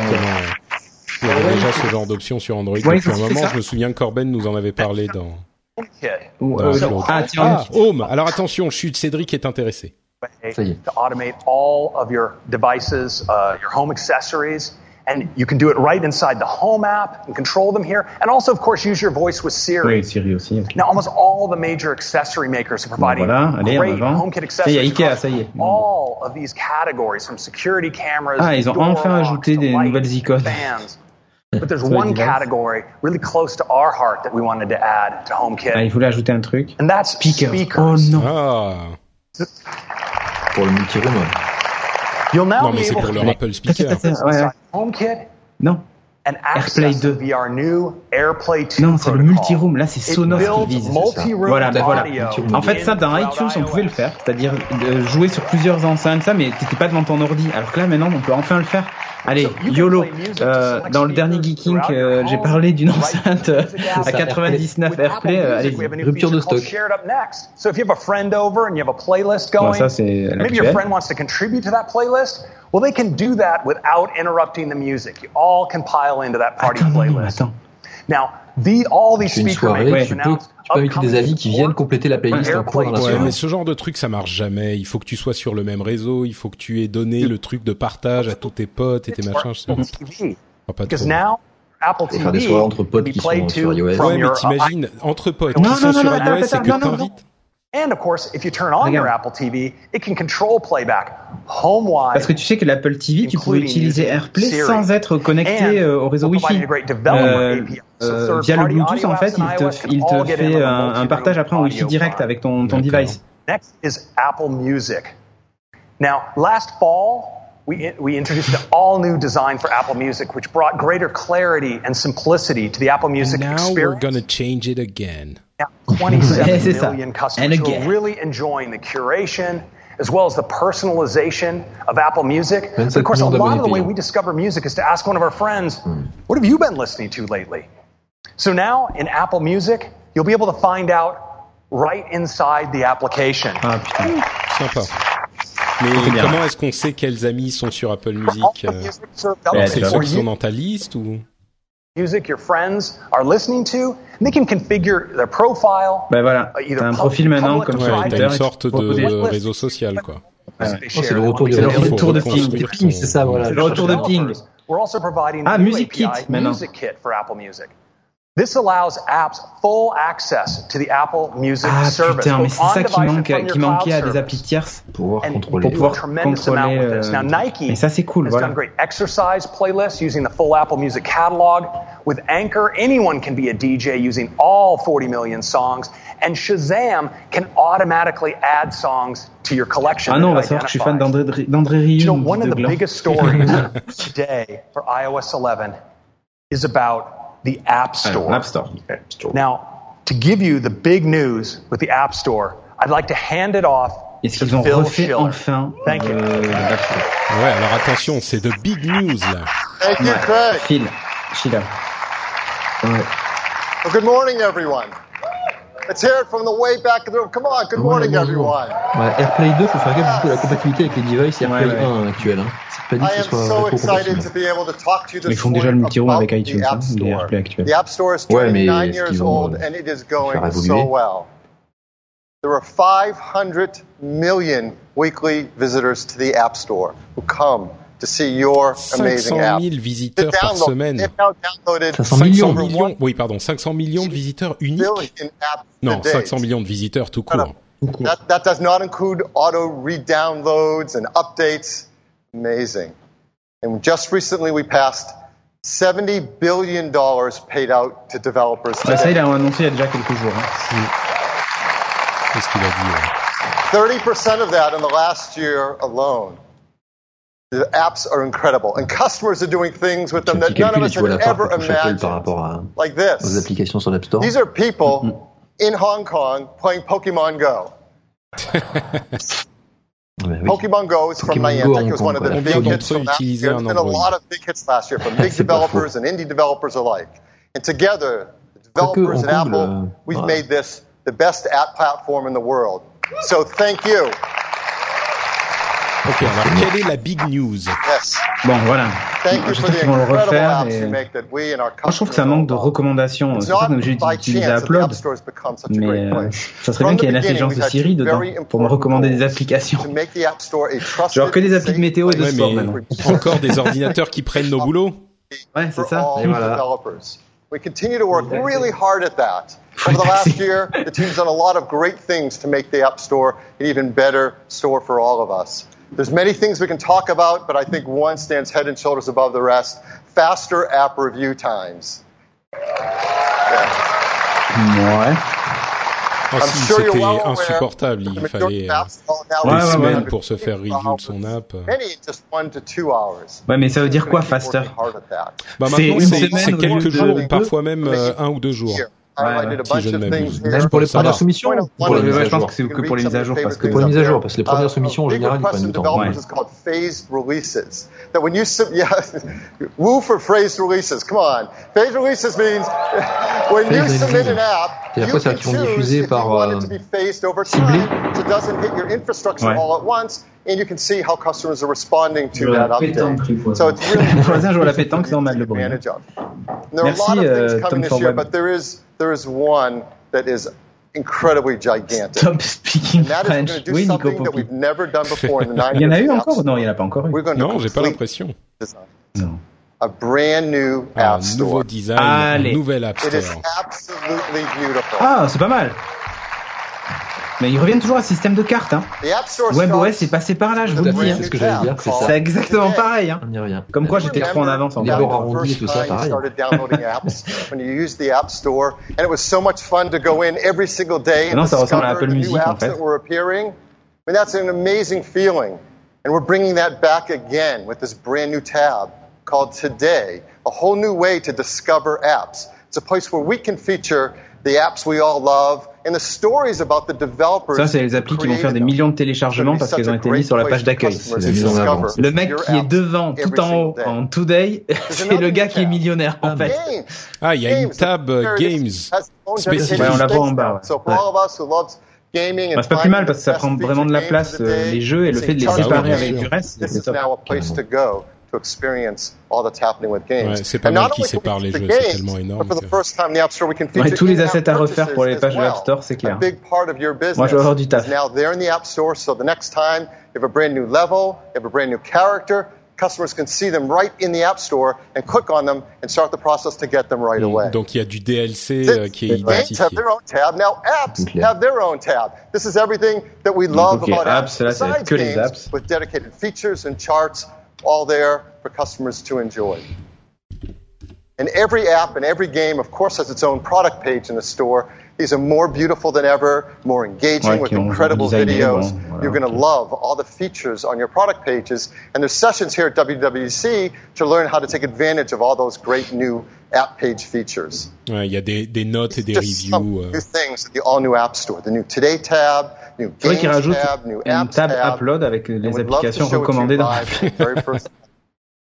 Il y avait déjà ce genre d'option sur Android Ouais, depuis un moment. ça. Je me souviens que Corben nous en avait parlé dans. dans euh, Upload. ah, tiens, Ah, Home. Alors attention, chute. Cédric est intéressé. Way Ça to automate all of your devices, uh, your home accessories. And you can do it right inside the home app and control them here. And also, of course, use your voice with Siri. Oui, Siri aussi. ok. Now, almost all the major accessory makers are providing voilà, allez, great en avant. HomeKit Ça y est, accessories Ikea, across ça y est. all of these categories, from security cameras. Ah, ils ont door enfin ajouté to des lights, nouvelles icônes. fans. But there's one devices. category really close to our heart that we wanted to add to HomeKit, Ah, il voulait ajouter un truc. and that's Speakers. speakers. Oh non. Ah. Pour le multi-room. You'll now Non, be mais c'est able pour connect Apple Speaker. Ouais, ouais. HomeKit Non. and AirPlay access 2. it via our new AirPlay 2 Non, c'est le multi-room. Là, c'est Sonos qui vise. Voilà, ben voilà. En fait, ça, dans iTunes, on pouvait le faire. C'est-à-dire jouer sur plusieurs enceintes, ça, mais t'étais pas devant ton ordi. Alors que là, maintenant, on peut enfin le faire. Allez, YOLO. Euh, dans le dernier Geeking, euh, j'ai parlé d'une enceinte euh, à 99 AirPlay. Allez, We have a new rupture de stock. Share it up next. So if you have a friend over and you have a playlist Bon, going, ça, c'est maybe your l'actuel. friend wants to contribute to that playlist. Well, they can do that without interrupting the music. You all can pile into that party Attends, non, playlist. attends. Now, the, all these une speaker soirée, tu peux, tu peux inviter des avis qui viennent compléter la playlist en cours dans la Ouais, soirée. mais ce genre de truc, ça marche jamais. Il faut que tu sois sur le même réseau. Il faut que tu aies donné le truc de partage à tous tes potes et tes machins. je sais pas. TV. Trop. Apple Faut faire des TV soirées entre potes qui sont sur iOS. Ouais, mais t'imagines, entre potes Non, qui non, sont non, sur non, iOS attends, et que t'invites. And of course, if you turn on your. Apple TV, it can control playback home-wide. Parce que tu sais que l'Apple TV, tu pouvais utiliser AirPlay Siri. sans être connecté euh, au réseau Wi-Fi. Euh, euh, via le Bluetooth, en fait, il te, il fait un, partage après en Wi-Fi direct avec ton, ton device. Next is Apple Music. Now, last fall, we, we introduced an all new design for Apple Music, which brought greater clarity and simplicity to the Apple Music experience Now we're gonna change it again. Now, 27 C'est ça. million And customers who again. are really enjoying the curation as well as the personalization of Apple Music. But of course, a lot of the way we discover music is to ask one of our friends, hmm. what have you been listening to lately? So now in Apple Music, you'll be able to find out right inside the application. Putain. Mais comment est-ce qu'on sait quels amis sont sur Apple Music euh, Ouais, C'est ceux qui sont dans ta liste ou? music your friends are listening to, and they can configure their profile. Ben voilà, uh, t'as un profil maintenant comme sur Ouais, private. Twitter. t'as une sorte de réseau social, quoi. They Oh, c'est le retour C'est le retour de Ping. Ping, c'est ça, voilà. Le retour de Ping. We're also providing Ah, Music Kit, maintenant. Music Kit for Apple Music. This allows apps full access to the Apple Music Ah service, putain, mais c'est on ça qui device and manque, your qui manquait cloud à des service. applis tierces Pouvoir And contrôler. pour a pouvoir tremendous amount contrôler. with this. Now, euh, Nike Mais ça c'est cool, has voilà. done great exercise playlists using the full Apple Music catalog. With Anchor, anyone can be a DJ using all 40 million songs, and Shazam can automatically add songs to your collection. Ah non, on that va it savoir que je suis fan identifies. d'André d'André You know, one of the biggest stories today for iOS 11 is about the App Store. Alors, App Store. Now, to give you the big news with the App Store, I'd like to hand it off Est-ce to qu'ils ont Phil refait Schiller. enfin Thank you. euh, Ouais, alors attention, c'est de big news là. Thank you, Craig. Phil, Schiller. Well, good morning, everyone. Let's hear it from the way back of the room. Come on, good morning, everyone. Ouais, AirPlay 2, faut faire gaffe du coup à la compatibilité avec les devices AirPlay Ouais, ouais. 1 actuel. Hein. C'est pas dit I que am ce soit so excited rétro-compatible. to be able to talk to you Ils font déjà le multi-room about avec the iTunes, App hein, les Store. AirPlay actuels. The App Store is Ouais, mais est-ce years qu'ils vont, old euh, and it is faire going évoluer so well. There are 500 million weekly visitors to the App Store who come to see your 500 amazing 000 app. visiteurs par semaine. now downloaded 500 500 millions. over millions, oui, pardon, 500 millions de visiteurs uniques. billion apps Non, to date. 500 millions de visiteurs tout court. That, that does not include auto re-downloads and updates. Amazing. And just recently we passed $70 billion paid out to developers Bah, ça, today. il a annoncé il y a déjà quelques jours. hein. Qu'est-ce qu'il a dit ouais. 30% of that in the last year alone. The apps are incredible. And customers are doing things with them that none of us tu had ever que touche Apple par imagined. rapport à, Like aux this. applications sur l'App Store. These are people mm-hmm. in Hong Kong playing Pokemon Go. Oui. Pokemon Go is from Pokemon Go Niantic. It was one of the big hits from last year. There's been a lot of big hits last year from big C'est pas faux. developers and indie developers alike. And together, the developers and Apple, euh, we've made this the best app platform in the world. So thank you. Ok, alors quelle est la big news Yes. Bon, voilà. Thank you for J'espère the qu'ils vont le refaire. Et... Moi, make that we and our je trouve que ça manque de recommandations. C'est pour ça que j'ai utilisé Upload. Mais euh, ça serait bien qu'il y ait l'intelligence de Siri dedans pour me recommander des applications. Genre que des applis de météo et de Ouais, sport mais maintenant. encore des ordinateurs qui prennent nos boulots Ouais, c'est ça. Et voilà. We continue to work really hard at that. Over the last year, the team's done a lot of great things to make the App Store an even better store for all of us. There's many things we can talk about, but I think one stands head and shoulders above the rest. Faster app review times. Ouais. Oh, I'm si, sure you're c'était well aware insupportable. Il fallait euh, des Ouais, ouais, ouais. semaines pour se faire review de son app. Many in just one to two hours. Ouais, mais ça veut dire quoi, faster. Bah C'est maintenant, quelques jours, parfois même euh, un ou deux jours. Même pour les premières soumissions pour les Ouais, je pense jour que c'est que pour les mises à jour parce que Pour les mises à jour, parce que les premières Uh, soumissions en général ils prennent du temps. phased releases. That when you sub, yeah, woo for phased releases. Come on, phased releases means when you submit an app, C'est-à-dire you quoi, ça, can qui sont choose diffusés if you par, want it to be phased over ciblés time, so it doesn't hit your infrastructure Ouais. all at once, and you can see how customers are responding to that update. So it's really jouent à la pétanque, c'est normal, le bruit. Merci, a lot of euh, things Tom coming this year, Forward. but there is there is one that is incredibly gigantic. Top speaking And that is we're French. going to do Oui, Nico something that Poppy. we've never done before in the nine Il y en a eu encore Non, il n'y en a pas encore eu. We're going to Non, j'ai pas l'impression. design. Non. A brand new Ah, app store. nouveau design, Allez. un nouvel App It is Store. absolutely beautiful. Ah, c'est pas mal. Mais ils reviennent toujours à ce système de cartes. Hein. WebOS est passé par là, je vous le dis. hein. C'est ce que j'allais dire, c'est ça. C'est exactement pareil. Hein. On y revient. Comme quoi j'étais trop en avance en Les bords arrondis et tout ça, pareil. started downloading apps when you used the App Store, and it was so much fun to go in every single day and Non, ça ressemble à Apple the new Music, en apps fait. that were appearing. I mean, that's an amazing feeling, and we're bringing that back again with this brand new tab called Today, a whole new way to discover apps. It's a place where we can feature the apps we all love and the stories about the developers. Ça, c'est les applis qui vont faire des millions de téléchargements parce qu'elles ont été mises sur la page d'accueil. Le mec qui est devant, tout en haut, en Today, c'est le gars qui est millionnaire en fait. Ah, il y a une tab Games spécifique. Ouais, on la voit en bas. ouais. And Bah, c'est pas plus mal parce que the ça prend vraiment de la place euh, les jeux et le fait de les it's séparer avec du reste, This c'est is top. now a place to experience all that's happening with games. Ouais, c'est pas And mal not qui only can sépare les jeux, c'est games, tellement énorme but for the que- first time in the App Store, we can Ouais, feature tous les assets à refaire pour les pages de as l'App Store, c'est A clair. big part of your business Moi, je vais avoir du taf. is now there in the App Store. So the next time you have a brand new level, you have a brand new character, customers can see them right in the App Store and click on them and start the process to get them right mm. away. Donc il y a du DLC euh, qui est Games have their own tab. Now apps have their own tab. This is everything that we love Ok, about apps, apps. là, c'est besides que les games, apps. With dedicated features and charts, all there for customers to enjoy. And every app and every game, of course, has its own product page in the store. These are more beautiful than ever, more engaging Ouais, with incredible videos. bon, voilà. You're going to love all the features on your product pages. And there's sessions here at WWDC to learn how to take advantage of all those great new app page features. Ouais, Il y a des, des notes et des Just some reviews. euh. new things at the all new App Store. The new Today tab, new C'est vrai tab, new une tab upload avec les to applications to recommandées dans.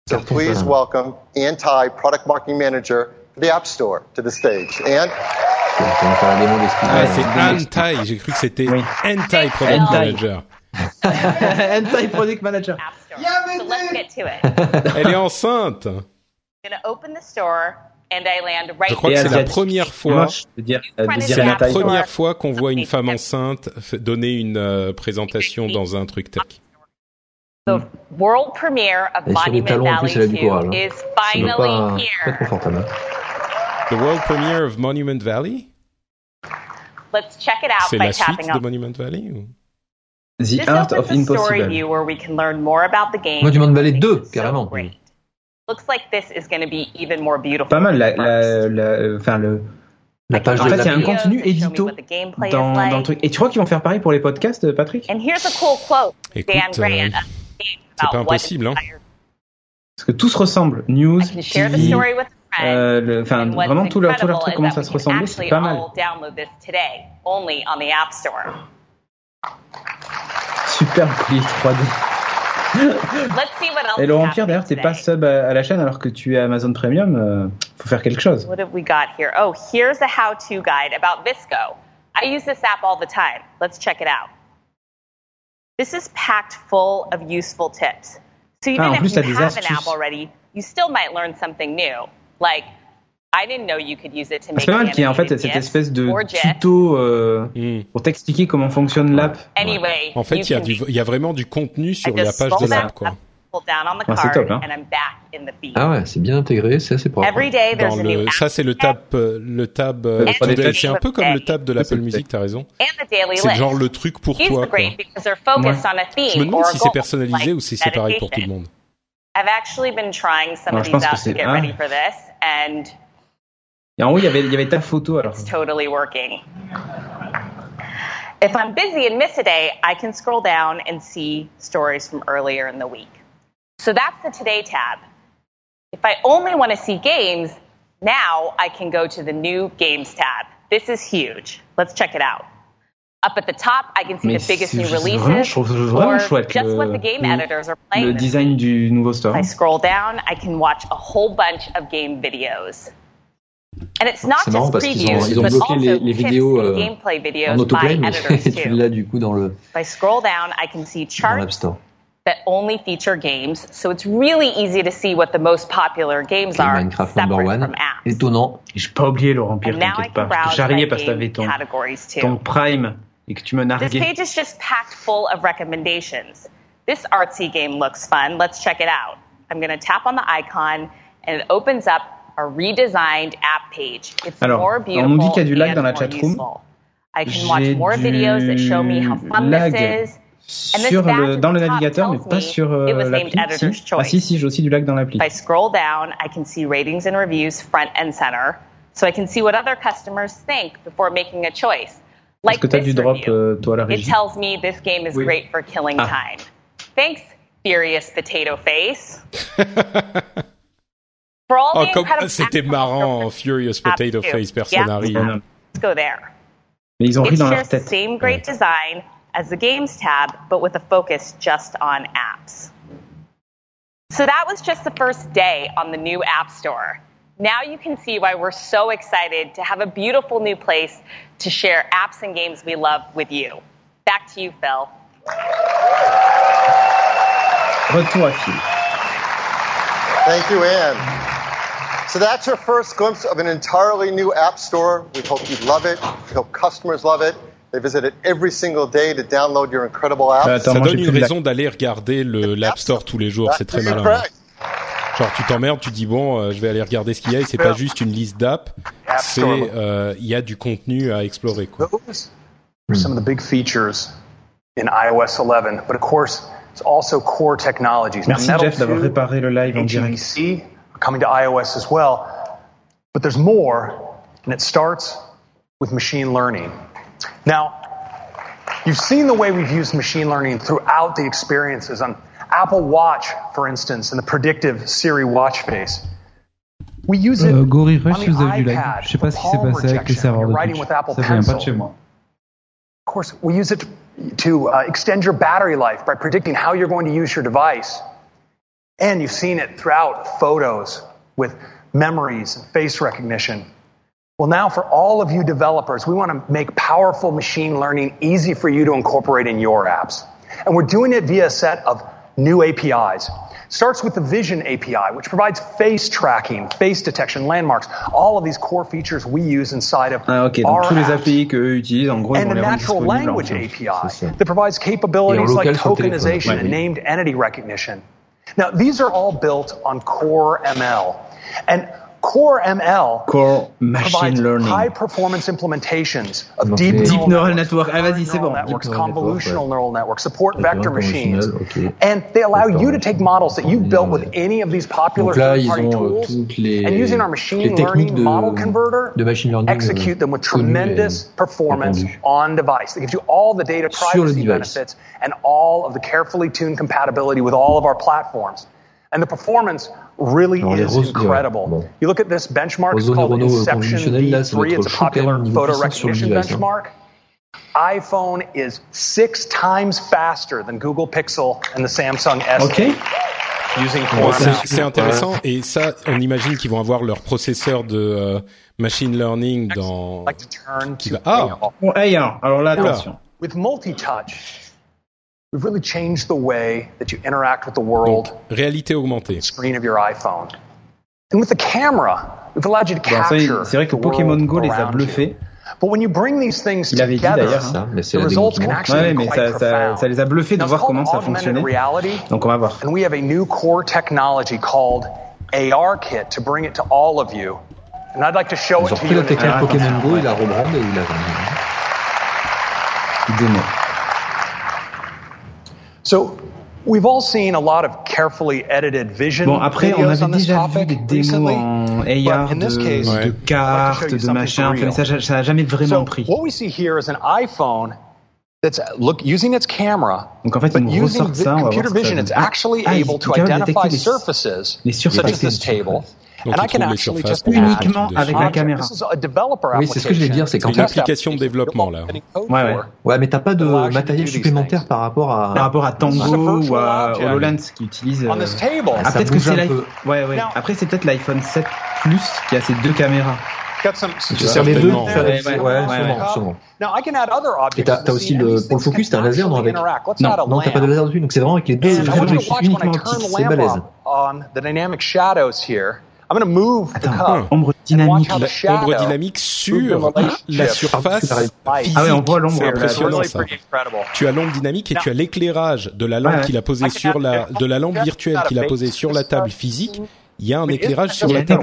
So please welcome Anti Product Marketing Manager for the App Store to the stage. And Ah, c'est Anti. J'ai cru que c'était Anti Product Anti. Manager. Anti Product Manager. So let's get to it. Elle est enceinte. I'm gonna open the store and I land right Je crois que c'est la première fois. Euh, C'est dire la première fois qu'on voit une femme enceinte donner une euh, présentation dans un truc tech. The world premiere of Et sur les Monument talons, en Valley plus, elle a du 2 courage. hein. is finally here. confortable. hein. The world premiere of Monument Valley? Let's check it out C'est by la suite tapping de on. Monument Valley ou... The Art of Impossible. view where we can learn more about the game. Monument Valley 2, carrément. Looks like this is going to be even more beautiful. Pas mal, la, la, la- enfin le. La page En de fait, il y a un contenu édito dans, le truc. Et tu crois qu'ils vont faire pareil pour les podcasts, Patrick? And here's a cool quote. Écoute, euh, C'est about pas impossible, hein. Parce que tout se ressemble. News, TV, euh, enfin vraiment tout leur, tout leur truc commence à se ressembler, c'est pas mal. Super collier 3D. Let's see what else Et Laurent Pierre, d'ailleurs, t'es pas sub à, à la chaîne alors que tu es Amazon Premium. euh, faut faire quelque chose. What have we got here? Oh, here's a how-to guide about Visco. I use this app all the time. Let's check it out. This is packed full of useful tips. So even Ah, if plus, you have an app already, you still might learn something new. Like, C'est make pas mal qu'il y ait en fait cette espèce de tuto euh, pour t'expliquer comment fonctionne l'app. En fait, you il y, a can du- il y a vraiment du contenu sur la page de l'app. quoi. pull down on the Ah, c'est card, top, hein. and I'm back in the feed. Ah ouais, c'est bien intégré, c'est assez propre. Every day there's Dans a new le, app ça, c'est le tab, euh, le tab. euh, Le to 3D Date. Touch. C'est un peu comme le tab de l'Apple Music. T'as raison. and the daily C'est genre le truc pour toi. Quoi. Ouais. a Je me demande a si c'est personnalisé ou si c'est pareil pour tout le monde. I've actually been trying some Non, of je these pense que out to c'est get un. ready for this, and Et en haut, il y avait, il y avait ta photo alors. it's totally working. If I'm busy and miss a day, I can scroll down and see stories from earlier in the week. So that's the Today tab. If I only want to see games, now I can go to the new Games tab. This is huge. Let's check it out. Up at the top, I can see Mais the biggest new vraiment, releases je trouve vraiment chouette just le, what the game le- editors are playing. le design du nouveau store. If I scroll down, I can watch a whole bunch of game videos. And it's not C'est marrant just parce qu'ils ont, previews, ils ont but bloqué also les, les tips vidéos euh, gameplay en videos by autoplay, mais editors tu too. l'as du coup dans le If I scroll down, I can see dans charts l'App Store. that only feature games, so it's really easy to see what the most popular games Ok, are Minecraft number one. from apps. Étonnant. Et je pas oublié Laurent Pierre, And now I t'inquiète pas. Parce que browse J'arrivais parce que t'avais ton, ton Prime et que tu me This page is just packed full of recommendations. This artsy game looks fun. Let's check it out. I'm going to tap on the icon and it opens up a redesigned app page. It's Alors, more on dit qu'il y a du lag and dans la more chatroom. useful. I can watch J'ai more videos that show me how du fun lag this is. And this sur le, dans le top navigateur, mais pas sur it euh, was named l'appli. Editor's Si. Choice. Ah si, si, j'ai aussi du lag dans l'appli. If I scroll down, I can see ratings and reviews front and center, so I can see what other customers think before making a choice. Est-ce Like que t'as du this drop, euh, toi, à la It régie? tells me this game is Oui. great for killing Ah. time. Thanks, Furious Potato Face. for all Oh, comme c'était marrant, Furious Potato. Face, personne Yeah. arrive. Let's go there. Mais ils ont ri It dans leur shares the tête. same great design as the Games tab, but with a focus just on apps. So that was just the first day on the new App Store. Now you can see why we're so excited to have a beautiful new place to share apps and games we love with you. Back to you, Phil. Retour à Phil. Thank you, Anne. So that's your first glimpse of an entirely new app store. We hope you love it. We hope customers love it. They visit it every single day to download your incredible apps. Attends, ça moi, donne une la- raison d'aller regarder le l'App Store tous les jours. C'est très malin. correct. Genre tu t'emmerdes, tu dis bon, euh, je vais aller regarder ce qu'il y a. Et c'est pas juste une liste d'app. C'est euh, il y a du contenu à explorer. Quoi. Those are some of the big features in iOS 11, but of course, it's also core technologies. Merci Jeff d'avoir 2 réparé le live en and direct. Coming to iOS as well, but there's more, and it starts with machine learning. Now, you've seen the way we've used machine learning throughout the experiences on Apple Watch, for instance, and the predictive Siri watch face. We use it Euh, Rush, si vous avez vu live. iPad Je sais pas ce qui palm passé avec les serveurs de you're writing Twitch. with Apple Ça vient pas de Pencil. chez moi. Of course, we use it to uh, extend your battery life by predicting how you're going to use your device. And you've seen it throughout photos with memories and face recognition. Well, now for all of you developers, we want to make powerful machine learning easy for you to incorporate in your apps. And we're doing it via a set of new APIs. Starts with the Vision API, which provides face tracking, face detection, landmarks, all of these core features we use inside of Ah ok, donc our tous les apps API qu'eux utilisent, en gros, and les rendre natural language API that provides capabilities like local sur le téléphone. tokenization and named entity recognition. Now, these are all built on Core ML. And Core ML Core Machine provides Learning. high performance implementations of deep, les- Deep neural Neural Network. Ah bon. networks, Deep neural network, convolutional neural networks, support vector machines. ok. And they allow you to take models that you've built with any of these popular third-party euh, tools les, and using our machine learning model converter, de machine learning execute euh, them with tremendous performance on device. That gives you all the data privacy benefits and all of the carefully tuned compatibility with all of our platforms. And the performance really Alors, is roses- incredible. bon. You look at this benchmark, it's called Inception conventionnels, là, ça doit V3. être It's a popular photo recognition hein. benchmark. iPhone is six times faster than Google Pixel and the Samsung S Ok. using Bon, Core c'est intéressant et ça, on imagine qu'ils vont avoir leur processeur de euh, machine learning dans. like to turn Qui to va- Ah, AR. Alors, là, attention. With multi-touch, we've really changed the way that you interact with the world donc, réalité augmentée. screen of your iPhone. And with the camera, we've allowed you to capture c'est vrai que the Pokémon world Go les a around you. bluffés. But when you bring these things Il avait dit together, d'ailleurs, Ça, mais c'est the la results can démonstration. actually Ouais, be mais ça, ça, profound. ça les a bluffés de Now, voir called comment ça augmented fonctionnait. reality, Donc on va voir. and we have a new core technology called ARKit to bring it to all of you. And I'd like to show Ils it ont to you. technique demo. Pokémon Go et la rebrandent et ils la vendent. Démo. So we've all seen a lot of carefully edited vision Bon, après, on videos avait on this déjà vu topic des démos recently. en but AR in this de, case, de I'd like cartes, de machin, for mais real. ça, ça n'a jamais vraiment So pris. what we see here is an iPhone that's look using its camera, Donc en fait, but ils nous using ressortent ça, on computer ce que ça vision, donne. it's actually ah, able to identify détecter les- surfaces les such as this table. Donc, and I can actually just Uniquement avec la caméra. This is a developer Oui, c'est ce que je vais dire, c'est qu'en une application de développement là. Ouais, ouais. ouais, mais t'as pas de matériel supplémentaire par rapport à. Par rapport à Tango ou à. HoloLens qui utilise. On euh, Ah, peut-être que c'est un l'iPhone. peu. Ouais, ouais. Now- Après, c'est peut-être l'iPhone 7 Plus qui a ces deux caméras. Certainement. Ouais, ouais, ouais. Et t'as aussi le, pour le focus, t'as un laser, non, actually avec? Non, non, t'as pas de laser dessus, donc c'est vraiment avec les deux objectifs uniquement c'est balèze. I'm going to move the Attends, cup. ombre and watch dynamique. sur relationship. la surface. Ah ouais, on voit l'ombre, C'est impressionnant ça. Tu as l'ombre dynamique et tu as l'éclairage de la lampe Ouais, ouais. qu'il a posée sur la de la lampe virtuelle qu'il a posée sur la table physique. Il y a un éclairage sur la table.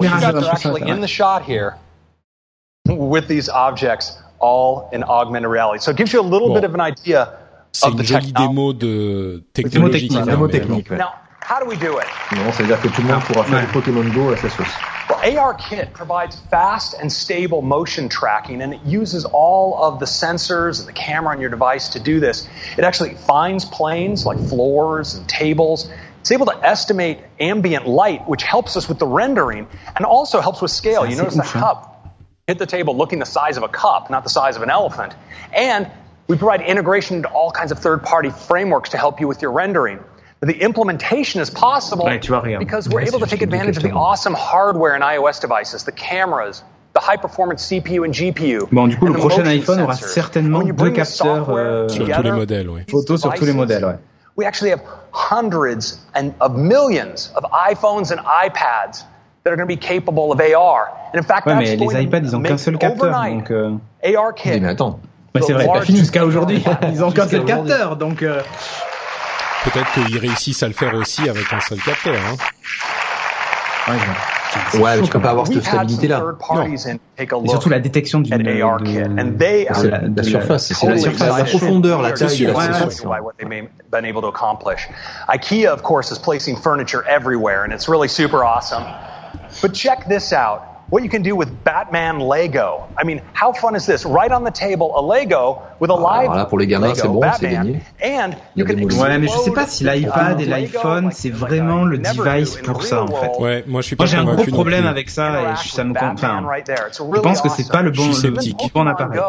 with these objects all in augmented reality. So it gives you a little Bon. bit of an idea C'est of une the jolie démo de Démo technologique. technique, hein, Démo mais technique, ouais. Now, how do we do it? Non, ça veut dire que tout le monde pourra faire du Pokémon Go à sa sauce. Well, ARKit provides fast and stable motion tracking, and it uses all of the sensors and the camera on your device to do this. It actually finds planes like floors and tables. It's able to estimate ambient light, which helps us with the rendering and also helps with scale. You notice that ouf, hein. cup hit the table looking the size of a cup, not the size of an elephant. And we provide integration into all kinds of third-party frameworks to help you with your rendering. But the implementation is possible Ouais, tu vois, regarde. because we're Ouais, able to take advantage of the awesome hardware in iOS devices, the cameras, the high-performance CPU and GPU. Bon, du coup, and le the prochain iPhone aura sensors. certainement When you deux bring the capteurs software euh, Sur tous together, les modèles, oui. photo sur tous les modèles. Ouais. We actually have hundreds and of millions of iPhones and iPads that are going to be capable of AR. And in fact, Ouais, that's mais going les iPads, ils to ont make qu'un seul capteur, overnight donc. euh, Oui, ARKit mais attends. Mais c'est vrai, largest jusqu'à aujourd'hui, ils ont qu'un seul capteur, donc. euh, Peut-être qu'ils réussissent à le faire aussi avec un seul capteur. Hein. Ouais, mais tu peux pas avoir cette stabilité-là. Et surtout la détection du at ARKit, and they C'est la, la surface, c'est la, surface, la profondeur, la taille la accomplish. IKEA, of course, is placing furniture everywhere, and it's really super awesome. But check this out. What you can do with Batman Lego. I mean, how fun is this? Right on the table, a Lego with a live Alors là, pour les gamins, c'est Lego bon, c'est gagné. and you can Ouais, mais je sais pas si l'iPad et l'iPhone, c'est vraiment le device pour ça, en fait. Ouais, moi je suis pas Moi, j'ai un gros problème avec ça et je- ça me con- enfin, right there. It's je pense que c'est pas le bon, le bon appareil.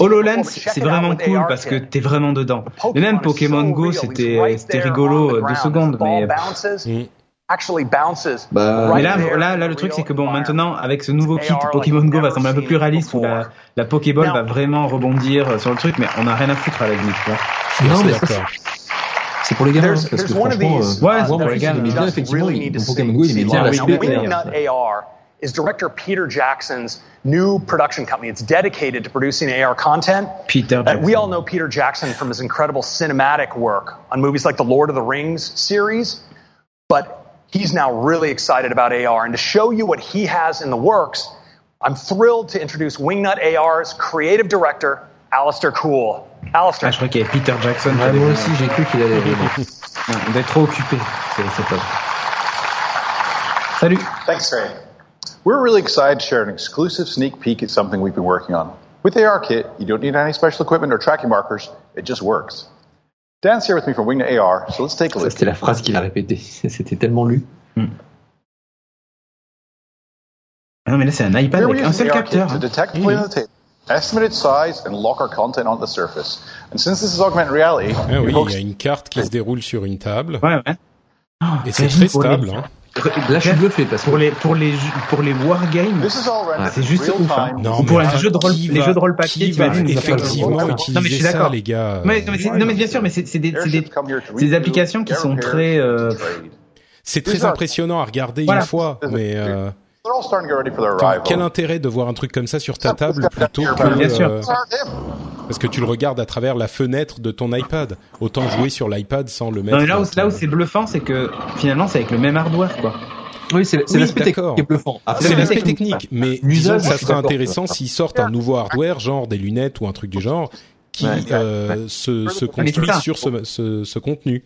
HoloLens, c'est vraiment cool AR parce que t'es vraiment dedans. Et même Pokémon Go, c'était c'était rigolo euh, deux secondes, mais Actually bounces mais right là, there là, là, le truc, c'est que bon, maintenant, avec ce nouveau kit, Pokémon Go va sembler un peu plus réaliste, où la, la Pokéball va vraiment rebondir euh, sur le truc, mais on a rien à foutre à la limite, tu vois. Non, mais ça, c'est- c'est pour les gamins, There's, parce que one of franchement, these euh, Ouais, moi, c'est mon pour les gamins. il aimait bien, effectivement, really need to Pokémon see. Go, il aimait bien Now, la we- spé, we- Wingnut AR is director Peter Jackson's new production company. It's dedicated to producing AR content. Peter Uh, we all know Peter Jackson from his incredible cinematic work on movies like the Lord of the Rings series, but he's now really excited about AR. And to show you what he has in the works, I'm thrilled to introduce Wingnut AR's creative director, Alistair Cool. Alistair. Ah, je crois qu'il y avait Peter Jackson. qui Ouais, avait moi dit- aussi, j'ai cru qu'il allait venir. Ouais, Il trop occupé. C'est c'est top. Salut. Thanks, Ray. We're really excited to share an exclusive sneak peek at something we've been working on. With ARKit, you don't need any special equipment or tracking markers. It just works. Dan's here with me from Wingnut AR, so let's take a look. c'était la phrase qu'il a répétée. C'était tellement lu. Ah non, mais là, c'est un iPad Here avec un seul capteur. to hein. detect the plane on the table, estimate its size, and lock our content onto the surface. And since this is augmented reality, Ah it oui, il y a une carte qui se déroule sur une table. Ouais, ouais. Et c'est très stable. Hein. Là, je suis bluffé parce que Pour les, pour les, jeux- pour les wargames, c'est juste ouf. Hein. Non, Ou pour les jeux de rôle, les jeux de rôle papier, fait- effectivement Non, mais je utiliser suis d'accord. les gars. Mais, non, mais c'est- non, mais bien sûr, mais c'est c'est des, c'est des, des applications qui sont très. euh. C'est très impressionnant à regarder Voilà. une fois, mais euh, They're all starting to get ready for their enfin, arrival. quel intérêt de voir un truc comme ça sur ta table plutôt que euh, parce que tu le regardes à travers la fenêtre de ton iPad. Autant jouer sur l'iPad sans le mettre. Non, mais là où, là où c'est bluffant, c'est que finalement, c'est avec le même hardware, quoi. Oui, c'est Oui, l'aspect technique qui est bluffant. Après, C'est l'aspect technique. mais disons ça serait intéressant s'ils sortent un nouveau hardware, genre des lunettes ou un truc du genre, qui Ouais. euh, se, construit sur ce, ce, ce contenu.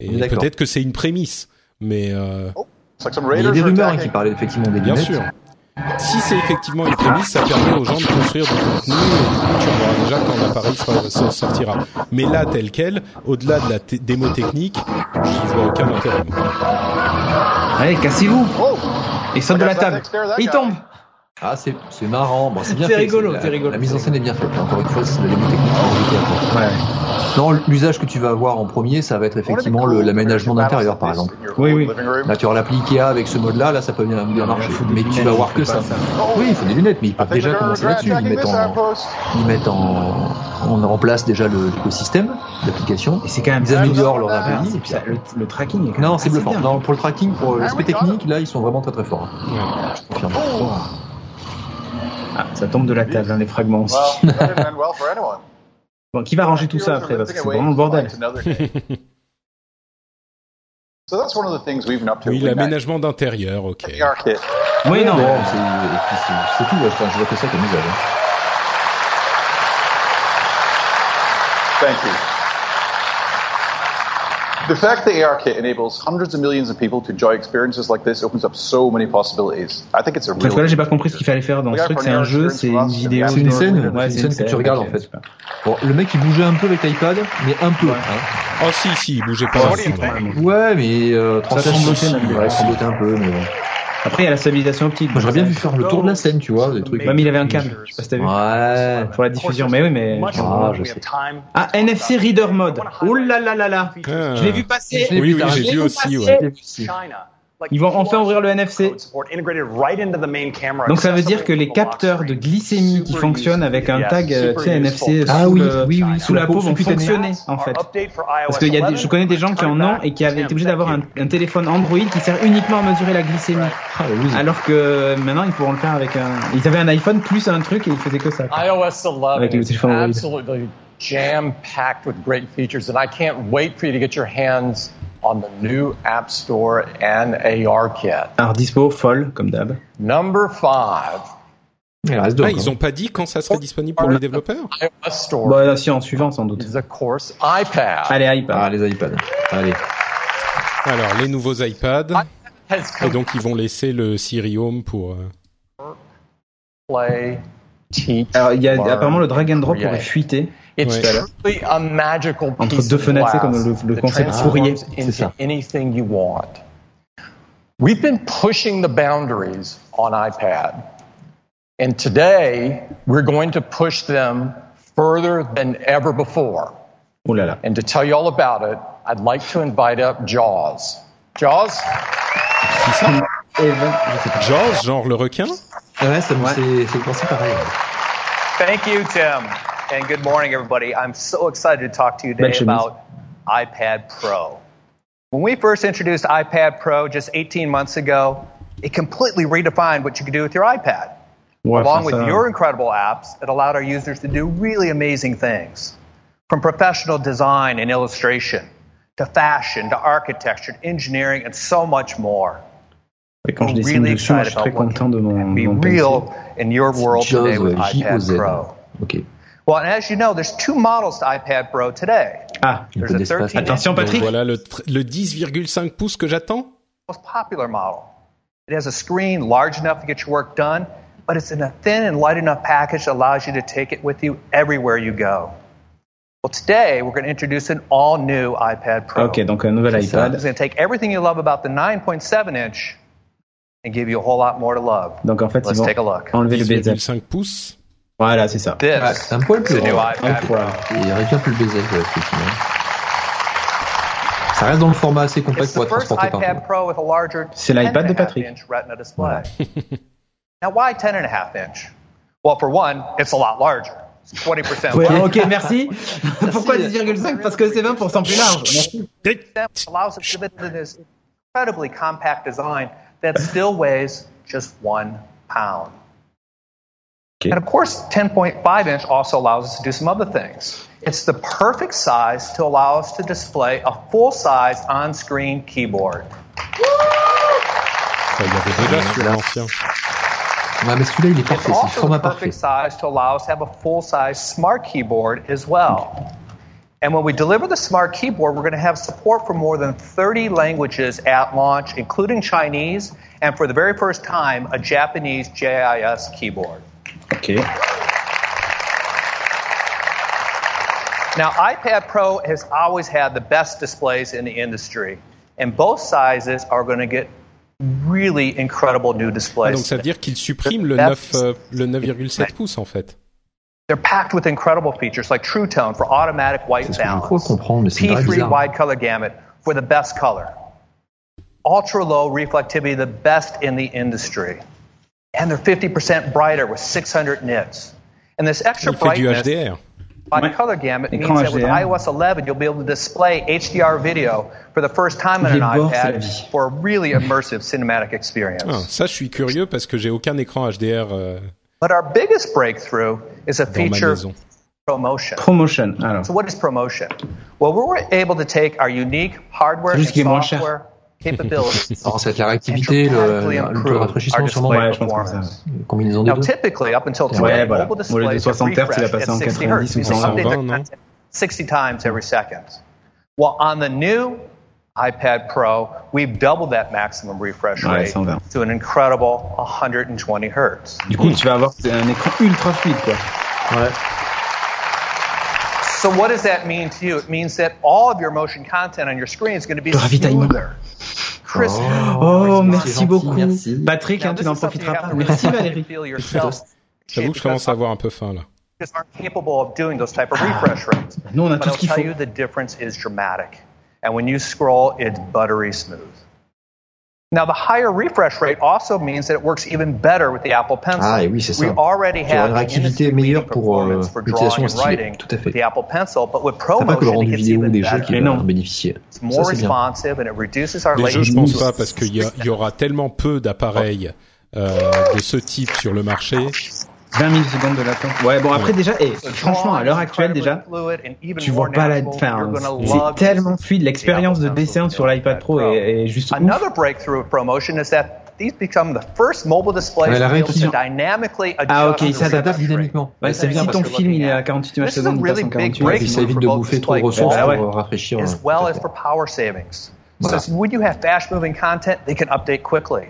Et d'accord. peut-être que c'est une prémisse, mais euh, some Il y a des rumeurs hein, qui parlaient effectivement des bien lunettes. sûr. Si c'est effectivement une prémisse, ça permet aux gens de construire du contenu et du coup, tu verras déjà quand l'appareil sera- se sortira. Mais là, tel quel, au-delà de la démo technique, j'y vois aucun intérêt. Allez, cassez-vous Oh, Et saute de la table. Il tombe. Ah, c'est c'est marrant. Bon, c'est bien C'est fait. rigolo, la, c'est rigolo. La mise en scène est bien faite. Encore une fois, c'est de la démo technique. rajouter après. Non, l'usage que tu vas avoir en premier, ça va être effectivement le- l'aménagement d'intérieur, par exemple. Oui, oui. Là, tu auras l'appli Ikea avec ce mode-là, là, ça peut bien, bien marcher. Mais tu vas voir que ça. Oui, il faut des lunettes, mais ils peuvent déjà commencer là-dessus. Ils mettent en, ils mettent en, en, en place déjà le- l'écosystème d'application. Et c'est quand même. Ils améliorent leur Ah, API. c'est- et puis ça, le, le tracking est quand même Non, c'est bluffant. Non, pour le tracking, pour l'aspect technique, là, ils sont vraiment très très forts. Je confirme. Ah, ça tombe de la table, hein, les fragments aussi. Bon, qui va ranger tout ça après Parce que c'est vraiment le bordel. It's another game. So that's one of the things we've been up to. Oui, l'aménagement d'intérieur, ok. Oui, non. Bon, c'est et puis c'est- c'est tout. enfin, je vois que ça comme usage. hein. Thank you. The fact that ARKit enables hundreds of millions of people to enjoy experiences like this opens up so many possibilities. I think it's a Parce que là, real. j'ai pas compris ce qu'il fallait faire dans ce truc. C'est un jeu, c'est une vidéo. C'est une scène, Ouais, c'est une scène que tu regardes en fait. Bon, le mec il bougeait un peu avec l'iPad, mais un peu. hein. Oh si, si, il bougeait pas. Ouais, mais euh, ouais, tremblotait un peu. Mais bon. Après, il y a la stabilisation optique. Moi, j'aurais bien vu faire le tour de la scène, tu vois, des trucs. Mais il avait un câble. Je sais pas si t'as vu. Ouais. Pour la diffusion. Mais oui, mais. Much Ah, je We sais. Ah, NFC Reader Mode. Oh là là là là. Ah. Je l'ai vu passer. Je l'ai Oui, oui, j'ai vu aussi, ouais. Ils vont enfin ouvrir le NFC. Donc ça veut dire que les capteurs de glycémie qui fonctionnent avec un tag euh, tu sais, NFC Ah sous, oui, le- oui, oui, sous la peau vont fonctionner en fait. Parce que y a des, je connais des gens qui en ont et qui avaient été obligés d'avoir un, un téléphone Android qui sert uniquement à mesurer la glycémie. Alors que maintenant ils pourront le faire avec un. Ils avaient un iPhone plus un truc et ils faisaient que ça. quoi. iOS 11 Avec le is téléphone Android. absolutely jam-packed with great features, and I can't wait for you to get your hands on the new App Store and AR kit. Alors dispo, folle comme d'hab. Number five. Ah, ils ont pas dit quand ça serait disponible pour les développeurs? Bah si en suivant sans doute. of course iPad. Allez iPad. Ah, les iPads. Allez. Alors, les nouveaux iPads. Has Et donc, ils vont laisser le Siri Home pour... euh, play, teach, Alors il y a apparemment le drag and drop aurait fuité. It's tout à truly a magical Entre piece deux of fenêtres, c'est glass comme le- le that concept transforms Fourier. into C'est ça. anything you want. We've been pushing the boundaries on iPad, and today we're going to push them further than ever before. Oh là là. And to tell you all about it, I'd like to invite up Jaws. Jaws? Jaws, genre le requin Ouais, ça me fait, fait penser pareil. Thank you, Tim. And good morning, everybody. I'm so excited to talk to you today Belle chemise. about iPad Pro. When we first introduced iPad Pro just 18 months ago, it completely redefined what you could do with your iPad. Ouais, Along with your incredible apps, it allowed our users to do really amazing things. From professional design and illustration, to fashion, to architecture, to engineering, and so much more. Et quand je I'm dessine really dessus, moi, je excited suis très about what content de mon, be mon real in your world today with iPad Pro. Ok. Well, and as you know, there's two models to iPad Pro today. Ah, There's a 13 Attention Donc Patrick. voilà le, tr- le 10,5 pouces que j'attends. most popular model. It has a screen large enough to get your work done, but it's in a thin and light enough package that allows you to take it with you everywhere you go. Well, today we're going to introduce an all new iPad Pro. Ok, donc un nouvel It's going to take everything you love about the 9.7 inch and give you a whole lot more to love. Donc en fait, Let's vont take a look. enlever le bezel. 10,5 pouces. Voilà, c'est ça. This Ah, c'est un poil is plus grand. Un poil. Il aurait un peu le effectivement. Ça reste dans le format assez compact pour être transporté partout. a C'est l'iPad de 10.5 Patrick. display. now, why 10.5 inch? Well, for one, it's a lot larger. It's 20% Ouais, larger. ok, merci. Pourquoi 10,5 Parce que c'est 20% plus large. Merci. Allows it to fit in this incredibly compact design that still weighs just one pound. And of course, 10.5 inch also allows us to do some other things. It's the perfect size to allow us to display a full size on screen keyboard. Ça, il y avait déjà sur l'ancien. Ouais, mais celui-là, il est parfait. It's C'est le also the perfect size to allow us to have a full size smart keyboard as well. And when we deliver the smart keyboard, we're going to have support for more than 30 languages at launch, including Chinese, and for the very first time, a Japanese JIS keyboard. Ok. Now, iPad Pro has always had the best displays in the industry, and both sizes are going to get really incredible new Ah, displays. donc ça veut dire qu'ils suppriment le 9, euh, le 9,7 pouces en fait. They're packed with incredible features like True Tone for automatic white balance, comprendre, mais c'est très P3 wide color gamut for the best color, ultra low reflectivity, the best in the industry, and they're 50% brighter with 600 nits. And this extra Il fait du brightness HDR. by color gamut means that with HDR. iOS 11 you'll be able to display HDR video for the first time on an est beau, c'est la iPad for a really immersive cinematic experience. Ah, ça, je suis curieux parce que j'ai aucun écran HDR euh, But our biggest breakthrough is a feature promotion. Promotion. Alors. So what is promotion? Well, we were able to take our unique hardware and juste moins cher. software être la réactivité, le, le improve rafraîchissement, sûrement. Ouais, je pense que ça. performance. Une combinaison des Now, deux. typically, up until Ouais, today, voilà. mobile Au lieu de displays have 60 Hz, il passer at en 60 90 Hz. ou They 120, update their non? content 60 times every second. Well, on the new iPad Pro, we've doubled that maximum refresh Ouais, rate 120. to an incredible 120 hertz. Du coup, tu vas avoir un écran ultra fluide, quoi. Ouais. So what does that mean to you? It means that all of your motion content on your screen is going to be smoother, crisper. Oh, c'est merci gentil, beaucoup. merci. Patrick, Now, hein, tu n'en profiteras pas. Merci Valérie. J'avoue que je commence à avoir un peu faim là. just aren't capable of doing those type of refresh rates. Nous, on a but tout I'll ce qu'il tell faut. you the difference is dramatic. And when you scroll, it's buttery smooth. Now, the higher refresh rate also means that it works even better with the Apple Pencil. Ah, oui, c'est ça. We already have une the réactivité meilleure pour euh, performance for l'utilisation drawing and stylée. writing Tout à fait. with the Apple Pencil, but with C'est pas que le ProMotion, rendu it gets vidéo even des jeux qui better. va en bénéficier. It's Ça, more c'est bien. responsive and it reduces our Les jeux, je latency. pense pas parce qu'il y, y aura tellement peu d'appareils euh, de ce type sur le marché. 20 millisecondes de latence. Ouais, bon après déjà, et franchement à l'heure actuelle déjà, tu vois pas la, enfin, c'est tellement fluide. L'expérience de dessin sur l'iPad Pro est, est juste ouf. Another breakthrough of ProMotion is that these become the first mobile displays Ouais, la to be able to réactivation. dynamically adjust Ah ok, il the s'adapte dynamiquement. Ouais, c'est si ton film il est à 48 images secondes, il passe en big 48 Et puis ça évite de bouffer trop de ressources ouais. pour euh, rafraîchir. as euh, well as for power savings. So when you have fast-moving content, they can update quickly.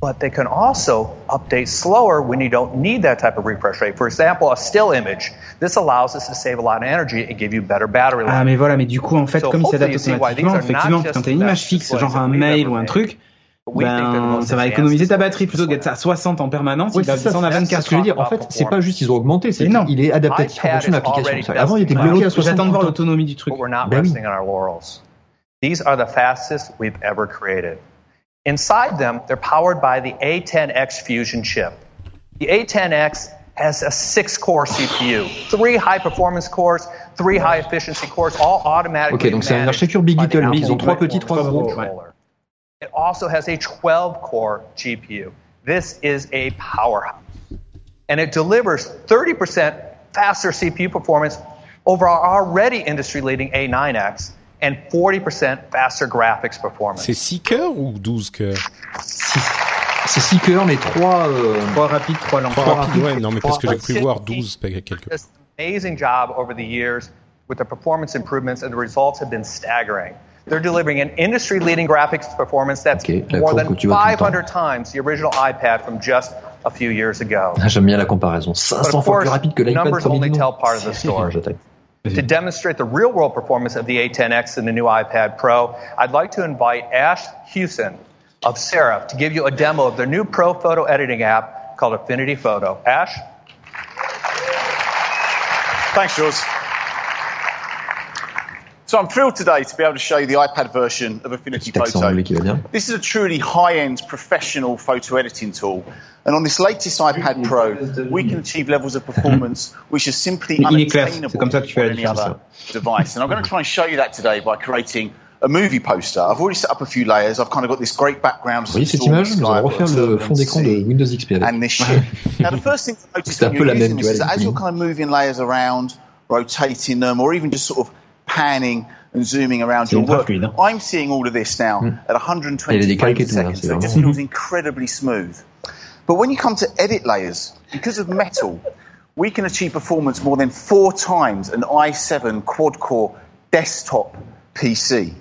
But they can also update slower when you don't need that type of refresh rate. For example, a still image. This allows us to save a lot of energy and give you better battery life. Ah mais voilà, mais du coup en fait So comme il s'adapte automatiquement, effectivement, quand t'as une the image fixe, genre un mail ou un truc, ben ça va économiser ta batterie plutôt que d'être à 60 en permanence, Oui, il va c'est ça, descendre à c'est 24. ce que je veux dire. En fait, c'est pas juste ils ont augmenté, c'est qu'il est adaptatif en fonction de l'application. Avant, il était bloqué à class. 60. J'attends de voir l'autonomie du truc. But we're not Ben oui. resting on our laurels. These are the fastest we've ever created. Inside them, they're powered by the A10X Fusion chip. The A10X has a six-core CPU, three high-performance cores, three high-efficiency cores, all automatically Ok, donc c'est une architecture Big Little, mais ils ont trois petits, trois gros. It also has a 12-core GPU. This is a powerhouse. And it delivers 30% faster CPU performance over our already industry-leading A9X and 40% faster graphics performance. C'est 6 cœurs ou 12 cœurs? C'est 6 cœurs, mais 3 3 rapides, 3 lents. 3 Trois rapides, ouais, non mais parce que j'ai cru voir 12 quelque. Just amazing job over the years with the performance improvements, and the results have been staggering. They're delivering an industry-leading graphics performance that's la more than que tu vois tout le temps. 500 times the original iPad from just a few years ago. Ah, J'aime bien la comparaison. But 500 of fois plus rapide que l'iPad numbers only tell part of the story. J'attaque. To demonstrate the real world performance of the A10X and the new iPad Pro, I'd like to invite Ash Hewson of Seraph to give you a demo of their new pro photo editing app called Affinity Photo. Ash? Thanks, Jules. So I'm thrilled today to be able to show you the iPad version of Affinity Petit Photo. anglais qui va bien. This is a truly high-end professional photo editing tool. And on this latest iPad Pro, we can achieve levels of performance which are simply Il unattainable c'est comme ça que tu fais on any other device. And I'm going to try and show you that today by creating a movie poster. I've already set up a few layers. I've kind of got this great background. Vous voyez cette image Nous sky, allons I've got refaire le fond d'écran de Windows XP avec. and this ship. now, the first thing to notice when you're la using this is that as you're kind of moving layers around, rotating them, or even just sort of panning and zooming around your work. I'm seeing all of this now at 120 Et il y a des frames a second, so it just feels incredibly smooth. But when you come to edit layers, because of metal, we can achieve performance more than four times an i7 quad-core desktop PC.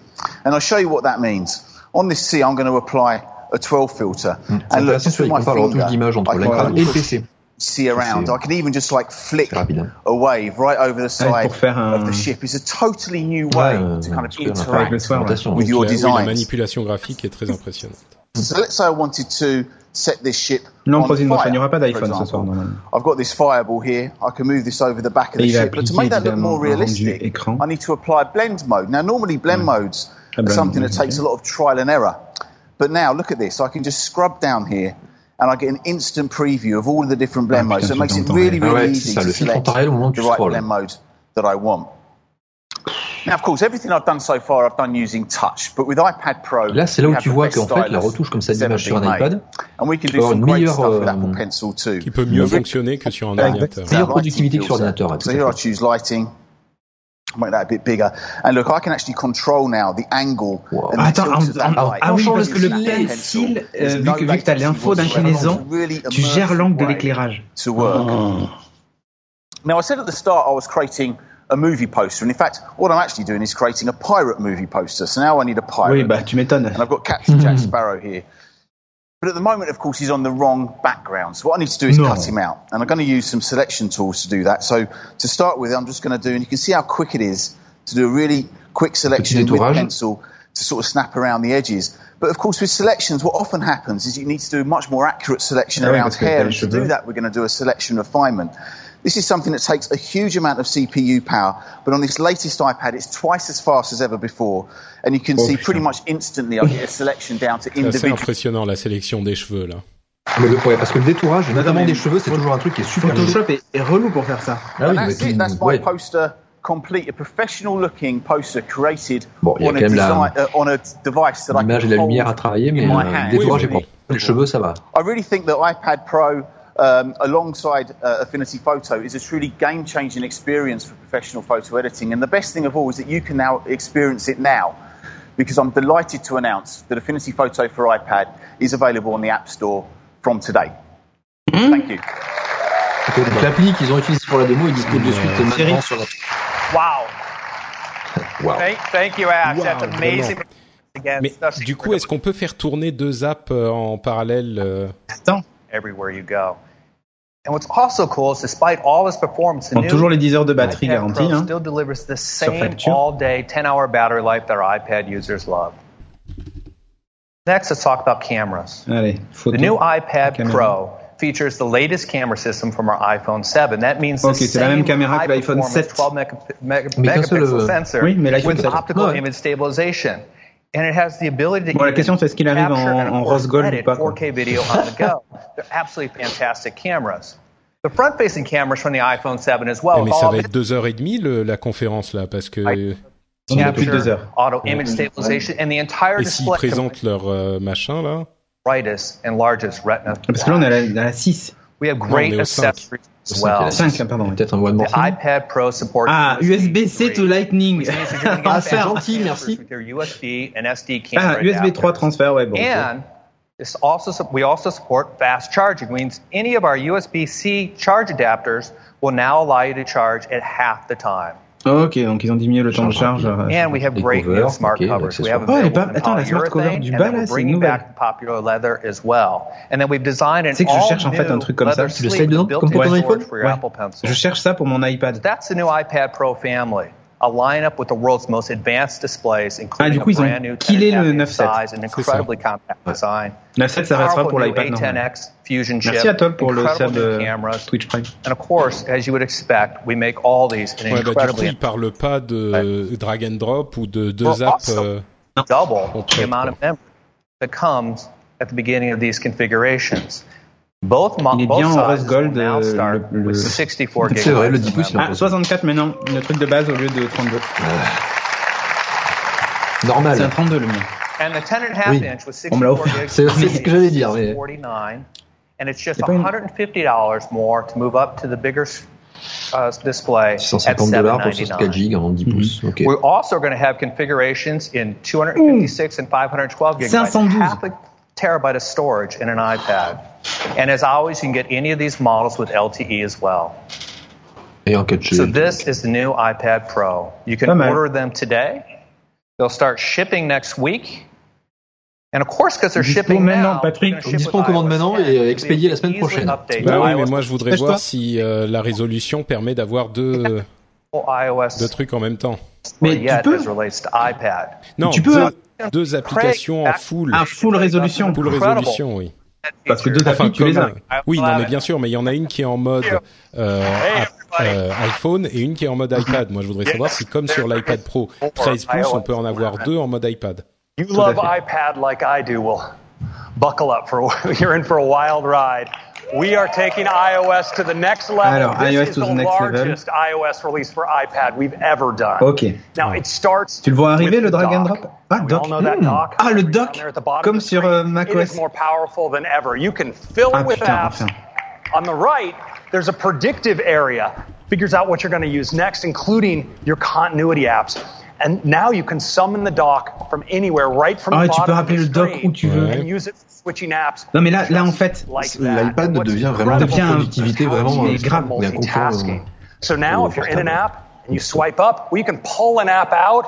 And I'll show you what that means. On this C, I'm going to apply a 12 filter. C'est And look, just with my compare le retouche finger, I can et le push PC. See around. I can even just like flick a wave right over the side faire un- of the ship. It's a totally new way to kind of super interact Avec le soir, ouais. présentation. with your design. oui, la manipulation graphique est très impressionnante. So let's say I wanted to set this ship Non, on Prosine, fire, il n'y aura pas for d'iPhone ce example. soir normalement. I've got this fireball here. I can move this over the back of Et the ship. But to make that look more realistic, écran. I need to apply blend mode. Now, normally blend modes Ah, are blend something mode, that takes a lot of trial and error. But now, look at this. I can just scrub down here and I get an instant preview of all of the different blend Ah, modes. So it makes it l'entends really, Ah really ouais, easy ça, to le filtre en select temps réel au moment où the right scrolles. blend mode that I want. Now, of course, everything I've done so far, I've done using touch. But with iPad Pro, Là, c'est là we où have tu the vois best qu'en fait, la retouche comme ça d'image sur un made. iPad And we can peut do avoir some une great stuff with euh, Apple Pencil too. Qui peut mieux fonctionner que sur un Yeah, ordinateur. that Meilleure lighting productivité que sur ordinateur, So here I choose lighting. Make that a bit bigger. And look, I can actually control now the angle and the Attends, tilt en- of that en- light. ah oui, Using parce que le that pencil, pencil, euh, vu no que, vu que t'as latency l'info whatsoever. d'inclinaison, a really tu gères l'angle de l'éclairage. To work. Now, I said at the start I was creating a movie poster, and in fact, what I'm actually doing is creating a pirate movie poster. So now I need a pirate. Oui, bah tu m'étonnes. And I've got Captain Jack Sparrow here. But at the moment, of course, he's on the wrong background. So what I need to do is No. cut him out. And I'm going to use some selection tools to do that. So to start with, I'm just going to do, and you can see how quick it is to do a really quick selection with pencil to sort of snap around the edges. But of course, with selections, what often happens is you need to do a much more accurate selection Ah oui, around hair. And to do that, we're going to do a selection refinement. This is something that takes a huge amount of CPU power, but on this latest iPad, it's twice as fast as ever before. And you can Oh, see putain. pretty much instantly, I get a selection down to C'est assez individual. impressionnant la sélection des cheveux là. Mais le, ouais, parce que le détourage, notamment mais- des cheveux, c'est toujours un truc qui est super Photoshop est, est relou pour faire ça. Ah oui, that's it. That's my ouais. poster complete, a professional looking poster created Bon, il y a on, a quand même la- uh, on a device that I L'image can et la hold lumière à travailler, mais in my euh, hand. le détourage Oui, est oui. Les cheveux, ça va. I really think that iPad Pro, um, alongside uh, Affinity Photo, is a truly game-changing experience for professional photo editing. And the best thing of all is that you can now experience it now, because I'm delighted to announce that Affinity Photo for iPad is available on the App Store from today. Thank you. Donc l'appli qu'ils ont utilisée pour la démo est disponible de suite maintenant sur la. Wow. Wow. Thank, thank you, Ash. Wow, That's amazing. vraiment. Again, Mais especially du coup, est-ce qu'on peut faire tourner deux apps euh, en parallèle euh Attends. everywhere you go. And what's also cool is despite all this performance, the Bon, new toujours les 10 heures de batterie iPad garantie. Pro Hein. still delivers the same facture. all-day 10-hour battery life that our iPad users love. Next, let's talk about cameras. Allez, The photo. new iPad caméra. Pro features the latest camera system from our iPhone 7. That means Ok, the c'est la same même caméra que l'iPhone high-performance 7. 12 mega- mega- Mais qu'un seul, megapixel euh, sensor oui, mais l'iPhone with 7. optical Ouais. image stabilization. And it has the ability to Bon, la question, c'est est-ce qu'il arrive capture en- en rose gold ou pas, quoi. 4K video on the go. They're absolutely fantastic cameras. The front-facing cameras from the iPhone 7 as well. Mais ça va of être deux heures et demie le- la conférence là, parce que On à plus de deux heures. auto image stabilization, and the entire et s'ils display présentent leur euh, machin là, brightest and largest retina. Parce que là, on est à la, à la 6. We have Non, great on est au cinq. accessories as well. 5, pardon. Peut-être un one more The thing. iPad Pro supports Ah, USB-C to Lightning. which means that you're gonna get Ah, c'est gentil, merci. USB and SD camera Ah, USB 3 adapters. transfert, ouais, bon. And this also we also support fast charging, means any of our USB-C charge adapters will now allow you to charge at half the time. Ok, donc ils ont diminué le temps de charge. euh, And we have Les great new smart ok, covers. We have Oh, in attends, la smart cover du bas, là, we're c'est bringing nouvelle. back the popular leather as well. And then we've designed an Tu sais que je cherche, en fait, un truc comme ça. le sais sleeve dedans, with comme pour ton iPhone? Ouais. Je cherche ça pour mon iPad. That's the new iPad Pro family. A lineup with the world's most advanced displays, including Ah, du coup, a ils ont brand new killé 10 le inch 9.7. size and incredibly compact design. 9.7, ça restera Powerful pour l'iPad. A10X Fusion chip. Merci à Toll pour le incredible sub euh, cameras. Twitch Prime. And of course, as you would expect, we make all these in an ouais, bah, du coup, incredibly ils parlent pas de drag and drop ou de deux Well, apps. also- euh, double the amount of memory that comes at the beginning of these configurations. Il est bien en rose gold. euh, le, le... with 64 C'est vrai, le gigabytes 10 of pouces. Ah, 64 maintenant. Le truc de base au lieu de 32. Normal. C'est un 32 le mien. And the 10 and a half Oui. On me l'a 64 offert. gigs C'est- ce que j'allais dire, mais- 49, and it's just C'est pas une- $150 more to move up to the bigger uh, display at 650 dollars pour 64 $799. gigs en 10 pouces. Ok. We're also going to have configurations in 256 and 512 gigabytes, 512. half a terabyte of storage in an iPad. And as always, you can get any of these models with LTE as well. Et en 4G. So this is the new iPad Pro. You can Pas mal. order them today. They'll start shipping next week. And of course, because they're Dispo shipping maintenant, now, Patrick. they're gonna ship Dispo with en commande iOS maintenant 10, et, euh, expédié la semaine prochaine. Bah oui, mais moi je voudrais voir si euh, la résolution permet d'avoir deux, trucs en même temps. Mais or tu yet peux. as relates to iPad. Non, tu peux, deux, deux applications en full. Full résolution. Full résolution, oui. Parce que deux Enfin, applis, tu les as. comme- Oui, non, mais bien sûr, mais il y en a une qui est en mode euh, euh, iPhone et une qui est en mode iPad. Moi, je voudrais savoir si, comme sur l'iPad Pro 13 pouces, on peut en avoir deux en mode iPad. You love iPad like I do. Well, buckle up for you're in for a wild ride. We are taking iOS to the next level. Alors, this iOS is to the the next level. largest iOS release for iPad we've ever done. Ok. Now it starts. Tu le vois arriver le drag and dock. drop Ah, dock. all know that Hmm. dock. Ah, le dock. there at the bottom Comme sur. It macOS. more powerful than ever. You can fill Ah it with putain, apps. enfin. On the right, there's a predictive area, figures out what you're going to use next, including your continuity apps. And now you can summon the dock from anywhere, right from Ah, the tu peux bottom of rappeler the le dock screen, où tu veux. and use it for switching apps. Non, mais là, là en fait, like that. L'iPad What's devient vraiment incredible devient une productivité vraiment Mais grave. mais un confort, euh, multitasking. So now, if you're in an app and you swipe up, well, you can pull an app out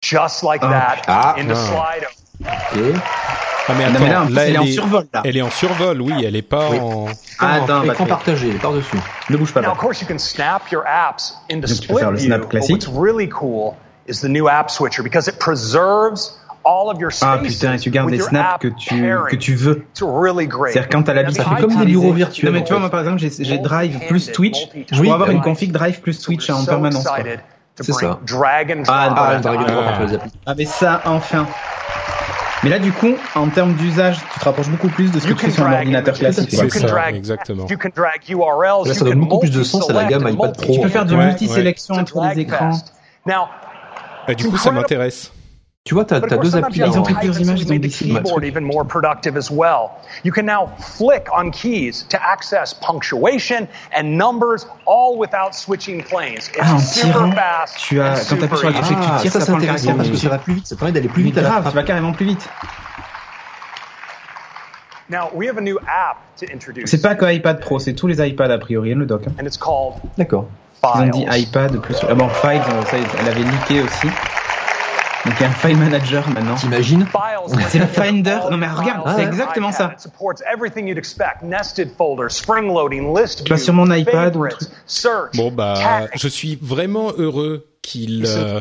just like Ah, that ah, into ah. Slido. ok. Ah, mais Non, attends, mais là, elle est en survol, là. Elle est en survol, oui, elle est pas Oui. en. Ah, écran partagé par-dessus? Ne bouge pas Now, là. of course, you can snap your apps into Donc, tu peux split faire le view. snap but classique. what's really cool is the new app switcher because it preserves all of your Ah putain, et tu gardes les snaps que tu, que tu veux. It's really great. C'est-à-dire quand t'as l'habitude. Ça fait comme des bureaux virtuels, Non mais tu vois, moi par exemple, j'ai Drive plus Twitch. Je pourrais avoir une config Drive plus Twitch en permanence. C'est ça. Ah, ah, applis. Ah mais ça, enfin. Mais là du coup, en termes d'usage, tu te rapproches beaucoup plus de ce que tu fais sur un ordinateur classique. C'est ça, exactement. Là, ça donne beaucoup plus de sens à la gamme iPad Pro. Tu peux faire du Ouais, multi-sélection entre les écrans. Now, Ah, du coup, ça m'intéresse. Tu vois, t'as of course, deux applis. Ils ont pris plusieurs images, ils ont keyboard even more productive as well. You can now flick on keys to access punctuation and numbers, all without switching planes. It's Ah, en super tirant, fast. tu as, and quand t'appuies sur la super que Ah, tu tires, ça ça c'est intéressant parce que ça va plus vite, ça permet d'aller plus vite à la grave, tu vas carrément plus vite. Now we have a new app to introduce, C'est pas que iPad Pro, c'est tous les iPads a priori, le doc. hein. and it's called D'accord. Ils ont dit iPad plus. Ah bon, Files, ça, elle avait leaké aussi. Donc il y a un File Manager maintenant. T'imagines. C'est le Finder. Non mais regarde, c'est exactement ça. Tu vas sur mon iPad ou Bon bah, je suis vraiment heureux qu'il euh,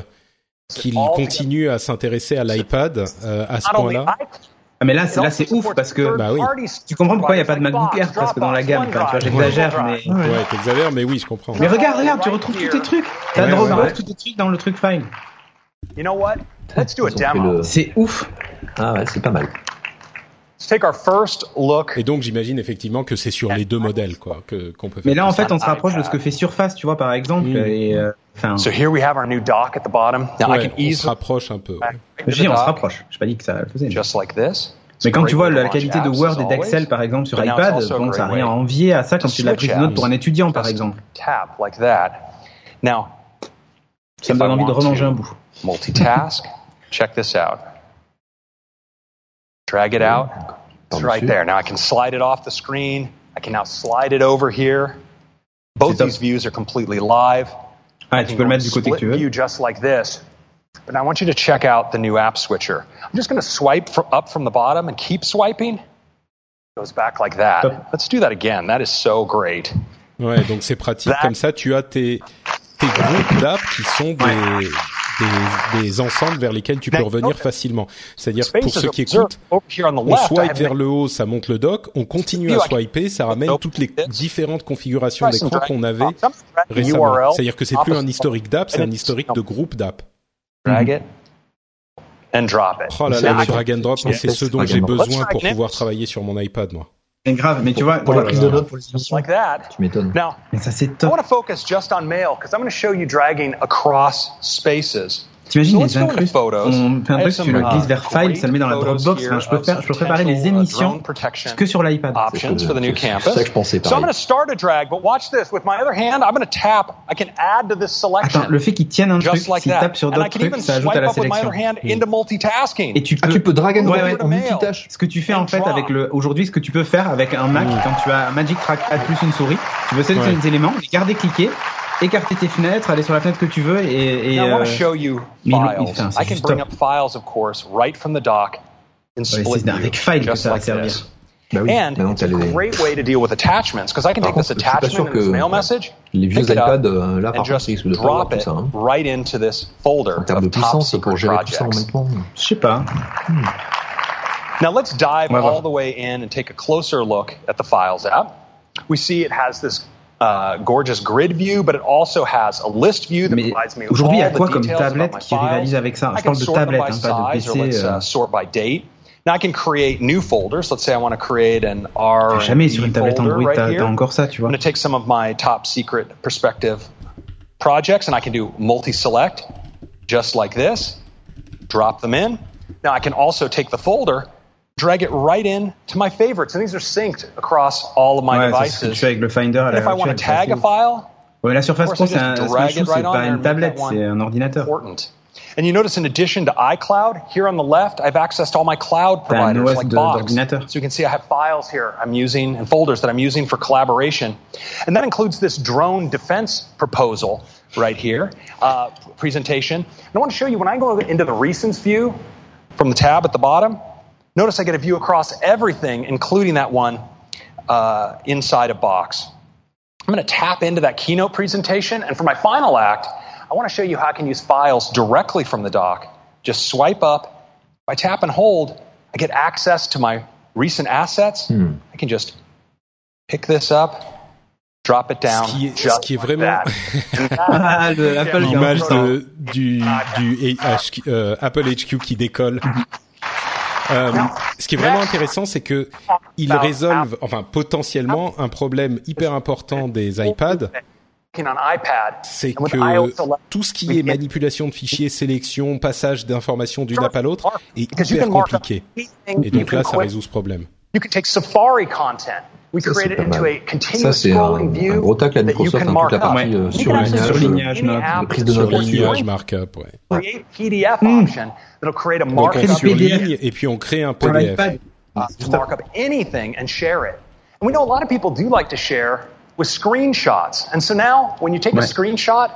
qu'il continue à s'intéresser à l'iPad euh, à ce point-là. Ah mais là, c'est là c'est ouf parce que Bah oui. tu comprends pourquoi il n'y a pas de MacBook Air presque dans la gamme. Enfin, tu vois, j'exagère, mais. Ouais, t'exagères, mais oui, je comprends. Mais regarde, regarde, tu retrouves tous tes trucs. T'as Ouais, Dropbox, tous tes trucs dans le truc File. You know what? Let's do a Ils ont fait demo. le- C'est ouf. Ah ouais, c'est pas mal. Let's take our first look. Et donc j'imagine effectivement que c'est sur les deux modèles quoi que qu'on peut faire. Mais là, en fait, on se rapproche de ce que fait Surface, tu vois, par exemple. Mm. Et euh, enfin, So here we have our new dock at the bottom. Now I Ouais, can on se easily rapproche un peu. je dis, on se dock, rapproche. Je pas dit que ça le faisait. mais- just like this. It's Mais quand tu vois la qualité de Word et d'Excel, par exemple, sur iPad, bon, ça n'a rien à envier à ça quand to tu l'as pris notes pour un étudiant, par Just exemple. Tap like that. Now, Ça me donne envie de remanger un bout. Multitask. check this out. Drag it out. It's right there. Now I can slide it off the screen. I can now slide it over here. Both these views are completely live. Ah, I tu can peux le go mettre du côté que split tu veux. view just like this. But I want you to check out the new app switcher. I'm just going to swipe fr up from the bottom and keep swiping. It Goes back like that. Let's do that again. That is so great. Ouais, donc c'est pratique. Comme ça, tu as tes tes groupes d'apps qui sont des, des des ensembles vers lesquels tu peux revenir facilement. C'est-à-dire pour ceux qui écoutent, on swipe vers le haut, ça monte le dock. On continue à swiper, ça ramène toutes les différentes configurations d'écran qu'on avait récemment. C'est-à-dire que c'est plus un historique d'app, c'est un historique de groupe d'app. drag it. And drop it. Oh là là, le drag and drop, Yeah. c'est ce dont j'ai besoin pour pouvoir travailler sur mon iPad, moi. C'est grave, mais tu vois. Pour la là prise de notes, pour les émissions, Like that. tu m'étonnes. Now, Mais ça, c'est I want to focus just on mail because I'm going to show you dragging across spaces. T'imagines So les photos? On fait un truc, tu le uh, glisses vers File, ça le met dans la Dropbox. je peux here faire, of je peux préparer les uh, émissions que sur l'iPad. C'est ça que je pensais, So I'm pareil. going to start a drag, but watch this. With my other hand, I'm going to tap. I can add to this selection. Attends, le fait qu'il tienne un truc, just like s'il that. tape sur d'autres can trucs, ça ajoute à la sélection. Et tu peux, Ah, tu peux drag and drop Ouais, ouais. en multitâche. Ce que tu fais en fait avec le aujourd'hui, ce que tu peux faire avec un Mac quand tu as un Magic Trackpad plus une souris, tu veux sélectionner des éléments, les garder cliquer, écarter tes fenêtres, aller sur la fenêtre que tu veux et, et Now, I want euh, to show you mais il- files. I can bring top. up files, of course, right from the dock Ouais, split avec File que just ça va servir. Bah oui, And it's a great way to deal with attachments because I can take this contre, je suis pas sûr attachment and this mail message, les vieux pick it up, iPads, là, par and contre, just ils risquent de pas avoir drop tout it ça. hein. right into this folder En termes de of top puissance, pour secret gérer tout ça en projects. même temps. je sais pas. Now let's dive all the way in and take a closer look at the Files app. We see it has this uh, gorgeous grid view, but it also has a list view that Mais provides me with aujourd'hui, il y a all the quoi comme details about tablette my qui rivalise avec ça I Je can parle de tablette, by hein, pas de size, or let's euh. uh, sort by date. Now I can create new folders. Let's say I want to create an R Jamais sur une tablette folder Android, right t'as here. encore ça, tu I'm going to take some of my top secret perspective projects and I can do multi-select just like this, drop them in. Now I can also take the folder, drag it right in to my favorites, and these are synced across all of my Ouais, c'est que tu devices. fais avec le Finder And if I want to tag a file, Ouais, la Surface Pro, c'est un, just ce que drag je trouve, it right c'est pas une and make that tablette, c'est un ordinateur. important. And you notice in addition to iCloud, here on the left, I've accessed all my cloud providers like de- Box. So you can see I have files here I'm using and folders that I'm using for collaboration. And that includes this drone defense proposal right here, uh, presentation. And I want to show you when I go into the recents view from the tab at the bottom, notice I get a view across everything, including that one uh, inside a box. I'm going to tap into that keynote presentation, and for my final act, I want to show you how I can use files directly from the dock. Just swipe up. If I tap and hold, I get access to my recent assets. Hmm. I can just pick this up, drop it down. Ce qui est, just ce qui est like vraiment that. Ah, le Apple l'image Game. de, du, du HQ, euh, Apple HQ qui décolle. Euh, ce qui est vraiment intéressant, c'est que ils résolvent, enfin potentiellement, un problème hyper important des iPads, c'est que 11, tout ce qui est manipulation de fichiers, sélection, passage d'informations d'une app à l'autre est hyper compliqué. Et donc là, ça résout ce problème. You can take Safari content. We Ça, c'est created into mal. a continuous Ça, c'est un, scrolling un view gros tacle à that you Microsoft, can hein, mark toute la up. partie euh, You can actually surlignage, surlignage notes. de prise de notes là-dessus. Markup, ouais. Create PDF option that'll create a Donc markup on surligne et puis on crée un PDF. uh, to mark up anything and share it. And we know a lot of people do like to share with screenshots. And so now, when you take a screenshot,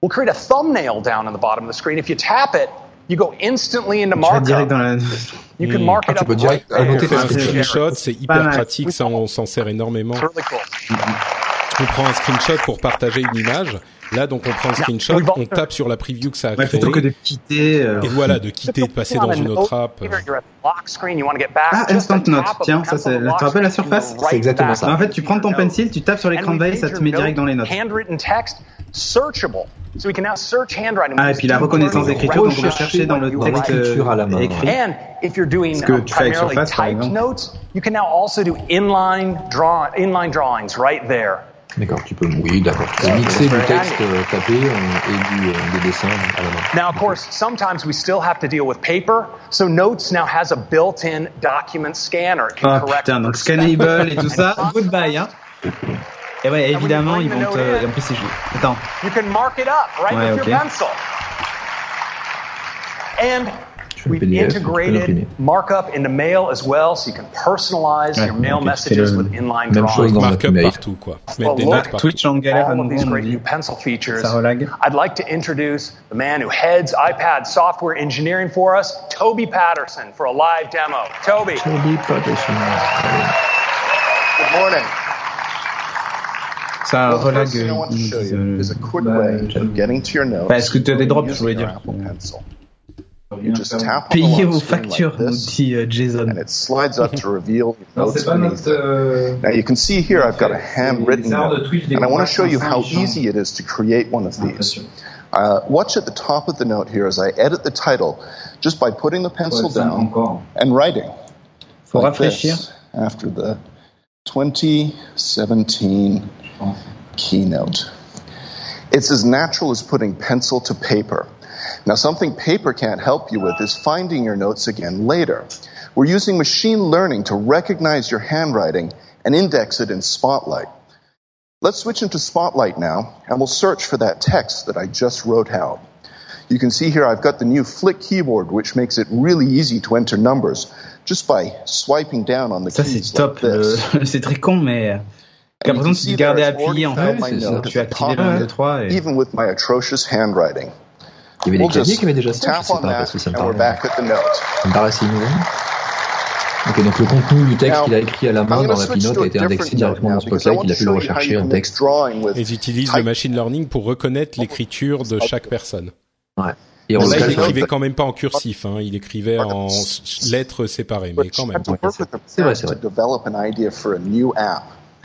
we'll create a thumbnail down in the bottom of the screen. If you tap it, you go instantly into Tu direct markup. dans la. You can Hmm. mark Ah, it tu up peux direct right un screenshot, c'est hyper pratique, ça on s'en sert énormément. Really cool. On prend un screenshot pour partager une image. Là, donc on prend un screenshot, on tape sur la preview que ça a Ouais, créé. plutôt que de quitter. euh, Et voilà, de quitter, de passer dans une autre app. Ah, Instant Note. Tiens, ça c'est. Tu rappelles la surface C'est exactement ça. Bah, En fait, tu prends ton pencil, tu tapes sur l'écran de veille, ça te met direct dans les notes. Handwritten text searchable. So we can now search handwriting. Ah, et puis la reconnaissance d'écriture, donc on va chercher dans le texte L'écriture à la main. écrit. And if you're doing Ce que uh, tu fais avec Surface, par exemple. notes, you can now also do inline draw inline drawings right there. D'accord, tu peux, oui, d'accord. Tu peux mixer du texte euh, tapé euh, et du, euh, des dessins à la main. Now, of course, sometimes we still have to deal with paper. So Notes now has a built-in document scanner. It can Ah correct putain, donc Scannable et tout ça, goodbye, hein. Et ouais, évidemment, ils vont te. et En plus, c'est. Attends. You can mark it up right Ouais, with ok. your pencil. And we've PDF, tu peux l'imprimer. integrated markup into mail as well, so you can personalize Ouais, your mail messages with inline Même chose drawings. dans Markup mail. partout, quoi. Mettre Well, des look, notes partout. Twitch en galère à all of these great new pencil features. I'd like to introduce the man who heads iPad software engineering for us, Toby Patterson, for a live demo. Toby. Toby Patterson. Good morning. Ça Well, the relag. first thing I want to ils show disent, you is a quick bah, way of getting to your notes. Bah, est-ce que tu as des drops, je using voulais your dire. You just tap on the Payez vos factures, like this, euh, Jason. and it slides up to reveal notes c'est beneath notre. it. euh, Now you can see here I've got a handwritten note, and I want to show you how easy it is to create one of these. Uh, watch at the top of the note here as I edit the title just by putting the pencil down and writing. Like this after the 2017 keynote. It's as natural as putting pencil to paper. Now, something paper can't help you with is finding your notes again later. We're using machine learning to recognize your handwriting and index it in Spotlight. Let's switch into Spotlight now, and we'll search for that text that I just wrote out. You can see here I've got the new Flick keyboard, which makes it really easy to enter numbers just by swiping down on the Ça, c'est keys top. like this. Euh, le- C'est très con, mais. Euh, J'ai you l'impression tu gardais appuyé en fait. c'est ça. Tu as activé top, le 3 et. even with my atrocious handwriting. Il y avait des claviers qui avaient déjà ça, je sais pas, parce que ça me note. ça me paraît assez innovant. Ok, donc le contenu du texte qu'il a écrit à la main dans to la to a été indexé directement dans Spotlight, il a pu le rechercher en texte. Ils utilisent le machine learning pour reconnaître l'écriture de chaque personne. Ouais. Et on là, il écrivait quand même pas en cursif, hein. il écrivait en lettres séparées, mais quand même. work with the parents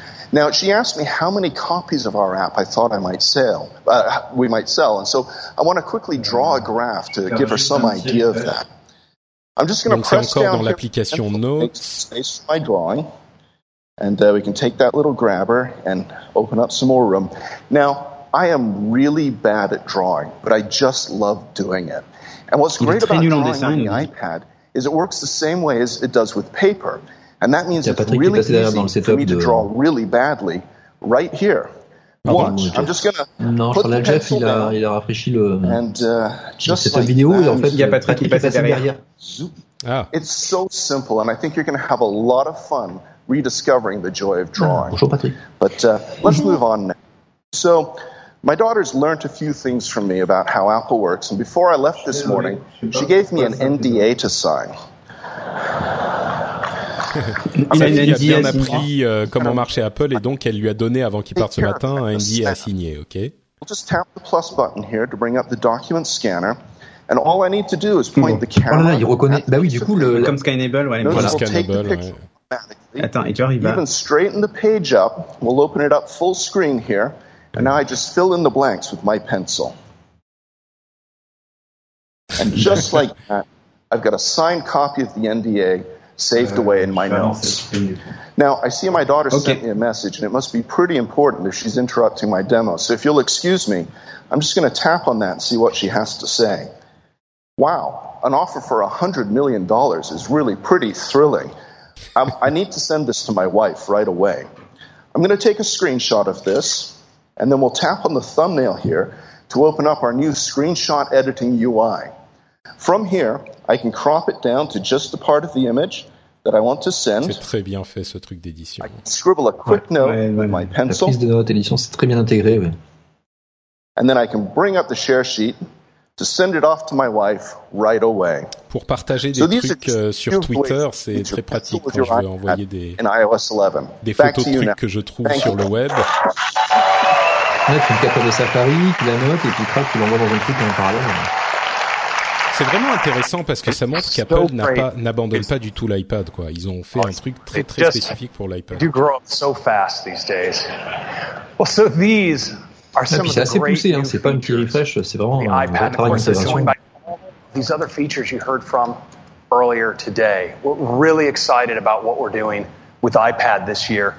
to develop an idea for a new app. Now, she asked me how many copies of our app I thought I might sell, uh, we might sell, and so I want to quickly draw a graph to give her some idea of that. I'm just going to Donc press encore down dans l'application make Notes. space for my drawing, and uh, we can take that little grabber and open up some more room. Now, I am really bad at drawing, but I just love doing it. And what's Il great about nul drawing dessin, on the iPad is it works the same way as it does with paper. And that means Il y a it's Patrick really passé dans le easy for setup me to draw really badly right here. Pardon, Watch. I'm just gonna Non, je put the Jeff, pencil il a, down il a rafraîchi le, and uh, le just setup like vidéo, et that, en fait, Il y a Patrick qui est passe derrière. derrière. Ah, It's so simple, and I think you're going to have a lot of fun rediscovering the joy of drawing. Bonjour Patrick. But uh, let's move on now. So, my daughter's learned a few things from me about how Apple works, and before I left this morning, she gave me an NDA to sign. Il sa a une fille a bien signé. appris euh, comment marchait Apple et donc elle lui a donné avant qu'il parte ce matin un NDA à signer, ok We'll just tap the plus button here to bring up the document scanner. And all I need to do is point the Oh là camera. là, il reconnaît. Bah oui, du coup, le. Comme Skynable, ouais. Voilà. the picture automatically. Attends, et tu il va. Even straighten the page up. We'll open it up full screen here. And now I just fill in the blanks with my pencil. And just like that, I've got a signed copy of the NDA saved away in my notes. Now, I see my daughter sent me a message, and it must be pretty important if she's interrupting my demo. So if you'll excuse me, I'm just going to tap on that and see what she has to say. Wow, an offer for $100 million is really pretty thrilling. I, I need to send this to my wife right away. I'm going to take a screenshot of this, and then we'll tap on the thumbnail here to open up our new screenshot editing UI. From here, I can crop it down to just the part of the image that I want to send. C'est très bien fait ce truc d'édition. Scribble a quick note with my La pencil, prise de notes et l'édition, c'est très bien intégré, oui. and then I can bring up the share sheet to send it off to my wife right away. Pour partager des So trucs euh, sur Twitter, c'est to très pratique quand je veux envoyer des, in iOS 11. des Back photos to de trucs now. que je trouve Thank sur you. le web. Là, tu le captures de Safari, tu la notes, et puis crac, tu l'envoies dans un truc en parallèle. C'est vraiment intéressant parce que ça montre qu'Apple n'a pas- n'abandonne pas du tout l'iPad. quoi. Ils ont fait un truc très très spécifique pour l'iPad. of c'est the assez poussé, hein, c'est pas un petit refresh, c'est vraiment un vrai travail d'intégration. these other features you heard from earlier today. We're really excited about what we're doing with iPad this year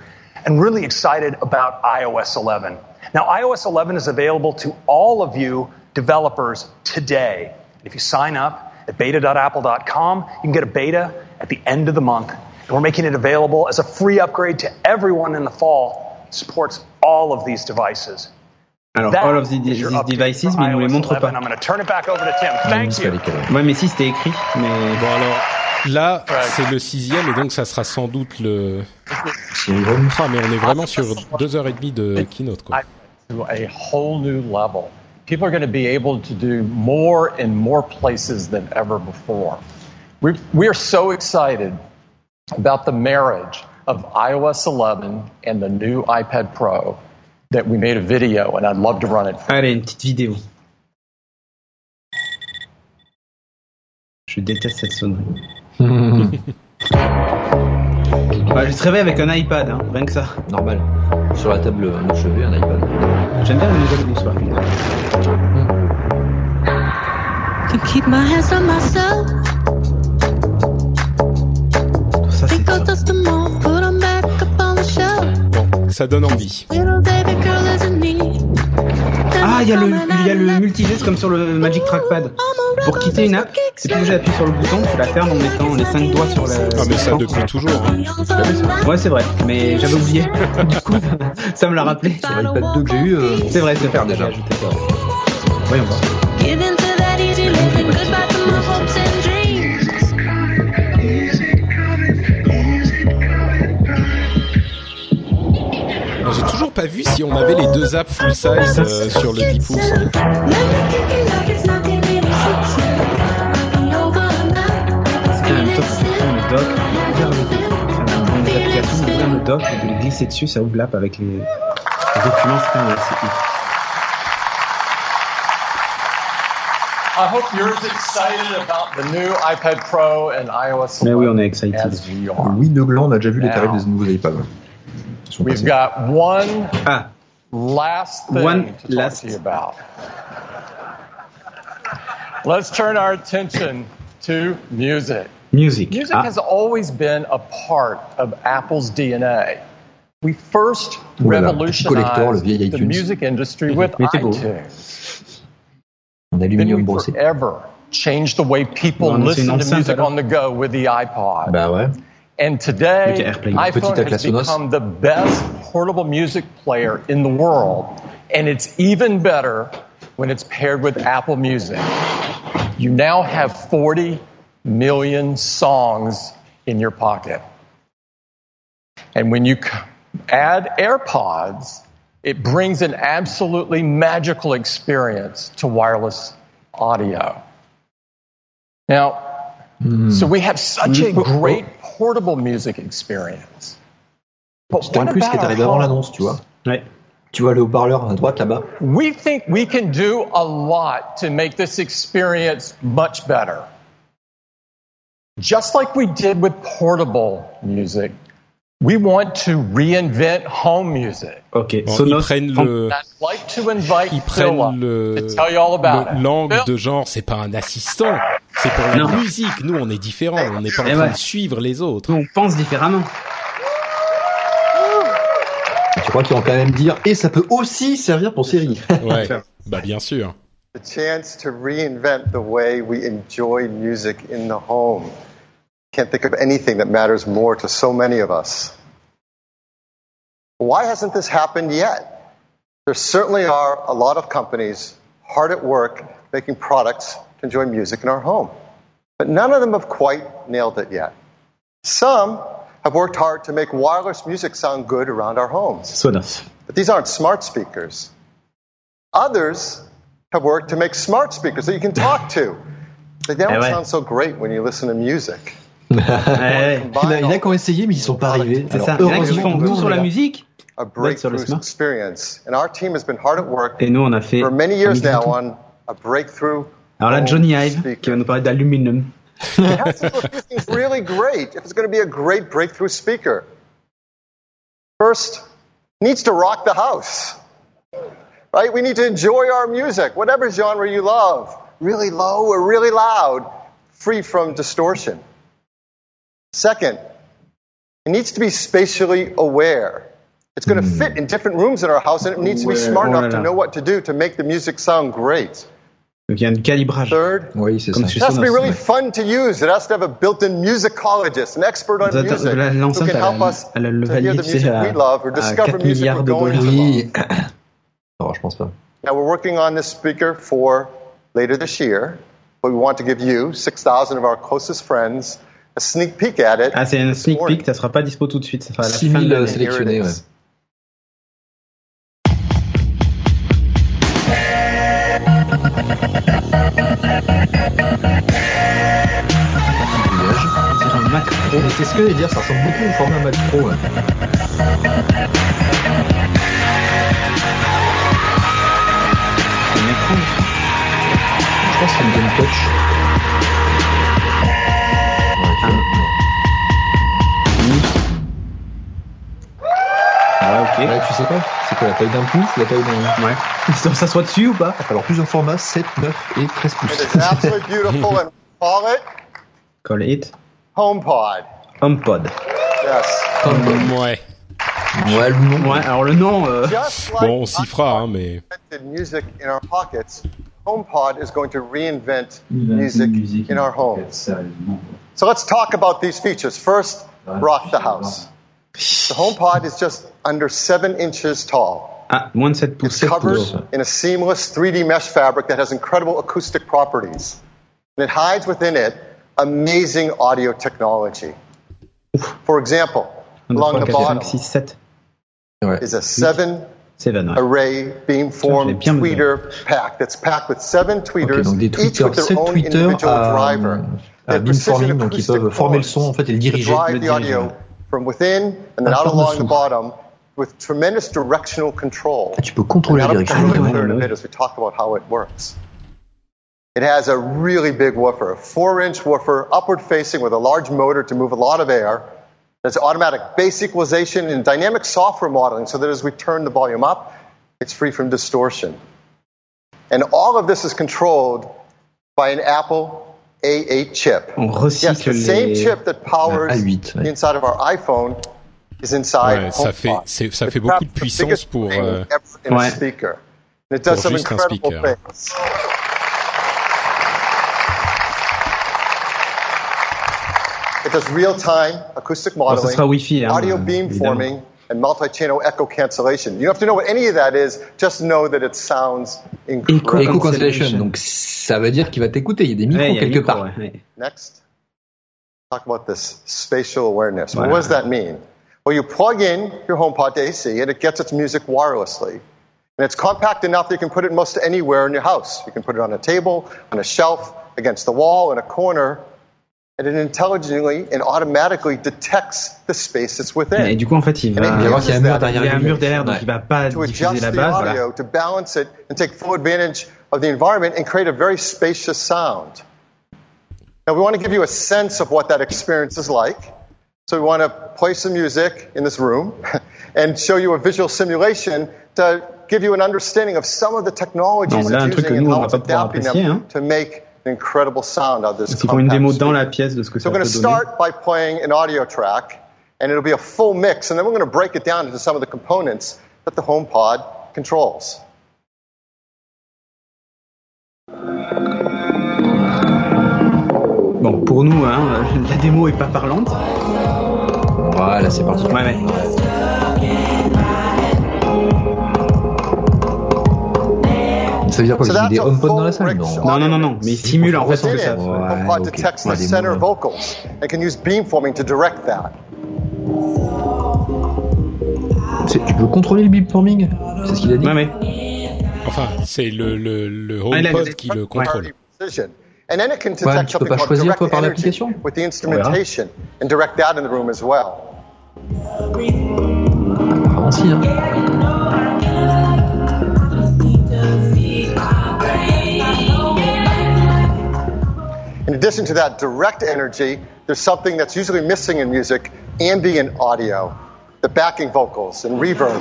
and really excited about iOS 11. Now, iOS 11 is available to all of you developers today. If you sign up at beta.apple.com, you can get a beta at the end of the month. And we're making it available as a free upgrade to everyone in the fall. It supports all of these devices. Alors, That all of the- these devices, mais il nous les iOS montre 11. pas. I'm going to turn it back over to Tim. Thank you. Ouais, mais si c'était écrit, mais. Bon alors, là, c'est le sixième et donc ça sera sans doute le. Ah mais on est vraiment sur deux heures et demie de keynote quoi. to a whole new level. People are going to be able to do more in more places than ever before. We, we are so excited about the marriage of iOS 11 and the new iPad Pro that we made a video, and I'd love to run it. Allez, une petite vidéo. Je déteste cette sonnerie. Bah, je se réveille avec un iPad, hein, rien que ça. Normal. Sur la table de chevet, un iPad. J'aime bien la nouvelle bonsoir. Can keep my hands on myself. Think I'll dust them off, put 'em back up on the shelf. Bon, ça donne envie. Ah, il y a le, il y a le multigeste comme sur le Magic Trackpad. Pour quitter une app, c'est plus obligé d'appuyer sur le bouton, tu la fermes en mettant les 5 doigts sur la. Ah mais ça depuis toujours. hein. Ouais, c'est vrai, mais j'avais oublié. du coup, ça me l'a rappelé. Sur l'iPad 2 que j'ai eu, euh, c'est vrai, c'est faire déjà. Voyons voir. J'ai toujours pas vu si on avait les deux apps full size euh, sur le 10 pouces. En même temps, faut prendre le dock, le, dans les applications, ouvrir le dock et de le glisser dessus, ça ouvre l'app avec les, les documents. C'est. I hope you're as excited about the new iPad Pro and iOS 11 Mais oui, on est excited. as we are. Louis de Blanc, on a déjà vu les tarifs des nouveaux iPads. We've passés. got one Ah. last thing One to last- talk to you about. Let's turn our attention to music. Music. Music Ah. has always been a part of Apple's DNA. We first Ouh là là, petit collector, le revolutionized the music industry with Mais t'es beau. iTunes. En aluminium brossé. forever changed the way people Non, mais c'est une listen to music alors. on the go with the iPod. Bah ouais. And today, iPhone has become the best portable music player in the world. And it's even better when it's paired with Apple Music. You now have 40 million songs in your pocket. And when you add AirPods, it brings an absolutely magical experience to wireless audio. Now, so we have such a great portable music experience. But C'était en what plus qui about est our arrivé avant homes? l'annonce, tu vois. Ouais. Tu vois le haut-parleur à droite là-bas We think we can do a lot to make this experience much better. Just like we did with portable music, we want to reinvent home music. Ok, Bon, ils Sonos. prennent le, I'd like to invite ils prennent le, to tell you all about le- it. l'angle Phil? de genre, c'est pas un assistant, c'est pour la Non. musique. Nous, on est différents, on n'est pas en Eh train ouais. de suivre les autres. Nous, on pense différemment. Et Tu crois qu'ils vont quand même dire et ça peut aussi servir pour Siri. Ouais, bah bien sûr. The chance to reinvent the way we enjoy music in the home. Can't think of anything that matters more to so many of us. Why hasn't this happened yet? There certainly are a lot of companies hard at work making products to enjoy music in our home. But none of them have quite nailed it yet. Some have worked hard to make wireless music sound good around our homes. Sonos. But these aren't smart speakers. Others have worked to make smart speakers that you can talk to. They don't Eh ouais. sound so great when you listen to music. il, y en a, il y en a qui ont essayé mais ils sont pas arrivés. C'est Alors, ça. Il y en a qui heureusement, font nous, tout on sur est la là. musique. A D'autres sur le breakthrough smart. experience. And our team has been hard at work Et nous, on a fait. for many un years mix de now tout. on a breakthrough. Alors là, home Johnny Ive, speaker. qui va nous parler d'aluminium. It has to a few things really great if it's going to be a great breakthrough speaker. First, needs to rock the house. Right? We need to enjoy our music, whatever genre you love, really low or really loud, free from distortion. Second, it needs to be spatially aware. It's going to fit in different rooms in our house, and it needs to be smart enough to know what to do to make the music sound great. Donc il y a un calibrage. Third, Oui, c'est ça. it has to be really fun to use. It has to have a built-in musicologist, an expert on music, la- who can help us to hear the music à- we love or discover 4 music we're going to love. Oui. Non, je pense pas. Now we're working on this speaker for later this year, but we want to give you 6,000 of our closest friends a sneak peek at it. Ah, c'est un sneak peek, ça sera pas dispo tout de suite. Ça sera à la 6 fin de 000 l'année. sélectionnés, ouais. Dirait un Mac Pro. Mais c'est ce que je veux dire, ça ressemble beaucoup au format Mac Pro. ouais. Écran. Je pense que c'est une Game Touch. Ouais, Ouais, ok. Ouais, tu sais pas C'est quoi la taille d'un pouce La taille d'un. Ouais. Ça s'assoit dessus ou pas Alors plusieurs formats 7, 9 et 13 It pouces. is absolutely beautiful and call it Call it HomePod. HomePod. Yes. Ouais. Ouais, le nom. Ouais, alors le nom. euh, like Bon, on s'y fera, hein, mais music in our pockets, HomePod is going to reinvent music in our homes. So let's talk about these features. First, rock the house. The HomePod is just under seven inches tall. Ah, moins de 7 pouces. It's covered in a seamless 3D mesh fabric that has incredible acoustic properties. And it hides within it amazing audio technology. For example, 1, 2, along 3, the 4, 5, bottom 6, 7. Ouais. is a seven 7, ouais. array beamform je bien tweeter pack that's packed with seven Ok, tweeters, each with their own tweeters individual à, driver. à They have precision beamforming, donc ils acoustic peuvent former le son en fait et le diriger. drive Le the diriger. From within and then out along the bottom with tremendous directional control. Tu peux contrôler la direction. become really clear in a ouais. bit as we talk about how it works. It has a really big woofer, a four-inch woofer, upward facing with a large motor to move a lot of air. There's automatic bass equalization and dynamic software modeling so that as we turn the volume up, it's free from distortion. And all of this is controlled by an Apple A8 chip. On Yes, recycle the same chip that powers A8, ouais. the inside of our iPhone is inside ouais, ça fait ça It's fait beaucoup de puissance pour euh, ever in a Ouais. speaker. It does Pour some juste un incredible speaker. things. It does real-time acoustic Bon, ça modeling, sera Wi-Fi. Hein, audio euh, beamforming, and multi-channel echo cancellation. You don't have to know what any of that is, just know that it sounds incredible. Echo Cancellation. cancellation, donc ça veut dire qu'il va t'écouter. Il y a des micros Ouais, il quelque micro, part. ouais, ouais. Next, talk about this spatial awareness. Voilà. what does that mean? Well, you plug in your HomePod to AC and it gets its music wirelessly. And it's compact enough that you can put it most anywhere in your house. You can put it on a table, on a shelf, against the wall, in a corner. And it intelligently and automatically detects the space it's within. Et du coup, en fait, il And va. it uses that Il y a un mur derrière, donc Ouais. il va pas to diffuser adjust la the base. voilà. audio to balance it and take full advantage of the environment and create a very spacious sound. Now we want to give you a sense of what that experience is like. So we want to play some music in this room and show you a visual simulation to give you an understanding of some of the technologies Non, là, un it's truc que using nous, and on how va it's pas pouvoir adapting apprécier, them hein. to make an incredible sound out of this Donc, ils font une démo dans la pièce de ce que So ça we're peut going to donner. start by playing an audio track, and it'll be a full mix, and then we're going to break it down into some of the components that the HomePod controls. Bon, pour nous, hein, la démo est pas parlante. Voilà, c'est parti. Ouais, ouais. Ça veut dire quoi So Qu'il y a des HomePod dans la salle Non, non, non, non, mais il simule en fait que ça. it, HomePod detects the center vocals and can use beamforming to direct that. C'est- Tu peux contrôler le beamforming? C'est ce qu'il a dit Ouais, mais. Enfin, c'est le, le, le Ah, HomePod qui le contrôle. Precision. And then it can Ouais, detect tu peux something pas called choisir, direct toi, par energy l'application? with the instrumentation and direct that in the room as well. Apparemment, si, hein. In addition to that direct energy, there's something that's usually missing in music ambient audio, the backing vocals and reverb.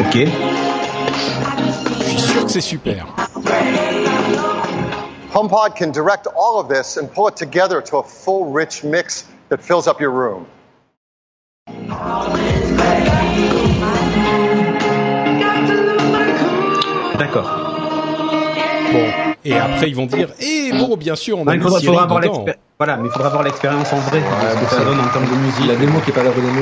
Ok. Je suis sûr que c'est super. HomePod can direct all of this and pull it together to a full, rich mix that fills up your room. D'accord. Bon, et après ils vont dire, eh bon, bien sûr, on a il faudra, faudra avoir voilà, mais il faudra avoir l'expérience en vrai, de ce que ça donne en termes de musique. La démo qui est pas la vraie démo.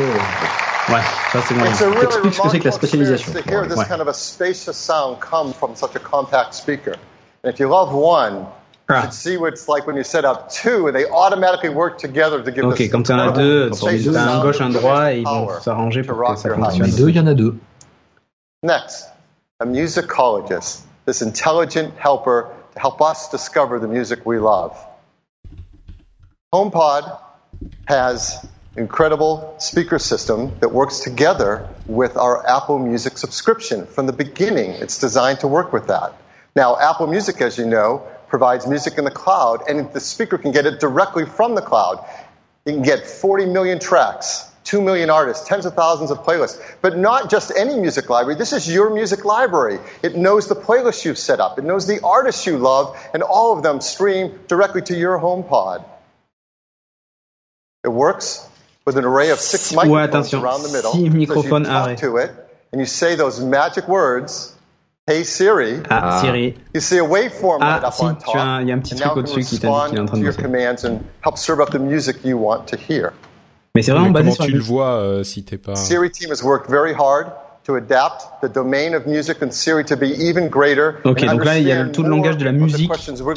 Ouais, ça c'est really T'expliques ce que c'est que la spécialisation. experience to hear this Ouais. kind of a spacious sound come from such a compact speaker. And if you love one, you should see what it's like when you set up two and they automatically work together to give Ok, this quand t'en as deux, spacious t'as un gauche, un droit, et ils vont s'arranger to pour que ça fonctionne. Les deux, il y en a deux. Next, a musicologist, this intelligent helper to help us discover the music we love. HomePod has incredible speaker system that works together with our Apple Music subscription. From the beginning, it's designed to work with that. Now, Apple Music, as you know, provides music in the cloud, and the speaker can get it directly from the cloud. You can get 40 million tracks, 2 million artists, tens of thousands of playlists, but not just any music library. This is your music library. It knows the playlists you've set up. It knows the artists you love, and all of them stream directly to your HomePod. It works with an array of six microphones around the middle. Six So as you microphones talk to it, and you say those magic words, "Hey Siri." Ah, Siri. You see a waveform Ah, light up si, on top. un- il y a un petit and truc now it can au-dessus qui t'indique qu'il est en respond train to de your commands and help serve up the music you want to hear. Mais c'est vraiment Mais basé comment sur tu le vois euh, si t'es pas... Siri team has worked very hard to adapt the domain of music and Siri to be even greater. Ok, donc là, il y a tout le langage de la the musique qu'ils ont,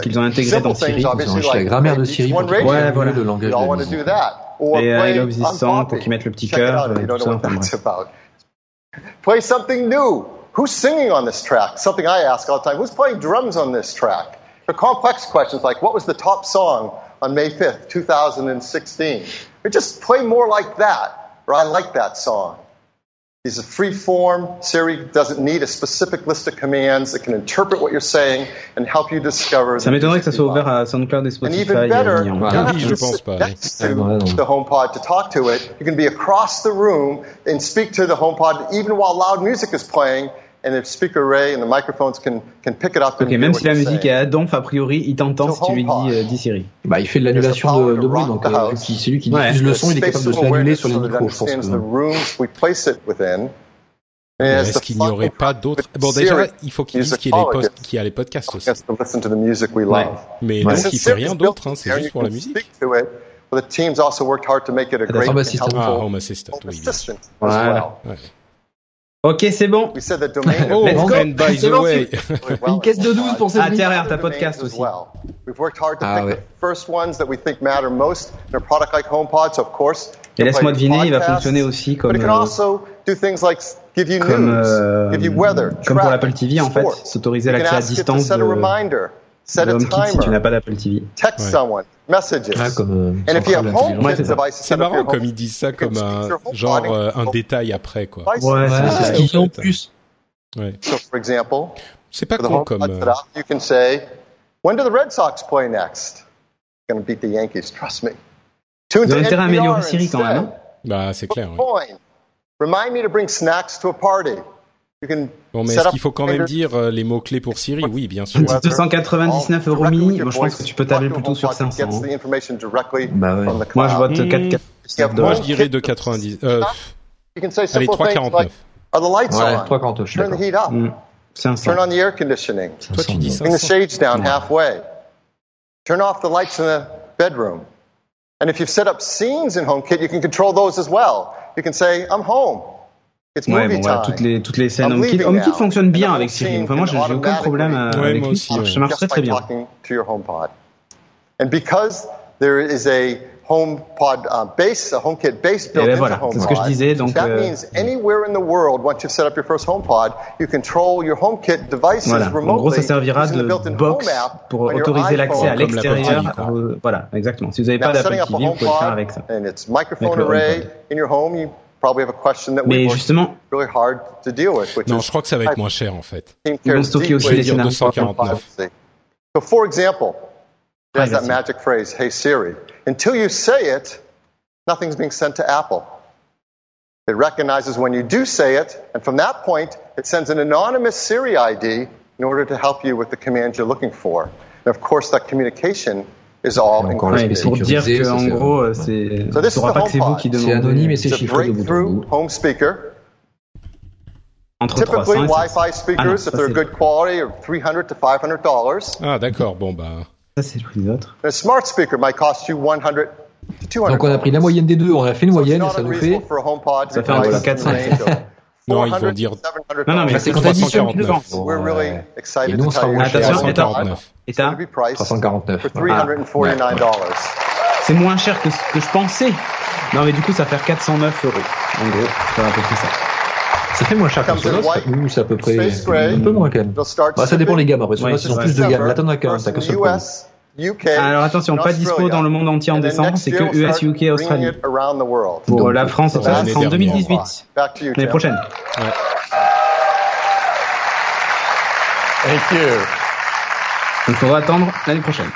qu'ils ont intégré dans Siri. Ils ont acheté la grammaire de play Siri pour. Ouais, voilà. le langage de la musique. Et, euh, I Love This Song pour qu'ils mettent le petit cœur. Play something new. Who's singing on this track? Something I ask all the time. Who's playing drums on this track? For complex questions like, what was the top song on May 5th, 2016? Or just play more like that, or I like that song. These are free form. Siri doesn't need a specific list of commands. It can interpret what you're saying and help you discover. Ça the m'étonnerait que ça soit ouvert love. à SoundCloud et And even euh, better, you Ah don't have to pense sit pas, next to ouais, non. the HomePod to talk to it. You can be across the room and speak to the HomePod even while loud music is playing, and the speaker array and the microphones can, can pick it up and Ok, même si la musique est à donf, a priori, il t'entend si tu lui dis, euh, dis Siri. Bah, il fait de l'annulation de, de bruit, donc euh, c'est lui qui Ouais. diffuse le son, il est capable de se l'annuler sur les micros, je pense. que- Est-ce the qu'il n'y aurait pas d'autres... Bon, déjà, il faut qu'il post- qu'il y a les podcasts aussi. gets to listen to the music we Ouais. love. Mais Ouais. donc, il fait rien d'autre, hein, c'est juste you pour la can musique. the team's also worked hard to make it a great Home Assistant. Ah, Home Assistant, home oui. assistant Voilà. Ouais. Ok, c'est bon. Oh, Une caisse de 12 pour cette Ah, ta podcast aussi. We've worked hard to ah, pick ouais. the first ones that we think matter most in a product HomePods, of course. Et laisse-moi deviner, il va fonctionner aussi comme euh, like give you news, comme, give you comme euh, pour l'Apple TV en fait, s'autoriser l'accès à distance set a timer. Si tu n'as pas d'Apple TV. Text someone. Messages. And if you have home c'est marrant comme ils disent ça comme un, genre euh, un détail après quoi. Ouais, c'est ce qu'ils ont plus. So for example, c'est pas con comme. Euh, you can say, when do the Red Sox play next? Going to beat the Yankees, trust me. Améliorer bah, c'est clair. Remind me to bring snacks to a party. Bon, mais est-ce qu'il faut quand même dire euh, les mots-clés pour Siri Oui, bien sûr. 299 euros mini, je pense que tu peux tabler plutôt sur 500. Hein. Bah ouais. Moi je vote 4,49. Mm. Moi je dirais 2,90. Euh, allez, 3,49. Ouais, 3,49, je suis d'accord. Mm. 500. Turn on the air conditioning. Toi tu dis Bring the shades down halfway. Turn off the lights in the bedroom. And if you've set up scenes in HomeKit, you can control those as well. You can say, I'm home. Toutes les scènes HomeKit. HomeKit fonctionne bien avec Siri. Enfin, moi, j'ai aucun problème euh, avec lui. Ça marche très très bien. And because there is a HomePod uh, base, a HomeKit base eh built ben voilà, into ce que je disais. Donc, that euh, means anywhere in the world, once you've set up your first HomePod, you control your HomeKit devices voilà. remotely. En gros, ça servira de box pour autoriser l'accès à l'extérieur. Euh, voilà, exactement. Si vous n'avez pas vous pouvez faire avec ça. And its microphone array in your home, Mais have non, je crois que ça va être moins cher en fait. So, for example, there's that magic phrase, "Hey Siri." Until you say it, nothing's being sent to Apple. It recognizes when you do say it, and from that point, it sends an anonymous Siri ID in order to help you with the command you're looking for. And of course, that communication pour dire que, en gros, euh, c'est, so saura pas que c'est anonyme c'est chiffré en. Home. Entre Typically, Wi-Fi speakers, ah, if they're good 300 to 500 dollars. Ah, d'accord. Bon, bah. Ça, c'est le autre. A smart speaker might cost you 100 donc on a pris la moyenne des deux, on a fait une moyenne et ça nous fait ça fait entre 400 Non, ils vont dire. Non, non, mais c'est quand tu. Et nous, on sera au 449. Et t'as 349. C'est moins cher que ce que je pensais. Non, mais du coup, ça fait 409 euros. En gros, ça peu fait moins cher que Sonos Oui, c'est à peu près un peu moins quand même. Bah, ça dépend les gammes après. Sonos, ils ont plus de gammes. Là, t'en as qu'un, t'as. Alors attention, pas dispo dans le monde entier en décembre, c'est que US, UK, Australie. Pour la France, ça sera en 2018, l'année prochaine. Thank you. Donc, on va attendre l'année prochaine.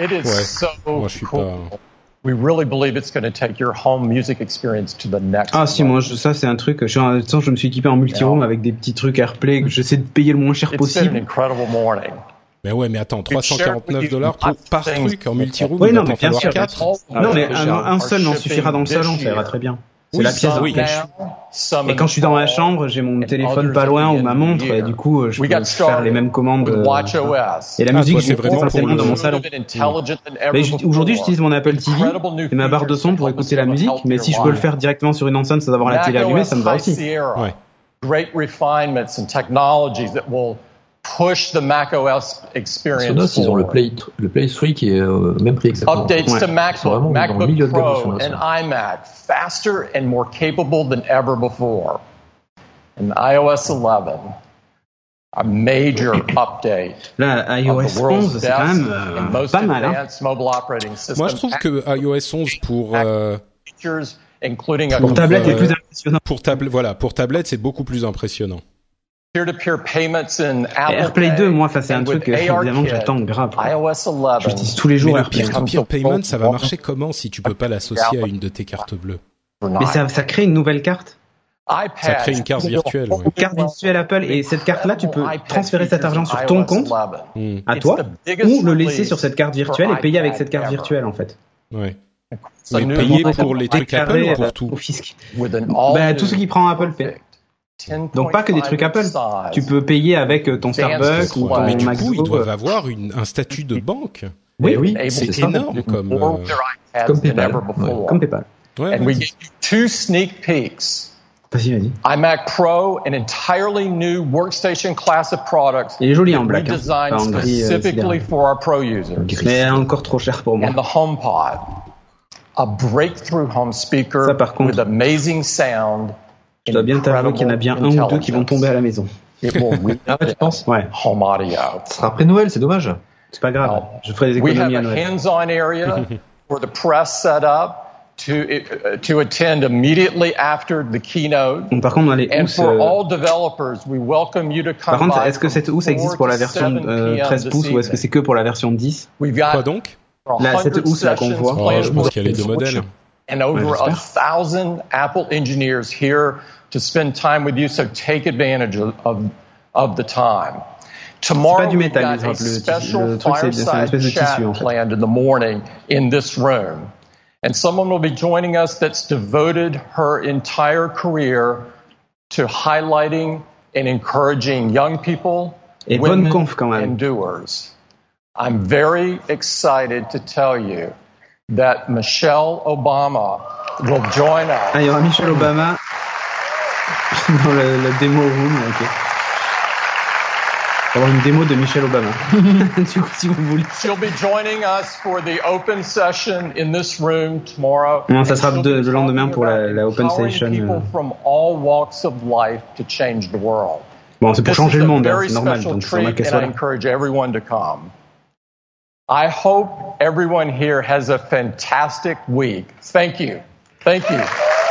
It is ouais. so Moi, je suis cool. pas... We really believe it's going to take your home music experience to the next. Ah si, moi je, ça c'est un truc. Je, en, je me suis équipé en multi-room avec des petits trucs AirPlay que j'essaie de payer le moins cher it's possible. An incredible morning. Mais ouais, mais attends, 349 dollars pour par truc en multi-room. Oui, non, mais bien sûr. 4. Non, mais un, un seul n'en suffira dans le salon, ça ira très bien. C'est la pièce oui. Et quand je suis dans ma chambre, j'ai mon téléphone pas loin ou ma montre, et du coup, euh, je peux faire les mêmes commandes. Euh, et la musique, je l'écoute forcément dans mon salon. Mais aujourd'hui, j'utilise mon Apple TV et ma barre de son pour écouter la musique, mais si je peux le faire directement sur une enceinte sans avoir la télé allumée, ça me va aussi. Ouais push the Mac OS experience. Sonos, ils ont le Play, le Play 3 qui est au même prix exactement. Updates ouais. to MacBook, MacBook Pro and iMac faster and more capable than ever before. And iOS 11. A major update. Là, iOS 11, c'est quand même euh, pas mal. Hein. Moi, je trouve que iOS 11 pour euh, pour tablette euh, est plus impressionnant. Pour tablette, voilà, pour tablette, c'est beaucoup plus impressionnant. AirPlay 2, moi, ça c'est un truc évidemment que j'attends grave. J'utilise tous les jours le AirPlay. Peer-to-peer payment, ça va marcher comment si tu peux pas l'associer à une de tes cartes bleues Mais ça, crée une nouvelle carte ça crée une carte virtuelle. Une carte virtuelle Apple et cette carte-là, tu peux transférer cet argent sur ton compte hmm. à toi ou le laisser sur cette carte virtuelle et payer avec cette carte virtuelle en fait. Ouais. Mais payer pour les trucs Apple ou pour euh, tout Bah tout ce qui prend Apple Pay. Donc pas que des trucs Apple. Tu peux payer avec euh, ton Starbucks ou ton Mais du coup, ils doivent euh. avoir une, un statut de banque. Oui, oui, c'est énorme comme, euh... euh comme PayPal. Ouais. Comme PayPal. Ouais, ouais. two sneak peeks. Vas-y, vas-y. iMac Pro, an entirely new workstation class of products. Il est joli en black. Hein. Enfin, en specifically for our pro users. Mais encore trop cher pour moi. And the HomePod, a breakthrough home speaker Ça, par contre, with amazing sound je dois bien t'avouer qu'il y en a bien un ou deux qui vont tomber à la maison. Ah ouais, tu penses Ouais. audio. Ce sera après Noël, c'est dommage. C'est pas grave. Je ferai des We have économies à a Noël. hands-on area for the press set up to uh, to attend immediately after the keynote. Par contre, on a les And housses. for euh, all developers, we welcome you to come Par contre, est-ce que cette housse existe pour la version euh, 13 pouces ou est-ce que c'est que pour la version 10 We've got Quoi donc? Là, cette housse là qu'on voit. Oh, je pense qu'il y a les deux modèles. And over a thousand Apple engineers here to spend time with you. So take advantage of of, of the time. Tomorrow we've got a autres, le tissu- special le truc, c'est- c'est une fireside chat tissu, en fait. planned in the morning in this room, and someone will be joining us that's devoted her entire career to highlighting and encouraging young people, women, conf, quand même. and doers. I'm very excited to tell you that Michelle Obama will join us. Ah, il y aura Michelle Obama dans le, le démo room, ok. Il va y avoir une démo de Michelle Obama. du coup, si vous voulez. She'll be joining us for the open session in this room tomorrow. Non, ça sera de- le lendemain pour la, la open session. people euh. from all walks of life to change the world. Bon, c'est pour changer is le a monde, hein, c'est normal, special donc c'est normal treat, qu'elle and soit I là. encourage everyone to come. I hope everyone here has a fantastic week. Thank you. Thank you.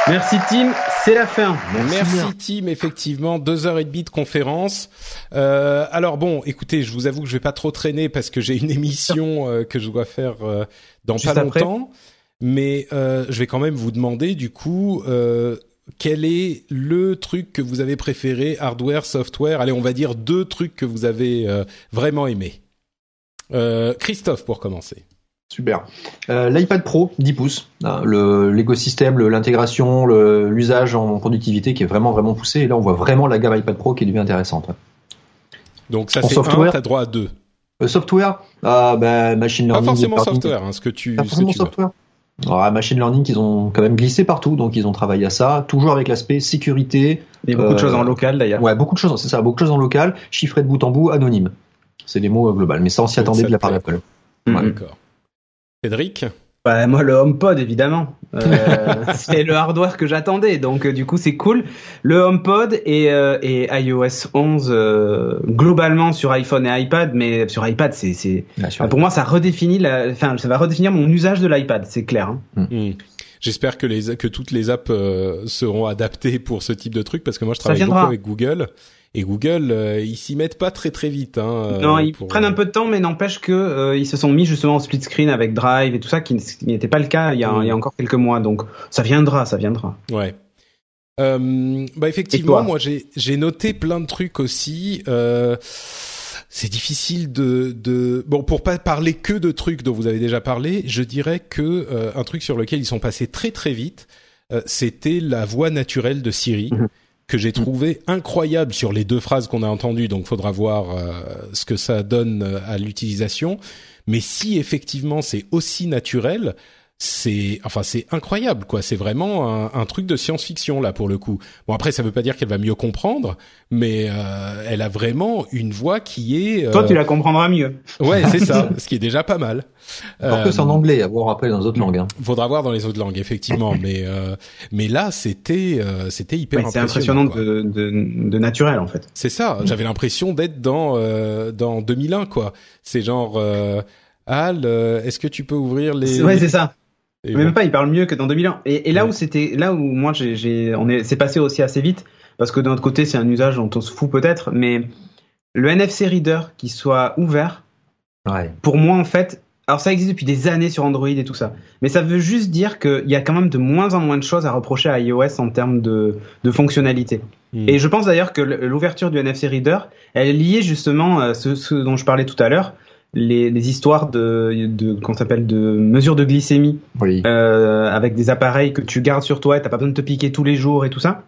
Merci Tim, c'est la fin. Merci Tim, effectivement, deux heures et demie de conférence. Euh, alors bon, écoutez, je vous avoue que je vais pas trop traîner parce que j'ai une émission euh, que je dois faire euh, dans Juste pas après. longtemps, mais euh, je vais quand même vous demander du coup euh, quel est le truc que vous avez préféré, hardware, software? Allez, on va dire deux trucs que vous avez euh, vraiment aimé. Euh, Christophe pour commencer. Super. Euh, L'iPad Pro, 10 pouces. hein, le- L'écosystème, l'intégration, l'usage en productivité qui est vraiment vraiment poussé. Et là, on voit vraiment la gamme iPad Pro qui devient intéressante. Donc ça c'est software un, t'as droit à deux. Euh, software, ah, bah, machine Pas learning. forcément deep learning. software, hein, ce que tu, Pas ce que forcément tu software. Ah, machine learning, ils ont quand même glissé partout, donc ils ont travaillé à ça, toujours avec l'aspect sécurité. Il y a beaucoup de Euh, choses en local d'ailleurs. Ouais, beaucoup de choses, c'est ça, beaucoup de choses en local, chiffré de bout en bout, anonyme. C'est des mots euh, globaux, mais ça on s'y attendait ça de la part d'Apple. Mhm. D'accord. Cédric Bah, moi, le HomePod, évidemment. Euh, c'est le hardware que j'attendais, donc euh, du coup, c'est cool. Le HomePod et, euh, et iOS 11 euh, globalement sur iPhone et iPad, mais sur iPad, c'est, pour moi, ça redéfinit, la... enfin, ça va redéfinir mon usage de l'iPad, c'est clair. hein. Hmm. J'espère que les que toutes les apps euh, seront adaptées pour ce type de truc parce que moi je travaille beaucoup avec Google et Google euh, ils s'y mettent pas très très vite. Hein, euh, non, ils pour- prennent un peu de temps, mais n'empêche que euh, ils se sont mis justement au split screen avec Drive et tout ça, qui n'était pas le cas il y, a, Mm. il y a encore quelques mois. Donc, ça viendra, ça viendra. Ouais. Euh, bah effectivement, moi j'ai noté plein de trucs aussi. Euh, c'est difficile de de bon pour pas parler que de trucs dont vous avez déjà parlé. Je dirais que euh, un truc sur lequel ils sont passés très très vite, euh, c'était la voix naturelle de Siri. Que j'ai trouvé incroyable sur les deux phrases qu'on a entendues, donc faudra voir euh, ce que ça donne euh, à l'utilisation. Mais si effectivement c'est aussi naturel, c'est enfin c'est incroyable quoi. C'est vraiment un, un truc de science-fiction là pour le coup. Bon après ça veut pas dire qu'elle va mieux comprendre, mais euh, elle a vraiment une voix qui est. euh, Toi, tu la comprendras mieux. Ouais c'est ça, ce qui est déjà pas mal. Alors que c'est en Euh, anglais, à voir après dans les autres langues. Hein. Faudra voir dans les autres langues effectivement, mais euh, mais là c'était euh, c'était hyper Ouais, c'est impressionnant. de, de, de naturel en fait. C'est ça. J'avais l'impression d'être dans euh, dans 2001 quoi. C'est genre euh, Al, euh, est-ce que tu peux ouvrir les Ouais, c'est ça. Et Mais Même bon. pas, il parle mieux que dans 2001. Et, et là où c'était, là où moi j'ai, on est, c'est passé aussi assez vite parce que de notre côté c'est un usage dont on se fout peut-être, mais le NFC Reader qui soit ouvert, Ouais. pour moi en fait, alors ça existe depuis des années sur Android et tout ça, mais ça veut juste dire qu'il y a quand même de moins en moins de choses à reprocher à iOS en termes de, de fonctionnalité. Hmm. Et je pense d'ailleurs que l'ouverture du NFC Reader, elle est liée justement à ce, ce dont je parlais tout à l'heure, les, les histoires de, de qu'on s'appelle de mesures de glycémie Oui. euh, avec des appareils que tu gardes sur toi et t'as pas besoin de te piquer tous les jours et tout ça.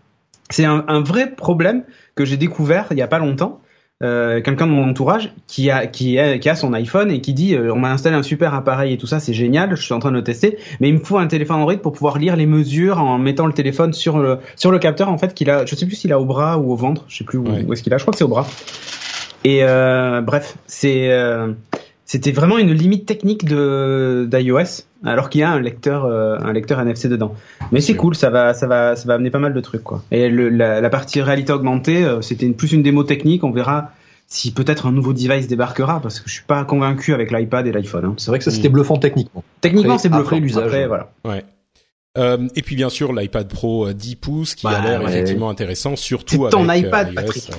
C'est un, un vrai problème que j'ai découvert il y a pas longtemps euh, quelqu'un de mon entourage qui a qui a qui a son iPhone et qui dit euh, on m'a installé un super appareil et tout ça c'est génial je suis en train de le tester mais il me faut un téléphone Android pour pouvoir lire les mesures en mettant le téléphone sur le sur le capteur en fait qu'il a je sais plus s'il a au bras ou au ventre je sais plus où, où est-ce qu'il a je crois que c'est au bras et euh, bref c'est euh, c'était vraiment une limite technique de d'iOS alors qu'il y a un lecteur euh, un lecteur NFC dedans mais c'est cool ça va ça va ça va amener pas mal de trucs quoi et le, la, la partie réalité augmentée euh, c'était une, plus une démo technique on verra si peut-être un nouveau device débarquera parce que je suis pas convaincu avec l'iPad et l'iPhone hein. C'est vrai que ça c'était bluffant techniquement. techniquement c'est bluffant après l'usage. Après, voilà Ouais. Euh, et puis bien sûr l'iPad Pro euh, 10 pouces qui a Bah, l'air ouais. effectivement intéressant, surtout C'est ton avec, euh, iPad. Patrick.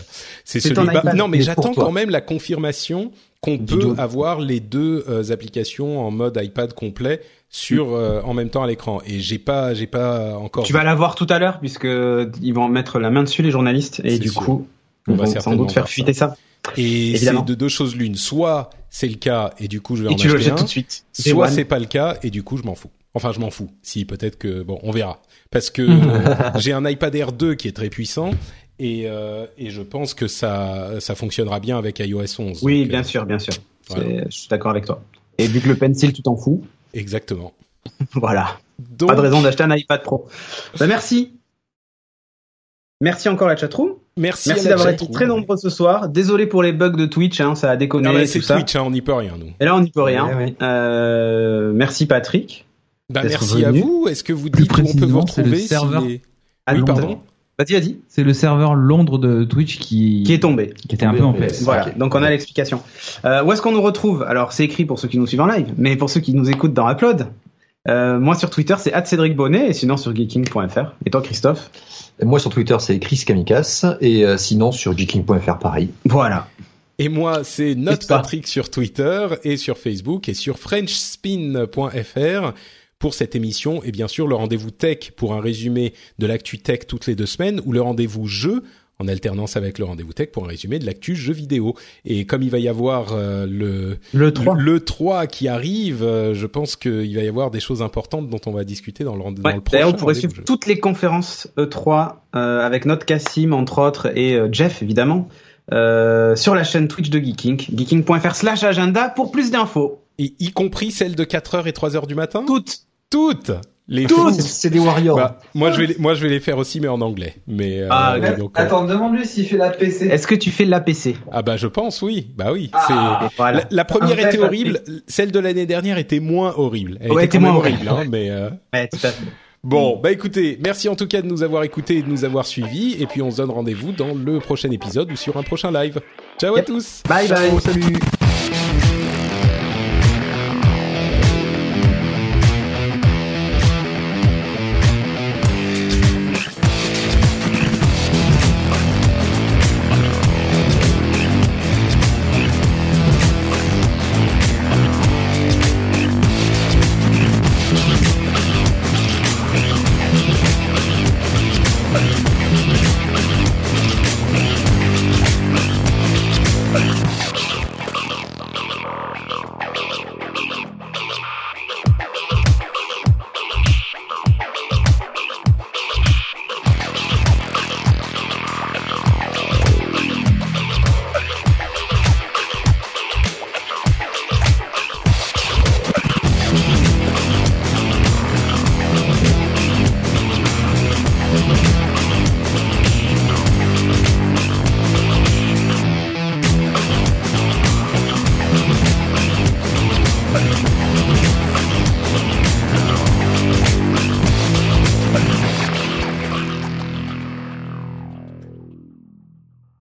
C'est celui. ton bah, iPad. non, mais j'attends quand même la confirmation qu'on peut avoir les deux euh, applications en mode iPad complet sur euh, en même temps à l'écran. Et j'ai pas, j'ai pas encore. tu vas la voir tout à l'heure puisque ils vont mettre la main dessus les journalistes et du sûr. coup On va sans doute faire fuiter ça, Et c'est de deux choses l'une. Soit c'est le cas et du coup je vais Et en tu le acheter jettes un. tout de suite. Soit c'est pas le cas et du coup je m'en fous. Enfin je m'en fous. Si peut-être que bon on verra. Parce que euh, j'ai un iPad Air 2 qui est très puissant et euh, et je pense que ça ça fonctionnera bien avec iOS 11. oui Donc, bien euh, sûr bien sûr voilà. Je suis d'accord avec toi et vu que le pencil tu t'en fous Exactement. voilà Donc- pas de raison d'acheter un iPad Pro bah merci merci encore la chatroom Merci, d'avoir été très nombreux ce soir désolé pour les bugs de Twitch hein, ça a déconné Non, mais tout c'est Twitch, hein, on n'y peut rien nous. et là on n'y peut rien Ouais, ouais. Euh, merci Patrick Bah, merci à vous. Est-ce que vous dites où on peut vous précisément, c'est le retrouver si serveur les- à Oui, Londres. pardon. vas-y vas-y C'est le serveur Londres de Twitch qui, qui est tombé qui était un peu en PS. Voilà, donc on a l'explication. Euh, où est-ce qu'on nous retrouve? Alors c'est écrit pour ceux qui nous suivent en live, mais pour ceux qui nous écoutent dans Upload, euh, moi sur Twitter c'est Cédric Bonnet et sinon sur geeking.fr. Et toi Christophe? Et Moi sur Twitter c'est Chris Kamikas et euh, sinon sur geeking.fr pareil. Voilà. Et moi, c'est Et toi NotePatrick sur Twitter et sur Facebook et sur FrenchSpin.fr pour cette émission et bien sûr le rendez-vous tech pour un résumé de l'actu tech toutes les deux semaines ou le rendez-vous jeu en alternance avec le rendez-vous tech pour un résumé de l'actu jeu vidéo. Et comme il va y avoir euh, le Le 3. le 3 qui arrive, euh, je pense qu'il va y avoir des choses importantes dont on va discuter dans le, rend- dans Ouais, le prochain pourrez rendez-vous suivre jeu. toutes les conférences E3 euh, avec notre Cassim entre autres et euh, Jeff évidemment euh, sur la chaîne Twitch de Geeking, geeking.fr slash agenda pour plus d'infos. Y compris celles de 4h et 3h du matin? Toutes. Toutes les Toutes. C'est- des warriors. Bah, moi, je vais, les- moi, je vais les faire aussi, mais en anglais. Mais euh, Ah, donc, euh, Attends, demande-lui s'il fait la PC. Est-ce que tu fais l'APC ah bah, je pense, oui. Bah oui. Ah, c'est voilà. la, la première vrai était horrible. Celle de l'année dernière était moins horrible. Elle Ouais, était, moins horrible, hein, mais. euh, Ouais, tout à fait. Bon, bah écoutez, merci en tout cas de nous avoir écoutés et de nous avoir suivis. Et puis on se donne rendez-vous dans le prochain épisode ou sur un prochain live. Ciao à tous. Bye bye. Ciao, salut.